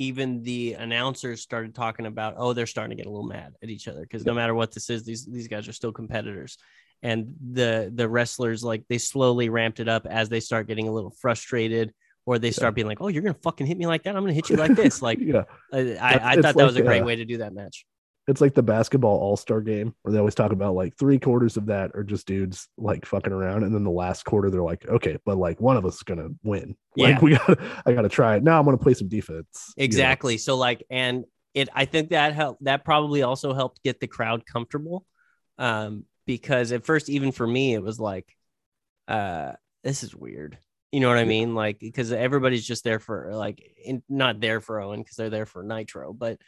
even the announcers started talking about oh they're starting to get a little mad at each other because no matter what this is these these guys are still competitors. And the the wrestlers like they slowly ramped it up as they start getting a little frustrated or they start being like oh you're gonna fucking hit me like that? I'm gonna hit you like this. Like yeah. I, I, thought that was a great uh, way to do that match it's like the basketball all-star game where they always talk about like three quarters of that are just dudes like fucking around and then the last quarter they're like okay but like one of us is gonna win Yeah. like we gotta i gotta try it now i'm gonna play some defense you know? Exactly. So like, and it, I think that helped. That probably also helped get the crowd comfortable, um, because at first, even for me, it was like, uh, this is weird. You know what I mean? Like, because everybody's just there for like, in, not there for Owen because they're there for Nitro, but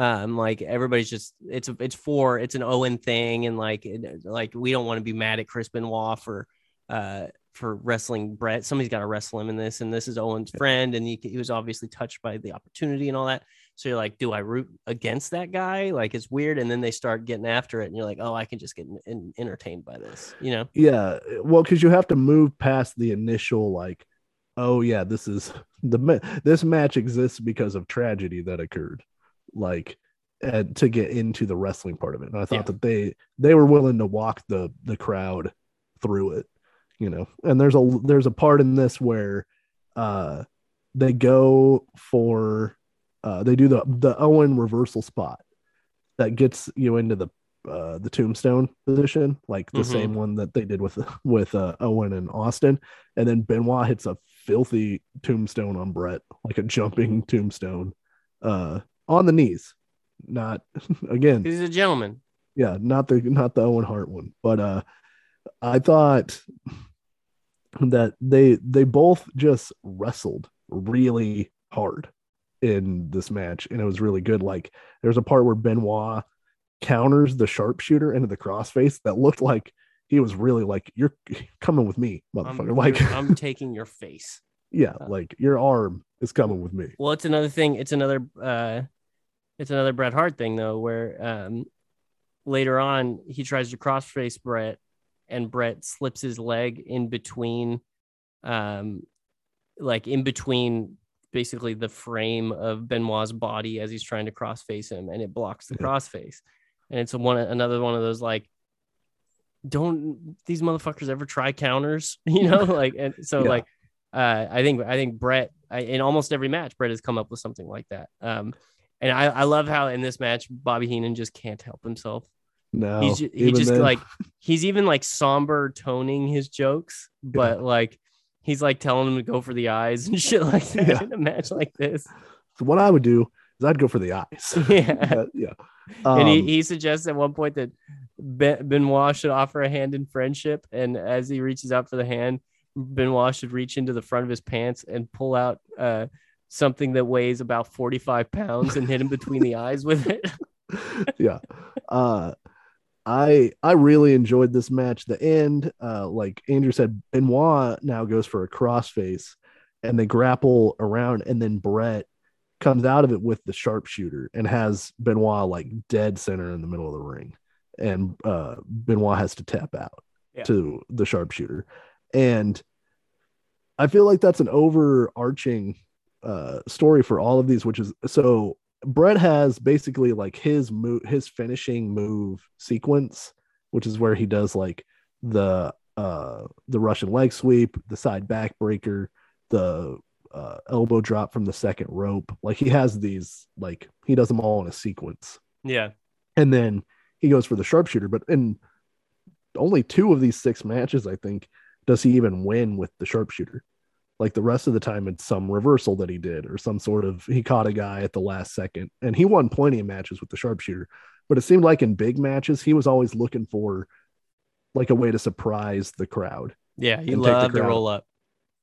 um, like everybody's just it's it's for it's an Owen thing, and like it, like we don't want to be mad at Chris Benoit for uh for wrestling Bret. Somebody's got to wrestle him in this, and this is Owen's friend, and he, he was obviously touched by the opportunity and all that. So you're like, do I root against that guy? Like it's weird, and then they start getting after it, and you're like, oh, I can just get in, in- entertained by this, you know? yeah well because you have to move past the initial like oh yeah this is the this match exists because of tragedy that occurred like and to get into the wrestling part of it and i thought Yeah. that they they were willing to walk the the crowd through it you know and there's a there's a part in this where uh they go for uh they do the the owen reversal spot that gets you into the uh the tombstone position like the Mhm. same one that they did with with uh, owen and austin and then benoit hits a filthy tombstone on bret like a jumping tombstone uh on the knees not again He's a gentleman. yeah not the not the owen hart one but uh i thought that they they both just wrestled really hard in this match and it was really good like there's a part where benoit counters the sharpshooter into the crossface that looked like he was really like you're coming with me I'm, motherfucker like I'm taking your face. yeah like your arm is coming with me Well, it's another thing. It's another uh it's another Bret Hart thing though, where um later on he tries to crossface Bret and Bret slips his leg in between um like in between basically the frame of Benoit's body as he's trying to crossface him and it blocks the Yeah. crossface. And it's one another one of those like don't these motherfuckers ever try counters, you know? like and so Yeah. like uh, I think I think Bret I, in almost every match Bret has come up with something like that. Um, and I, I love how in this match Bobby Heenan just can't help himself. no He's ju- he just then- like he's even like somber toning his jokes, but like he's like telling him to go for the eyes and shit like that Yeah. in a match like this. so what i would do is i'd go for the eyes Yeah. Yeah and he, Um, he suggests at one point that ben, Benoit should offer a hand in friendship. And as he reaches out for the hand, Benoit should reach into the front of his pants and pull out uh, something that weighs about 45 pounds and hit him between the eyes with it. yeah uh i i really enjoyed this match the end uh like andrew said benoit now goes for a crossface and they grapple around and then bret comes out of it with the sharpshooter and has benoit like dead center in the middle of the ring and uh benoit has to tap out Yeah. to the sharpshooter and i feel like that's an overarching uh story for all of these which is so Bret has basically like his move, his finishing move sequence, which is where he does like the uh the Russian leg sweep, the side backbreaker, the uh, elbow drop from the second rope. Like he has these, like he does them all in a sequence, Yeah. and then he goes for the sharpshooter. But in only two of these six matches, I think, does he even win with the sharpshooter. Like the rest of the time, it's some reversal that he did, or some sort of he caught a guy at the last second, and he won plenty of matches with the sharpshooter. But it seemed like in big matches, he was always looking for like a way to surprise the crowd. Yeah. He And take the loved to roll up.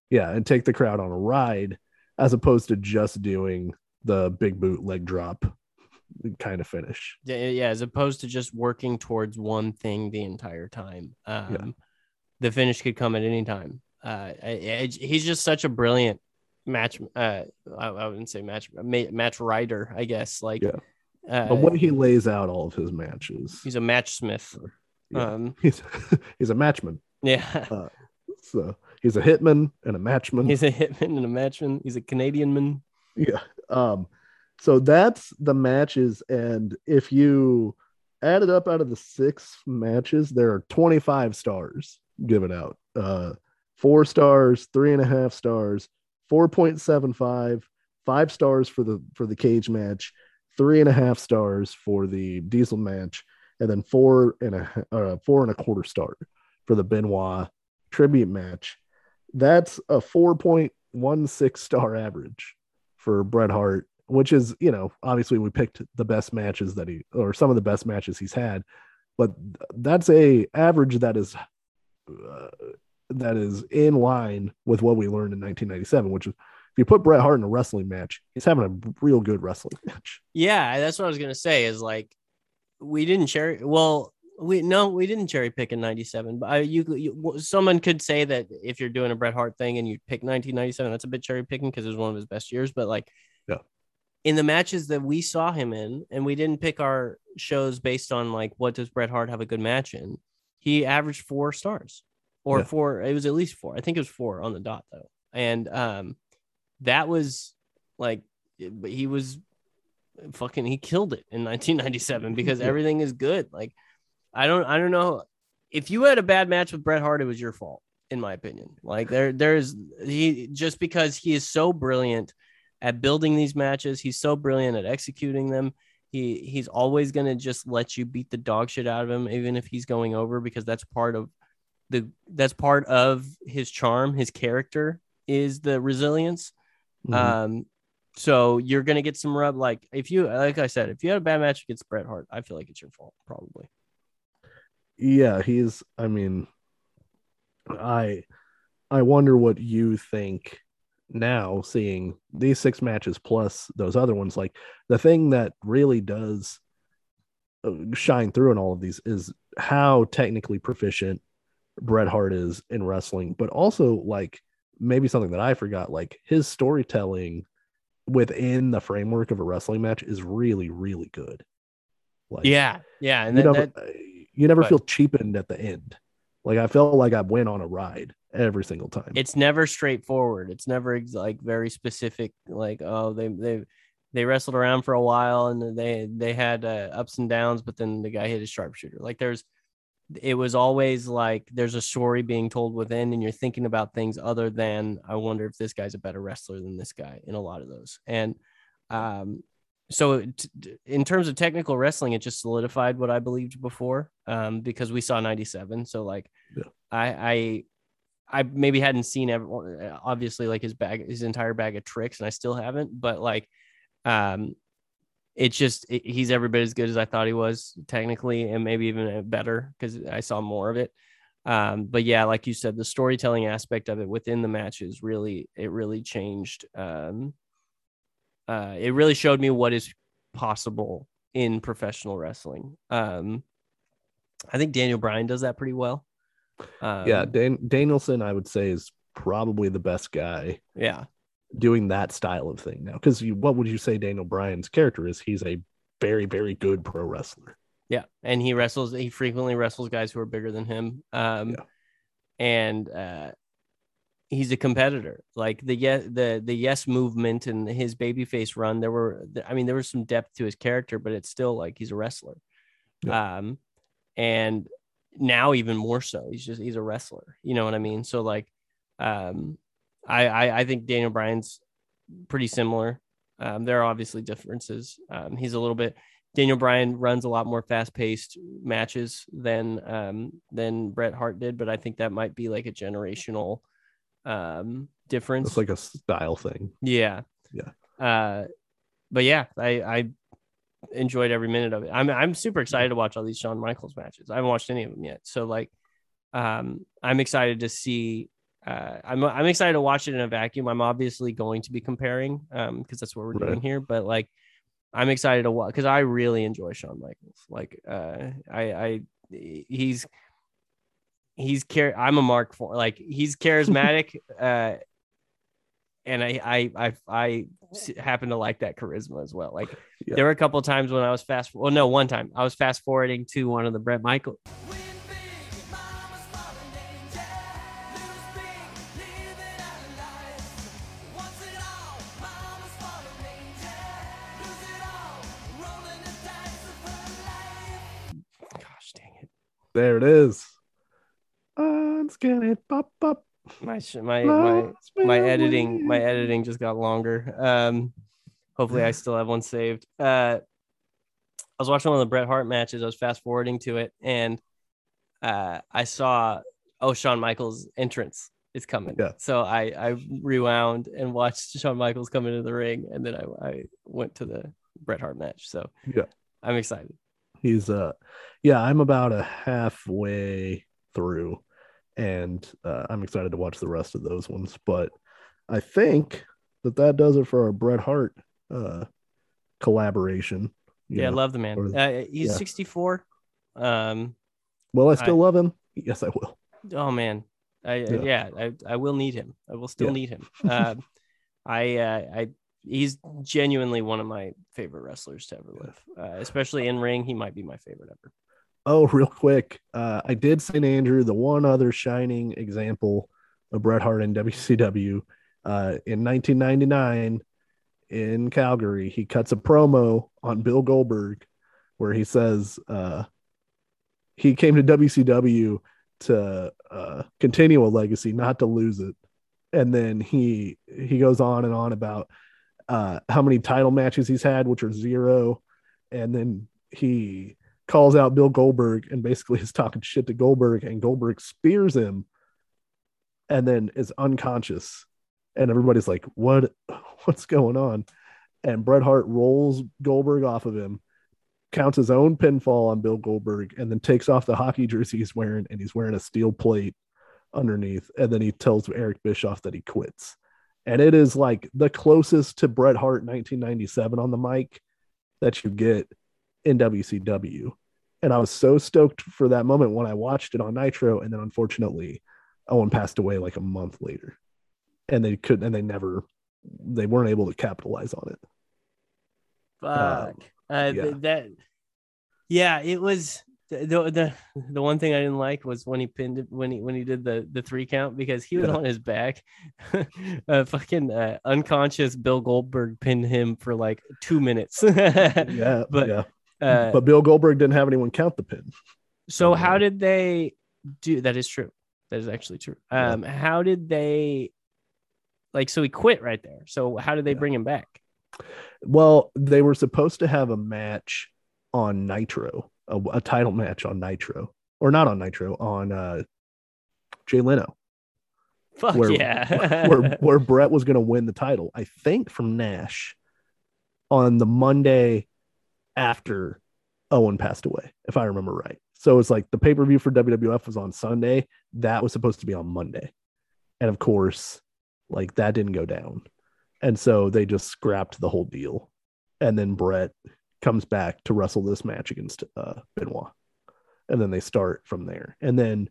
Yeah, and take the crowd on a ride as opposed to just doing the big boot leg drop kind of finish. Yeah, yeah, as opposed to just working towards one thing the entire time. Um, The finish could come at any time. Uh, I- I- he's just such a brilliant match. Uh, I, I wouldn't say match ma- match writer, I guess. Like, Yeah. uh, The way he lays out all of his matches, he's a match smith. Yeah. Um, he's he's a matchman. yeah, So he's a hitman and a matchman. he's a hitman and a matchman. He's a Canadian man. Yeah. Um, so that's the matches. And if you add it up out of the six matches, there are 25 stars given out. Uh, four stars, three and a half stars, 4.75, five stars for the for the cage match, three and a half stars for the Diesel match, and then four and a uh, four and a quarter star for the Benoit tribute match. That's a 4.16 star average for Bret Hart, which is, you know, obviously we picked the best matches that he or some of the best matches he's had, but that's a average that is uh, that is in line with what we learned in 1997, which is if you put Bret Hart in a wrestling match, he's having a real good wrestling match. Yeah, that's what I was gonna say. Is like we didn't cherry. Well, we no, we didn't cherry pick in '97. But I, you, you, someone could say that if you're doing a Bret Hart thing and you pick 1997, that's a bit cherry picking because it was one of his best years. But like, yeah, in the matches that we saw him in, and we didn't pick our shows based on like what does Bret Hart have a good match in. He averaged four stars, or Yeah. four. It was at least four. I think it was four on the dot though, and um, that was like, but he was fucking he killed it in 1997 because everything is good. Like I don't I don't know if you had a bad match with Bret Hart, it was your fault, in my opinion. Like there there's he just because he is so brilliant at building these matches, he's so brilliant at executing them. He he's always gonna just let you beat the dog shit out of him, even if he's going over, because that's part of the that's part of his charm, his character is the resilience. Mhm. Um, so you're gonna get some rub. Like if you, like I said, if you had a bad match against Bret Hart, I feel like it's your fault, probably. yeah, he's. I mean, I, I wonder what you think now, seeing these six matches plus those other ones. Like the thing that really does uh, shine through in all of these is how technically proficient Bret Hart is in wrestling, but also like maybe something that I forgot, like his storytelling within the framework of a wrestling match is really, really good. Like, Yeah, yeah, and you that, never, that you never Right. feel cheapened at the end. Like I felt like I went on a ride every single time. it's never straightforward. It's never ex- like very specific. Like oh, they they they wrestled around for a while and they they had uh, ups and downs, but then the guy hit his sharpshooter. Like there's, it was always like there's a story being told within, and you're thinking about things other than I wonder if this guy's a better wrestler than this guy in a lot of those. And um, so t- in terms of technical wrestling, it just solidified what I believed before. Um, because we saw '97, so like Yeah. I I I maybe hadn't seen ever obviously like his bag his entire bag of tricks and I still haven't but like um it's just it- he's every bit as good as I thought he was technically and maybe even better because I saw more of it. Um but yeah like you said the storytelling aspect of it within the matches really it really changed um uh it really showed me what is possible in professional wrestling. Um I think Daniel Bryan does that pretty well. Um, yeah, Dan- Danielson, I would say, is probably the best guy yeah doing that style of thing now. Because what would you say Daniel Bryan's character is? He's a very, very good pro wrestler. Yeah, and he wrestles. He frequently wrestles guys who are bigger than him. Um, Yeah. and uh, he's a competitor. Like the yes, the the yes movement and his babyface run. There were, I mean, there was some depth to his character, but it's still like he's a wrestler. Um, and now even more so, he's just he's a wrestler. You know what I mean? So like, um, I I, I think Daniel Bryan's pretty similar. Um, there are obviously differences. Um, he's a little bit. Daniel Bryan runs a lot more fast-paced matches than um, than Bret Hart did, but I think that might be like a generational um, difference. It's like a style thing. yeah, Yeah. Uh, but yeah, I I enjoyed every minute of it. I'm I'm super excited to watch all these Shawn Michaels matches. I haven't watched any of them yet, so like, um, I'm excited to see. Uh, I'm I'm excited to watch it in a vacuum. I'm obviously going to be comparing, um, because that's what we're doing here. But like, I'm excited to watch because I really enjoy Shawn Michaels. Like, uh, I I he's he's care. I'm a mark for like he's charismatic. uh, and i i i happen to like that charisma as well. Like Yeah. there were a couple of times when I was fast. Well, no, one time I was fast forwarding to one of the Bret Michael. There it is. Let's get it. Pop, pop. My my my my my editing my editing just got longer. Um, Hopefully, I still have one saved. Uh, I was watching one of the Bret Hart matches. I was fast forwarding to it, and uh, I saw oh Shawn Michaels' entrance is coming. Yeah. So I I rewound and watched Shawn Michaels come into the ring, and then I I went to the Bret Hart match. So Yeah. I'm excited. He's uh yeah, I'm about a halfway through and uh, I'm excited to watch the rest of those ones, but I think that that does it for our Bret Hart uh collaboration. Yeah, I love the man. or- Uh, he's yeah. 64. Um, well I still I- love him? Yes, I will. oh man, I Yeah. yeah, I, I will need him. I will still Yeah. need him. Uh, I uh, I he's genuinely one of my favorite wrestlers to ever live. Uh, especially in ring, he might be my favorite ever. Oh, real quick. Uh, I did St. Andrew, the one other shining example of Bret Hart in WCW. Uh, in 1999 in Calgary, he cuts a promo on Bill Goldberg where he says uh, he came to WCW to uh, continue a legacy, not to lose it. And then he he goes on and on about uh, how many title matches he's had, which are zero. And then he calls out Bill Goldberg and basically is talking shit to Goldberg, and Goldberg spears him and then is unconscious. And everybody's like, What what's going on? And Bret Hart rolls Goldberg off of him, counts his own pinfall on Bill Goldberg, and then takes off the hockey jersey he's wearing, and he's wearing a steel plate underneath. And then he tells Eric Bischoff that he quits. And it is like the closest to Bret Hart 1997 on the mic that you get in WCW. And I was so stoked for that moment when I watched it on Nitro. And then unfortunately, Owen passed away like a month later. And they couldn't, and they never, they weren't able to capitalize on it. Fuck. uh, th- that. Yeah, it was the, the the one thing I didn't like was when he pinned it when he when he did the the three count because he was Yeah. on his back. uh, fucking uh, unconscious Bill Goldberg pinned him for like two minutes. Yeah. But, yeah. uh, but Bill Goldberg didn't have anyone count the pin. So Um, how did they do that is true. That is actually true. Yeah. Um how did they like so he quit right there. So how did they Yeah. bring him back? Well, they were supposed to have a match on Nitro, a, a title match on Nitro, or not on Nitro, on uh, Jay Leno. Fuck Where- yeah. where where Bret was going to win the title, I think from Nash on the Monday after Owen passed away, if I remember right. So it's like the pay per view for WWF was on Sunday. That was supposed to be on Monday, and of course, like that didn't go down, and so they just scrapped the whole deal. And then Bret comes back to wrestle this match against uh, Benoit, and then they start from there. And then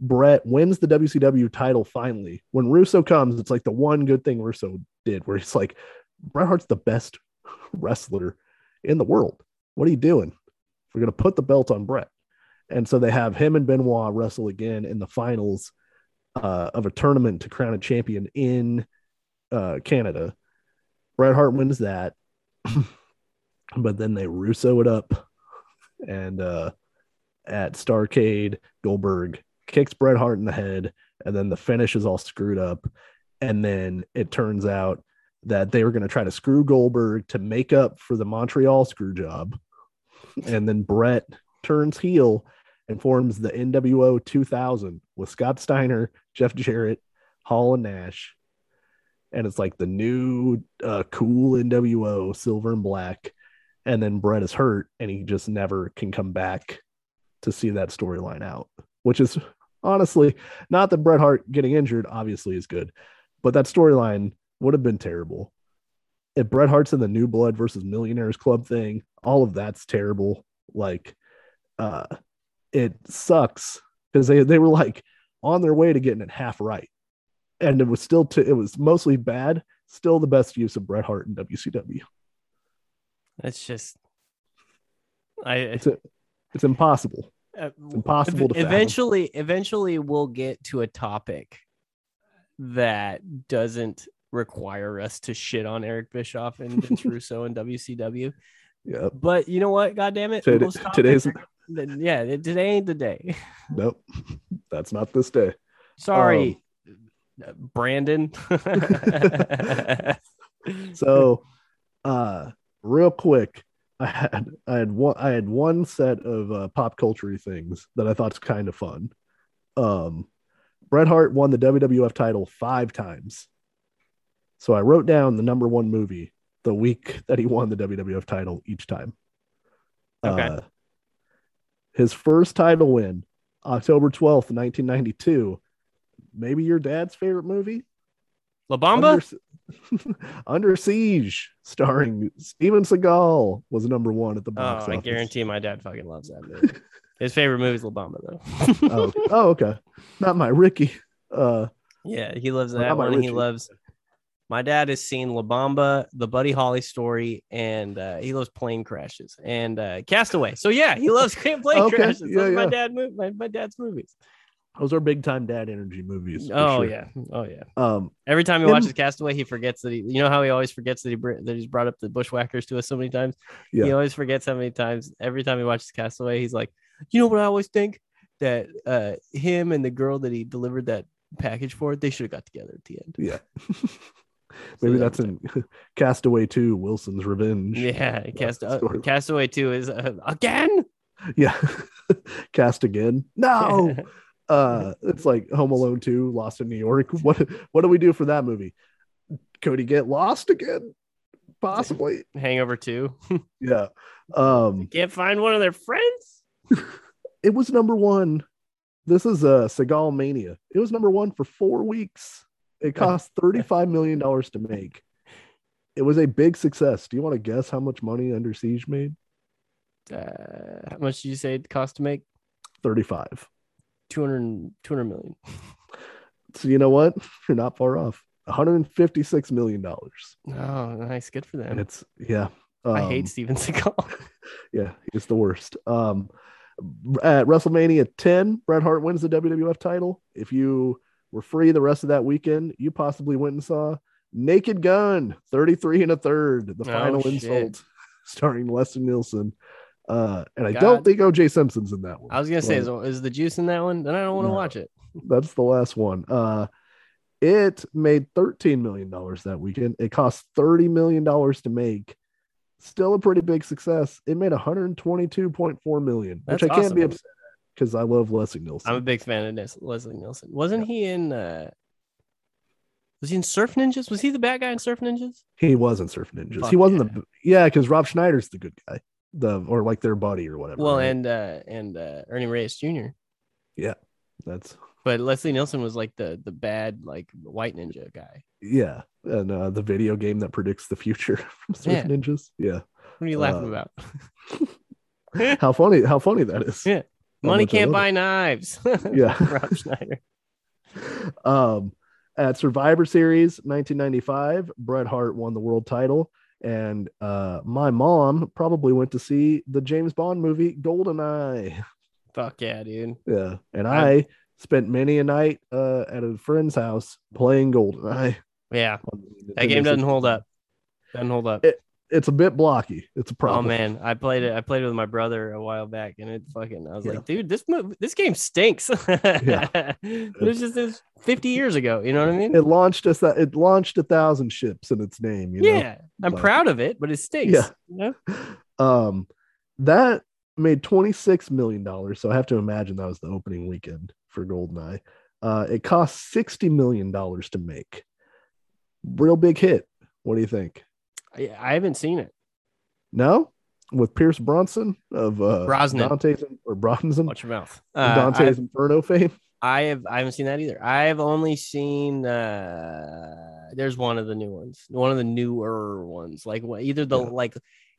Bret wins the WCW title finally. When Russo comes, it's like the one good thing Russo did, where he's like, Bret Hart's the best wrestler in the world. What are you doing? We're gonna put the belt on Bret. And so they have him and Benoit wrestle again in the finals uh, of a tournament to crown a champion in uh, Canada. Bret Hart wins that, but then they Russo it up, and uh, at Starcade, Goldberg kicks Bret Hart in the head, and then the finish is all screwed up. And then it turns out that they were going to try to screw Goldberg to make up for the Montreal screw job. And then Bret turns heel and forms the NWO 2000 with Scott Steiner, Jeff Jarrett, Hall, and Nash. And it's like the new uh, cool NWO, silver and black. And then Bret is hurt and he just never can come back to see that storyline out, which is honestly not that Bret Hart getting injured obviously is good, but that storyline would have been terrible. If Bret Hart's in the New Blood versus Millionaires Club thing, all of that's terrible. Like, uh, it sucks because they they were like on their way to getting it half right, and it was still t- it was mostly bad. Still the best use of Bret Hart in WCW. That's just I It's a, it's impossible. uh, impossible to fathom. eventually eventually we'll get to a topic that doesn't require us to shit on Eric Bischoff and Vince Russo and WCW. Yeah. But you know what? God damn it. Today- today's yeah, today ain't the day. Nope. That's not this day. Sorry, Um, Brandon. So Uh, real quick, I had I had one I had one set of uh, pop culture things that I thought's kind of fun. Um, Bret Hart won the WWF title five times. So I wrote down the number one movie the week that he won the WWF title each time. Okay. Uh, his first title win, October 12th, 1992. Maybe your dad's favorite movie? La Bamba? Under, Under Siege, starring Steven Seagal, was number one at the box Oh, box I guarantee my dad fucking loves that movie. His favorite movie is La Bamba, though. oh, oh, okay. Not my Ricky. Uh, yeah, he loves that one. He loves. My dad has seen La Bamba, the Buddy Holly story, and uh, he loves plane crashes and uh, Castaway. So yeah, he loves plane Okay, crashes. Those yeah, my dad, my, my dad's movies. Those are big time dad energy movies. Oh sure. yeah, oh yeah. Um, Every time he Him- watches Castaway, he forgets that he. You know how he always forgets that he that he's brought up the bushwhackers to us so many times. Yeah. He always forgets how many times. Every time he watches Castaway, he's like, you know what I always think that uh him and the girl that he delivered that package for, they should have got together at the end. yeah. Maybe that that's in Castaway 2, Wilson's Revenge. Yeah, Cast uh. Castaway Two is uh, again. Yeah. Cast again. No. Uh it's like Home Alone 2, Lost in New York. What what do we do for that movie? Cody get lost again? Possibly. Hangover Two. Yeah. Um Can't find one of their friends. it was number one. This is uh Seagal Mania. It was number one for four weeks. It cost $35 million to make. It was a big success. Do you want to guess how much money Under Siege made? Uh, how much did you say it cost to make? 35. 200, 200 million. So you know what? You're not far off. 156 million dollars. Oh, nice. Good for them. And it's yeah. I um, hate Steven Seagal. Yeah, he's the worst. Um, at WrestleMania 10, Bret Hart wins the WWF title. If you were free the rest of that weekend, you possibly went and saw Naked Gun 33 and a third, the Oh, final shit. insult, starring Leslie Nielsen. Uh, and I God. don't think OJ Simpson's in that one. I was gonna say, is, is the juice in that one? Then I don't want to No. watch it. that's the last one. Uh, it made 13 million dollars that weekend. It cost 30 million dollars to make. Still a pretty big success. It made 122.4 million, That's which I can't be upset at because I love Leslie Nielsen. I'm a big fan of Leslie Nielsen. Wasn't he in? uh Was he in Surf Ninjas? Was he the bad guy in Surf Ninjas? he wasn't Surf Ninjas. Fuck he wasn't the yeah, because Rob Schneider's the good guy, the or like their buddy or whatever. Well, right? and uh and uh Ernie Reyes Jr. Yeah, that's But Leslie Nielsen was like the the bad like white ninja guy. yeah, and uh, the video game that predicts the future from Surf Yeah. Ninjas. Yeah, What are you laughing Uh, about? how funny, how funny that is. Yeah. Money can't buy knives. Yeah. Rob Schneider. um, at Survivor Series 1995, Bret Hart won the world title, and uh, my mom probably went to see the James Bond movie GoldenEye. Fuck yeah, dude. Yeah, and I- I spent many a night uh, at a friend's house playing GoldenEye. Yeah. That game doesn't hold up. Doesn't hold up. It- It's a bit blocky. It's a problem. Oh man, I played it. I played it with my brother a while back, and it fucking. I was Yeah. like, dude, this move, this game stinks. but it's just it's 50 years ago. You know what I mean? It launched us that it launched a thousand ships in its name. You know? yeah, I'm but- proud of it, but it stinks. Yeah. you know? um that made 26 million dollars so i have to imagine that was the opening weekend for goldeneye uh it cost 60 million dollars to make real big hit what do you think I, I haven't seen it. no with pierce bronson of uh Brosnan. dante's or bronson Watch your mouth. Uh, dante's inferno fame I, I have I haven't seen that either. I have only seen. uh There's one of the new ones, one of the newer ones, like what either the Yeah. like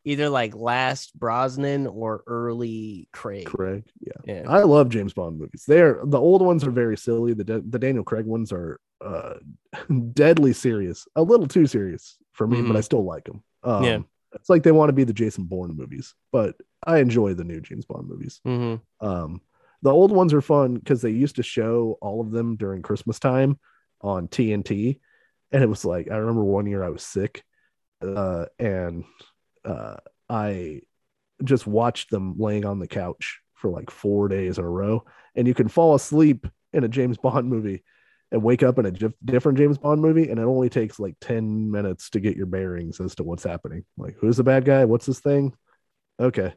either like last Brosnan or early Craig. craig yeah Yeah. i love james bond movies they're the old ones are very silly the, the daniel craig ones are uh deadly serious a little too serious for me but Mhm. i still like them um, Yeah. it's like they want to be the jason bourne movies but i enjoy the new james bond movies hmm um the old ones are fun because they used to show all of them during christmas time on tnt and it was like i remember one year i was sick uh and uh i just watched them laying on the couch for like four days in a row and you can fall asleep in a james bond movie and wake up in a dif- different James Bond movie, and it only takes like 10 minutes to get your bearings as to what's happening. Like, who's the bad guy? What's this thing? Okay.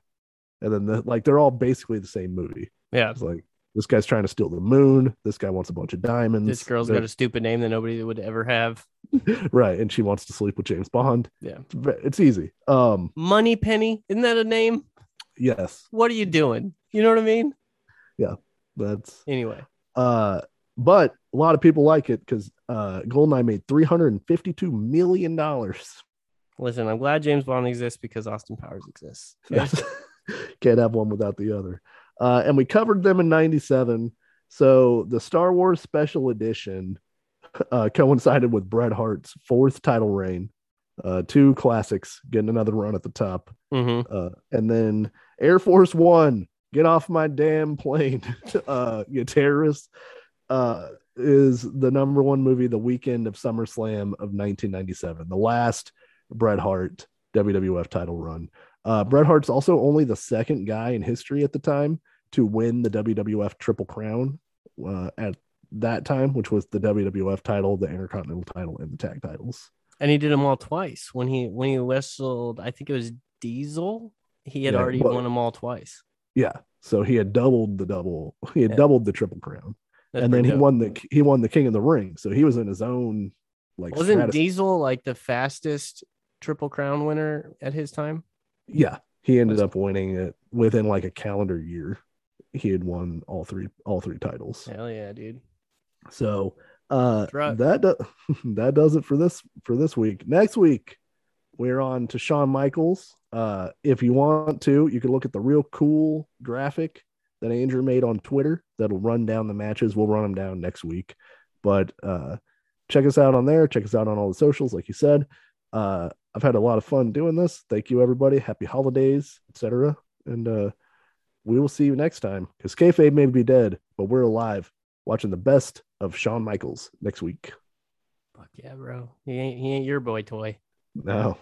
And then, the, like, they're all basically the same movie. Yeah. It's like, this guy's trying to steal the moon. This guy wants a bunch of diamonds. This girl's They're- got a stupid name that nobody would ever have. right. And she wants to sleep with James Bond. Yeah. It's, it's easy. Um, Moneypenny. Isn't that a name? yes, What are you doing? You know what I mean? Yeah, that's Anyway. uh but a lot of people like it because uh goldeneye made 352 million dollars. Listen, I'm glad James Bond exists because Austin Powers exists. yes. Can't have one without the other. Uh and we covered them in 97 so the star wars special edition uh coincided with bret hart's fourth title reign. Uh two classics getting another run at the top. Hmm uh and then air force one get off my damn plane. Uh you terrorists uh is the number one movie the weekend of SummerSlam of 1997, the last Bret Hart WWF title run. Uh, Bret Hart's also only the second guy in history at the time to win the WWF Triple Crown uh, at that time, which was the WWF title, the Intercontinental title, and the tag titles. And he did them all twice. When he when he wrestled, I think it was Diesel. He had Yeah, already well- won them all twice. Yeah, so he had doubled the double, he had Yeah. doubled the Triple Crown, That's and then he dope. won the he won the King of the Ring, so he was in his own like Wasn't stratus- Diesel like the fastest Triple Crown winner at his time? Yeah, he ended up winning it within like a calendar year. He had won all three all three titles. Hell yeah, dude. So uh that do- that does it for this for this week. Next week we're on to Shawn Michaels. Uh if you want to, you can look at the real cool graphic that Andrew made on Twitter that'll run down the matches. We'll run them down next week. But uh check us out on there, check us out on all the socials like you said. Uh I've had a lot of fun doing this. Thank you everybody. Happy holidays, etc. And uh we will see you next time because kayfabe may be dead, but we're alive watching the best of Shawn Michaels next week. Fuck yeah, bro. He ain't he ain't your boy toy. No,